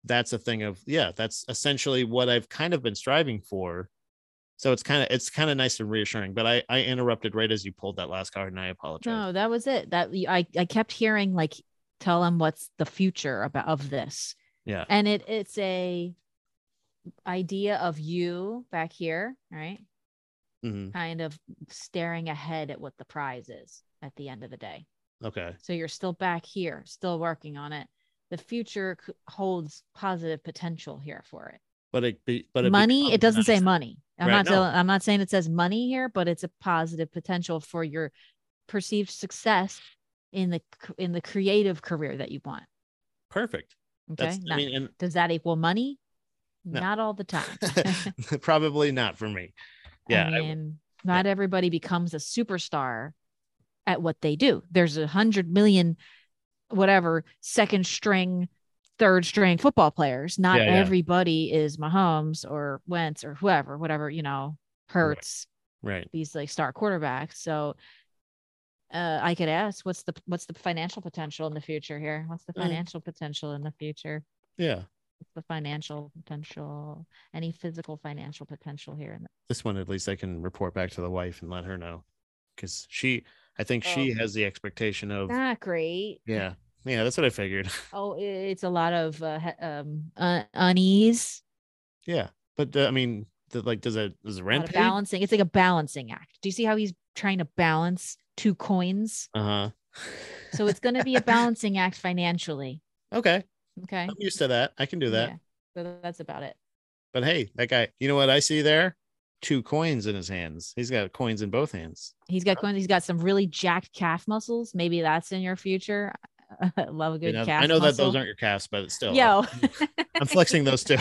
that's a thing of yeah that's essentially what i've kind of been striving for so it's kind of it's kind of nice and reassuring but i i interrupted right as you pulled that last card and i apologize. No, that was it. That I I kept hearing like tell him what's the future about of this. yeah. And it it's a idea of you back here right? Mhm. kind of staring ahead at what the prize is at the end of the day. Okay. So you're still back here still working on it. The future holds positive potential here for it but it be but it money it doesn't say money. I'm Right, not no. telling, i'm not saying it says money here but it's a positive potential for your perceived success in the in the creative career that you want. Perfect. Okay i mean and does that equal money? No. not all the time. Probably not for me. Yeah I I- mean, not everybody becomes a superstar at what they do. There's a hundred million, whatever, second string, third string football players. Not Yeah, yeah. everybody is Mahomes or Wentz or whoever, whatever, you know, Hurts, right these like star quarterbacks. So uh, I could ask, what's the what's the financial potential in the future here? What's the Mm. financial potential in the future? yeah What's the financial potential? Any physical financial potential here? In the- this one at least I can report back to the wife and let her know because she I think she Oh. has the expectation of Not great. yeah yeah that's what I figured Oh, it's a lot of uh, um uh, unease, yeah but uh, I mean the, like does it does a rent lot of pay balancing. It's like a balancing act. Do you see how he's trying to balance two coins? uh huh So it's going to be a balancing act financially. okay Okay. I'm used to that I can do that Yeah. So that's about it. but hey that guy you know what I see there two coins in his hands he's got coins in both hands He's got coins. He's got some really jacked calf muscles. Maybe that's in your future. Love a You good know, calf. I know that those aren't your calves but still Yo, I'm flexing those too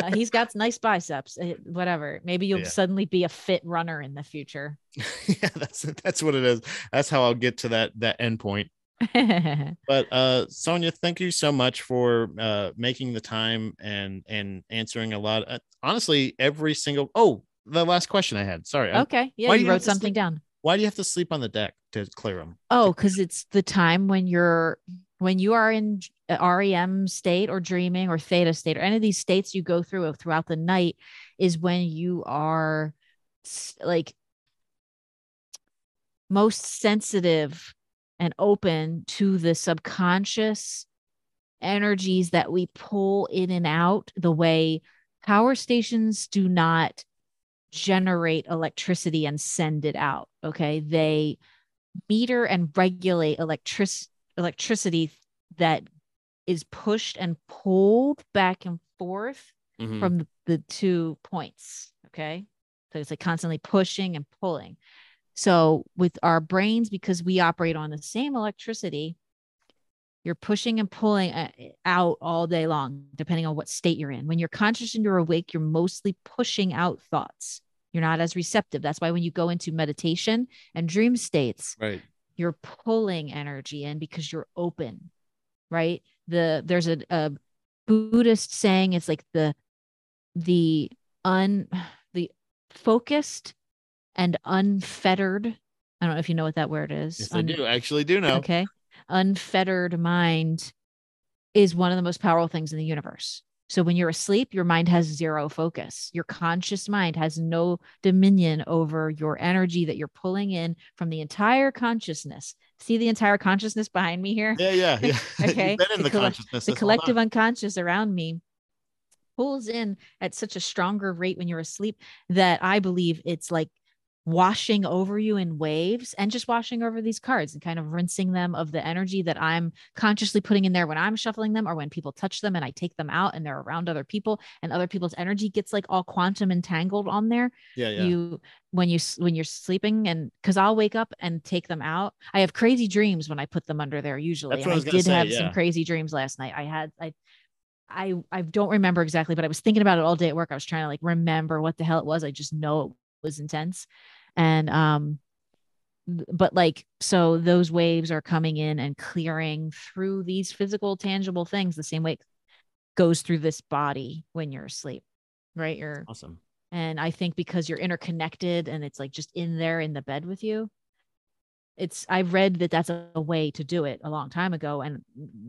Uh, he's got nice biceps. uh, Whatever. Maybe you'll Yeah. suddenly be a fit runner in the future. yeah that's that's what it is that's how I'll get to that that end point but uh sonia thank you so much for uh making the time and and answering a lot uh, honestly every single oh the last question i had sorry okay. Yeah, you you wrote something down. Why do you have to sleep on the deck to clear them Oh, because it's the time when you're when you are in uh, REM state or dreaming or theta state or any of these states you go through throughout the night is when you are like most sensitive and open to the subconscious energies that we pull in and out the way power stations do not generate electricity and send it out okay they meter and regulate electric electricity that is pushed and pulled back and forth Mhm. from the, the two points. Okay. So it's like constantly pushing and pulling. So with our brains, because we operate on the same electricity, you're pushing and pulling uh, out all day long, depending on what state you're in. When you're conscious and you're awake, you're mostly pushing out thoughts. You're not as receptive. That's why when you go into meditation and dream states, right you're pulling energy in because you're open right the there's a, a buddhist saying it's like the the un the focused and unfettered i don't know if you know what that word is yes i do actually do know okay unfettered mind is one of the most powerful things in the universe. So when you're asleep your mind has zero focus. Your conscious mind has no dominion over your energy that you're pulling in from the entire consciousness. See the entire consciousness behind me here? Yeah yeah yeah. Okay, You've been in the the, the collective unconscious around me pulls in at such a stronger rate when you're asleep that I believe it's like washing over you in waves and just washing over these cards and kind of rinsing them of the energy that I'm consciously putting in there when I'm shuffling them or when people touch them and I take them out and they're around other people and other people's energy gets like all quantum entangled on there. Yeah, yeah. You when you when you're sleeping and cuz I'll wake up and take them out. I have crazy dreams when I put them under there usually. I I, did say, have yeah. some crazy dreams last night. I had I I I don't remember exactly, but I was thinking about it all day at work. I was trying to like remember what the hell it was. I just know it was intense. And um but like so those waves are coming in and clearing through these physical tangible things the same way it goes through this body when you're asleep. Right? You're awesome. and I think because you're interconnected and it's like just in there in the bed with you, it's, I've read that that's a, a way to do it a long time ago. And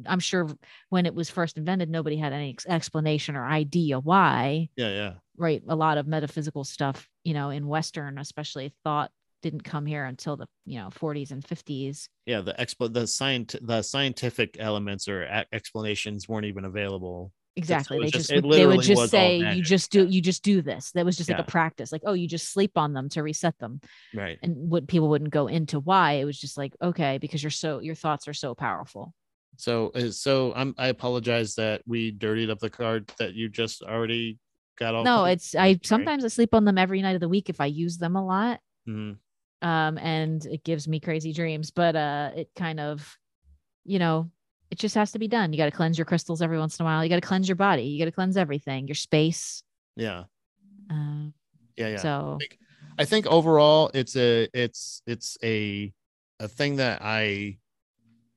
I'm sure when it was first invented, nobody had any ex- explanation or idea why, Yeah, yeah. Right? A lot of metaphysical stuff, you know, in Western, especially thought didn't come here until the, you know, 40s and 50s. Yeah, the expo the scient the scientific elements or a- explanations weren't even available. Exactly. They just- just, would, they would just say, you just do, you just do this. That was just like a practice. Like, oh, you just sleep on them to reset them. Right. and what people wouldn't go into why it was just like okay because you're so your thoughts are so powerful So so I'm I apologize that we dirtied up the card that you just already got all no it's i sometimes i sleep on them every night of the week if i use them a lot Mhm. um and it gives me crazy dreams but uh it kind of you know it just has to be done you got to cleanse your crystals every once in a while you got to cleanse your body you got to cleanse everything your space Yeah. um Yeah, yeah. so I think overall it's a it's it's a a thing that I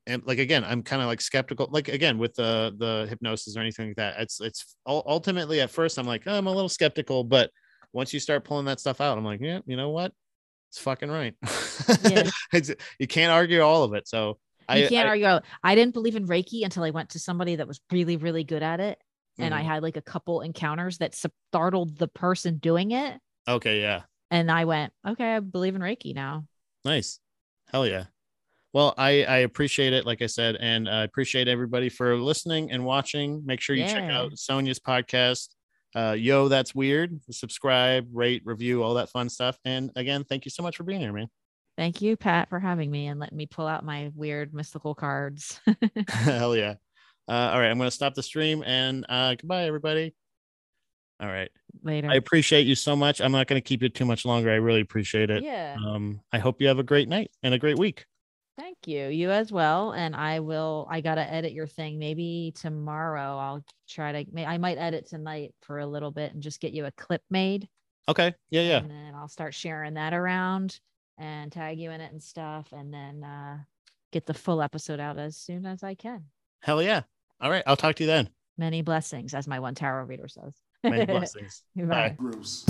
am like again I'm kind of like skeptical like again with the the hypnosis or anything like that it's it's ultimately at first I'm like oh, I'm a little skeptical but once you start pulling that stuff out I'm like yeah you know what it's fucking right Yeah. it's, you can't argue all of it so you I can't I, argue out- i didn't believe in reiki until i went to somebody that was really really good at it and I Mhm. had like a couple encounters that startled the person doing it. okay yeah And I went, okay, I believe in Reiki now. Nice. Hell yeah. Well, I, I appreciate it, like I said, and I appreciate everybody for listening and watching. Make sure you check out Sonia's podcast. Uh, Yo, that's weird. Subscribe, rate, review, all that fun stuff. And again, thank you so much for being here, man. Thank you, Pat, for having me and letting me pull out my weird mystical cards. Hell yeah. Uh, all right, I'm going to stop the stream and uh, goodbye, everybody. All right. Later. I appreciate you so much. I'm not going to keep it too much longer. I really appreciate it. yeah. Um, I hope you have a great night and a great week. Thank you. You as well. And I will, I got to edit your thing. Maybe tomorrow I'll try to, may- I might edit tonight for a little bit and just get you a clip made. Okay. Yeah. Yeah. And then I'll start sharing that around and tag you in it and stuff. And then uh, get the full episode out as soon as I can. Hell yeah. All right. I'll talk to you then. Many blessings, as my one tarot reader says. Many blessings. Bye. Bye. Bruce.